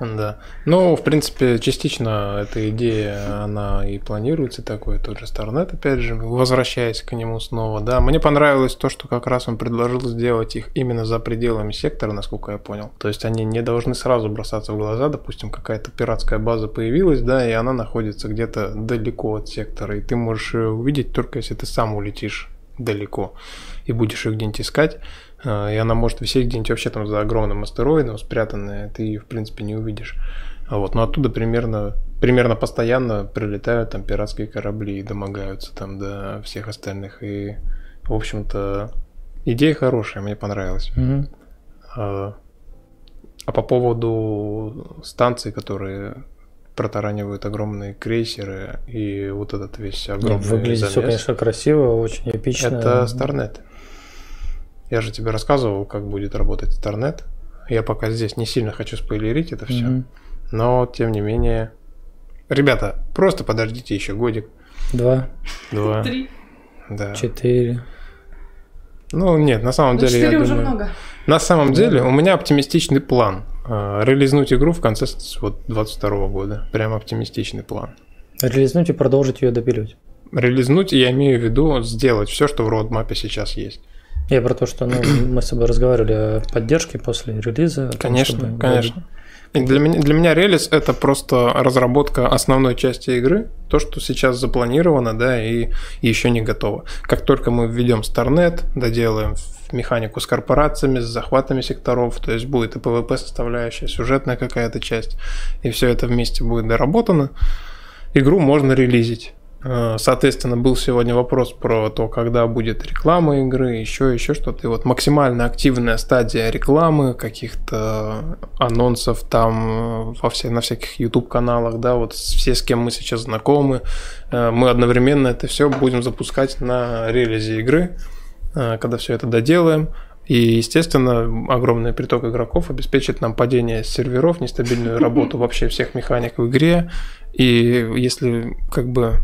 Да. Ну, в принципе, частично эта идея, она и планируется такой, тот же Starnet, опять же, возвращаясь к нему снова, да. Мне понравилось то, что как раз он предложил сделать их именно за пределами сектора, насколько я понял. То есть они не должны сразу бросаться в глаза, допустим, какая-то пиратская база появилась, да, и она находится где-то далеко от сектора, и ты можешь ее увидеть только если ты сам улетишь далеко и будешь их где-нибудь искать. А, и она может висеть где-нибудь вообще там за огромным астероидом спрятанная, ты ее, в принципе, не увидишь. Вот, но оттуда примерно, примерно постоянно прилетают там пиратские корабли и домогаются там до всех остальных. И, в общем-то, идея хорошая, мне понравилась. Мгм. А, а по поводу станций, которые протаранивают огромные крейсеры и вот этот весь огромный выглядит все, замес, конечно, красиво, очень эпично. это Starnet. Я же тебе рассказывал, как будет работать Starnet. Я пока здесь не сильно хочу спойлерить это все. Мгм. Но, тем не менее... Ребята, просто подождите еще годик, Два, два. <laughs> Три. Да. четыре. Ну, нет, на самом Ну, деле, я четыре уже думаю... много. На самом деле, у меня оптимистичный план. э, Релизнуть игру в конце вот 22 года. Прям оптимистичный план. Релизнуть и продолжить ее допиливать. Релизнуть, я имею в виду сделать все, что в родмапе сейчас есть. Я про то, что ну, <clears throat> мы с тобой разговаривали о поддержке после релиза. о том, Конечно, чтобы- конечно. И для меня, для меня релиз это просто разработка основной части игры, то, что сейчас запланировано, да, и, еще не готово. Как только мы введем Starnet, доделаем механику с корпорациями, с захватами секторов, то есть будет и PvP составляющая, сюжетная какая-то часть, и все это вместе будет доработано, игру можно релизить. Э, Соответственно, был сегодня вопрос про то, когда будет реклама игры, еще, еще что-то. И вот максимально активная стадия рекламы, каких-то анонсов там э, во все, на всяких YouTube-каналах, да, вот все, с кем мы сейчас знакомы, э, мы одновременно это все будем запускать на релизе игры, когда все это доделаем. И, естественно, огромный приток игроков обеспечит нам падение серверов, нестабильную <laughs> работу вообще всех механик в игре. И если как бы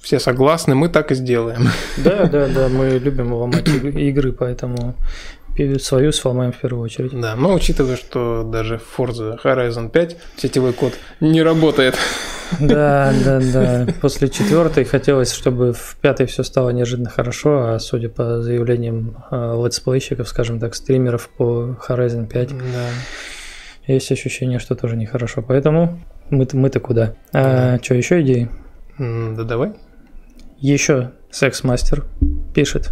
все согласны, мы так и сделаем. <laughs> Да, да, да, мы любим ломать иг- игры, поэтому свою сломаем в первую очередь. Да, но учитывая, что даже Forza Horizon 5 сетевой код не работает. Да, да, да. <laughs> После четвертой хотелось, чтобы в пятой все стало неожиданно хорошо, а судя по заявлениям э, летсплейщиков, скажем так, стримеров по Horizon 5, Да. есть ощущение, что тоже нехорошо. Поэтому мы-то, мы-то куда? А, что, еще идеи? Да давай. Еще секс-мастер пишет.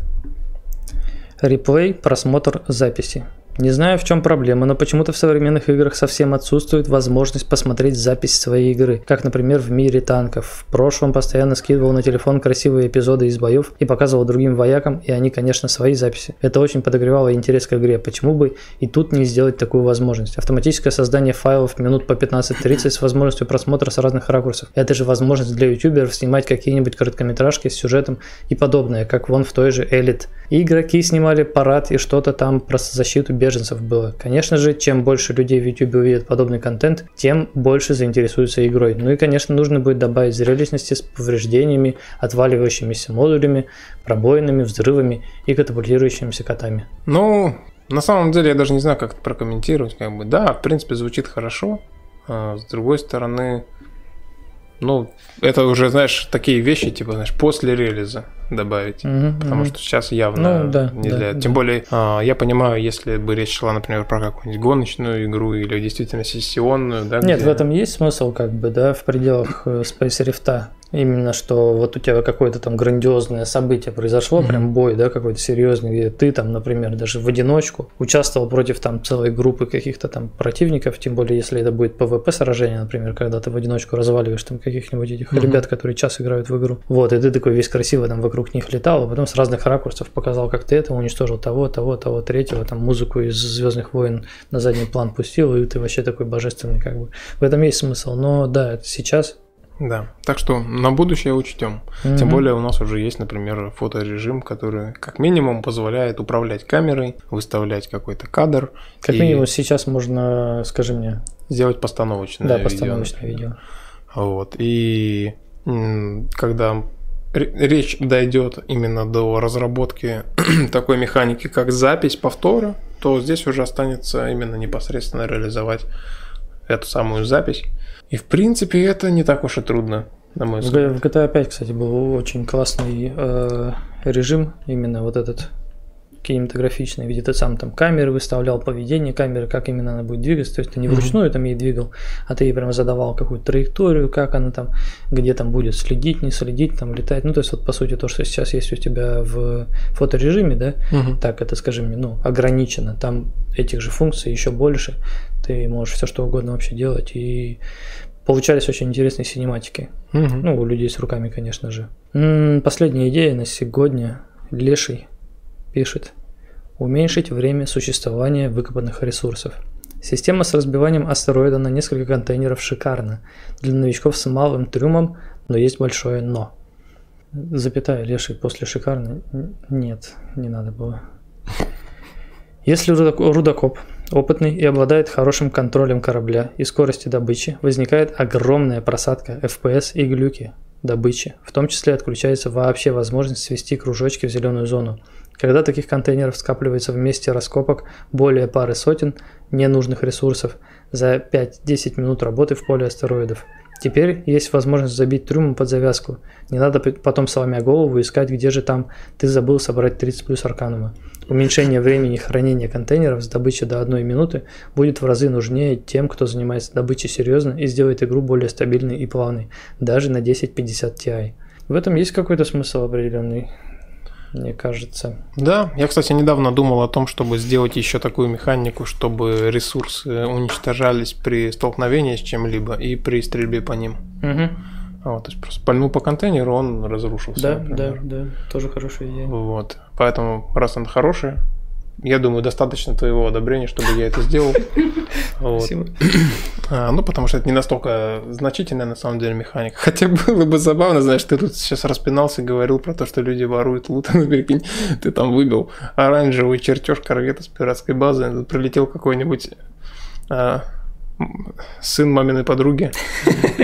Реплей, просмотр записи. Не знаю, в чем проблема, но почему-то в современных играх совсем отсутствует возможность посмотреть запись своей игры, как, например, в мире танков. В прошлом постоянно скидывал на телефон красивые эпизоды из боев и показывал другим воякам, и они, конечно, свои записи. Это очень подогревало интерес к игре. Почему бы и тут не сделать такую возможность? Автоматическое создание файлов минут по 15-30 с возможностью просмотра с разных ракурсов. Это же возможность для ютуберов снимать какие-нибудь короткометражки с сюжетом и подобное, как вон в той же Элит. Игроки снимали парад и что-то там про защиту беженцев было. Конечно же, чем больше людей в YouTube увидят подобный контент, тем больше заинтересуются игрой. Ну и, конечно, нужно будет добавить зрелищности с повреждениями, отваливающимися модулями, пробоинами, взрывами и катапультирующимися котами. Ну, на самом деле, я даже не знаю, как это прокомментировать. Как бы, да, в принципе, звучит хорошо. А, с другой стороны, ну, это уже, знаешь, такие вещи, типа, знаешь, после релиза добавить. Мгм, Потому мгм. что сейчас явно Ну, да, не да, для... да. Тем более, а, я понимаю, если бы речь шла, например, про какую-нибудь гоночную игру или действительно сессионную, да, Нет, где- в этом есть смысл, как бы, да, в пределах э, Space Rift. Именно что вот у тебя какое-то там грандиозное событие произошло, Мгм. прям бой, да, какой-то серьезный, где ты там, например, даже в одиночку участвовал против там целой группы каких-то там противников, тем более если это будет PvP сражение, например, когда ты в одиночку разваливаешь там каких-нибудь этих Мгм. ребят, которые час играют в игру. Вот, и ты такой весь красивый там вокруг них летал, а потом с разных ракурсов показал, как ты это уничтожил того, того, того, третьего, там музыку из Звездных войн на задний план пустил, и ты вообще такой божественный, как бы. В этом есть смысл. Но да, это сейчас. Да, так что на будущее учтем. Тем Мгм. более у нас уже есть, например, фоторежим, который как минимум позволяет управлять камерой, выставлять какой-то кадр, Как и минимум сейчас можно, скажи мне, сделать постановочное да, видео, постановочное например. видео. Вот. И когда речь дойдет именно до разработки <clears throat> такой механики, как запись повтора, то здесь уже останется именно непосредственно реализовать эту самую запись. И в принципе это не так уж и трудно, на мой взгляд. В GTA 5, кстати, был очень классный э, режим, именно вот этот кинематографичный, где ты сам там камеры выставлял, поведение камеры, как именно она будет двигаться, то есть ты не вручную там ей двигал, а ты ей прям задавал какую-то траекторию, как она там, где там будет следить, не следить, там летать, ну то есть вот по сути то, что сейчас есть у тебя в фоторежиме, да, Мгм. так это, скажем, ну, ограничено. Там этих же функций еще больше. Ты можешь все что угодно вообще делать. И получались очень интересные синематики. Мгм. Ну, у людей с руками, конечно же. Последняя идея на сегодня. Леший пишет. Уменьшить время существования выкопанных ресурсов. Система с разбиванием астероида на несколько контейнеров шикарна. Для новичков с малым трюмом, но есть большое но. Запятая, Леший после шикарно. Нет, не надо было. Если рудок- рудокоп опытный и обладает хорошим контролем корабля и скорости добычи, возникает огромная просадка FPS и глюки добычи. В том числе отключается вообще возможность свести кружочки в зеленую зону. Когда таких контейнеров скапливается в месте раскопок более пары сотен ненужных ресурсов за 5-10 минут работы в поле астероидов. Теперь есть возможность забить трюмом под завязку. Не надо потом сломя голову искать, где же там ты забыл собрать 30 плюс арканума. Уменьшение времени хранения контейнеров с добычи до одной минуты будет в разы нужнее тем, кто занимается добычей серьезно и сделает игру более стабильной и плавной, даже на 1050 Ti. В этом есть какой-то смысл определенный, мне кажется. Да, я, кстати, недавно думал о том, чтобы сделать еще такую механику, чтобы ресурсы уничтожались при столкновении с чем-либо и при стрельбе по ним. Мгм. А Вот, то есть просто пальнул по контейнеру, он разрушился. Да, например. да, да, тоже хорошая идея. Вот. Поэтому, раз она хорошая, я думаю, достаточно твоего одобрения, чтобы я это сделал. <laughs> Вот. Спасибо. <clears throat> А, ну, потому что это не настолько значительная на самом деле механика. <laughs> Хотя было бы забавно, знаешь, ты тут сейчас распинался и говорил про то, что люди воруют лут, <laughs> ну, прикинь, ты там выбил оранжевый чертеж корвета с пиратской базы, тут прилетел какой-нибудь а, сын маминой подруги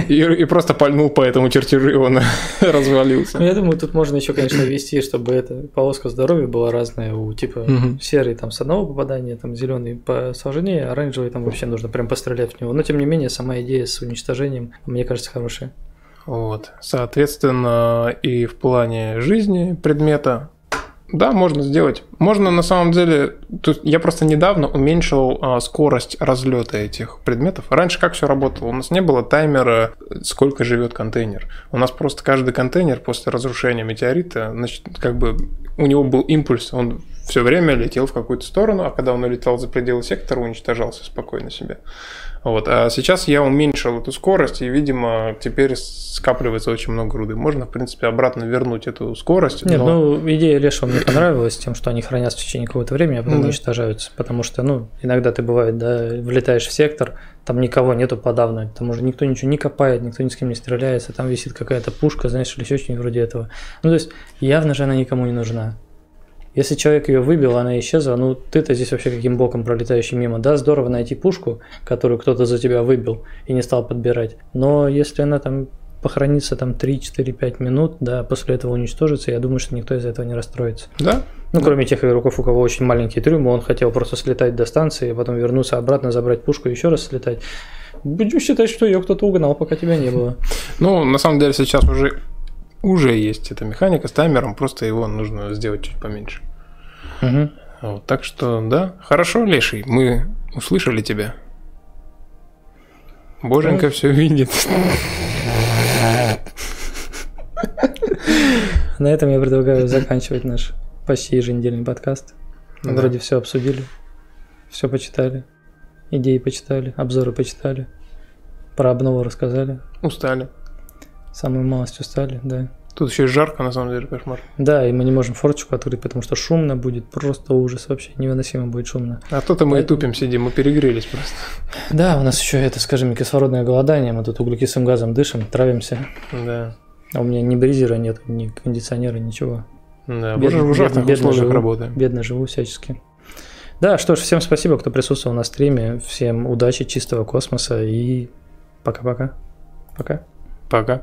и, и просто пальнул по этому чертежу, и он <laughs> Ну, развалился. я думаю, тут можно еще, конечно, ввести, чтобы эта полоска здоровья была разная у типа Мгм. серый там с одного попадания, там зеленый посложнее, оранжевый там вообще нужно прям пострелять в него. Но тем не менее, сама идея с уничтожением, мне кажется, хорошая. Вот. Соответственно, и в плане жизни предмета, да, можно сделать. Можно на самом деле, тут я просто недавно уменьшил а, скорость разлета этих предметов. Раньше как все работало? У нас не было таймера, сколько живет контейнер. У нас просто каждый контейнер после разрушения метеорита, значит, как бы у него был импульс, он все время летел в какую-то сторону, а когда он улетал за пределы сектора, уничтожался спокойно себе. Вот. А сейчас я уменьшил эту скорость, и, видимо, теперь скапливается очень много руды. Можно, в принципе, обратно вернуть эту скорость. Нет, но- ну идея Леша мне понравилась тем, что они хранятся в течение какого-то времени, а потом да. уничтожаются. Потому что, ну, иногда ты бывает, да, влетаешь в сектор, там никого нету подавно, там уже никто ничего не копает, никто ни с кем не стреляется, там висит какая-то пушка, знаешь, или еще что-нибудь вроде этого. Ну, то есть, явно же она никому не нужна. Если человек ее выбил, она исчезла, ну ты-то здесь вообще каким боком пролетающий мимо. Да, здорово найти пушку, которую кто-то за тебя выбил и не стал подбирать. Но если она там похоронится там 3-4-5 минут, да, после этого уничтожится, я думаю, что никто из этого не расстроится. Да? Ну, кроме тех игроков, у кого очень маленький трюм, он хотел просто слетать до станции, а потом вернуться обратно, забрать пушку и еще раз слетать. Будем считать, что ее кто-то угнал, пока тебя не было. Ну, на самом деле, сейчас уже, уже есть эта механика с таймером, просто его нужно сделать чуть поменьше. Мгм. Вот, так что, да, хорошо, Леший, мы услышали тебя. Боженька все видит. На этом я предлагаю заканчивать наш почти еженедельный подкаст. Да. Вроде все обсудили, все почитали, идеи почитали, обзоры почитали, про обнову рассказали, Устали. Самую малость устали, да. Тут еще и жарко, на самом деле, кошмар. Да, и мы не можем форточку открыть, потому что шумно будет, просто ужас вообще, невыносимо будет шумно. А то-то мы и Поэтому- тупим сидим, мы перегрелись просто. <laughs> Да, у нас еще это, скажем, кислородное голодание, мы тут углекислым газом дышим, травимся, Да. а у меня ни бризера нет, ни кондиционера, ничего. Да, Бедно- в ужасных бедно- условиях живу. работаем. Бедно живу всячески. Да, что ж, всем спасибо, кто присутствовал на стриме, всем удачи, чистого космоса и пока-пока. Пока. Пока.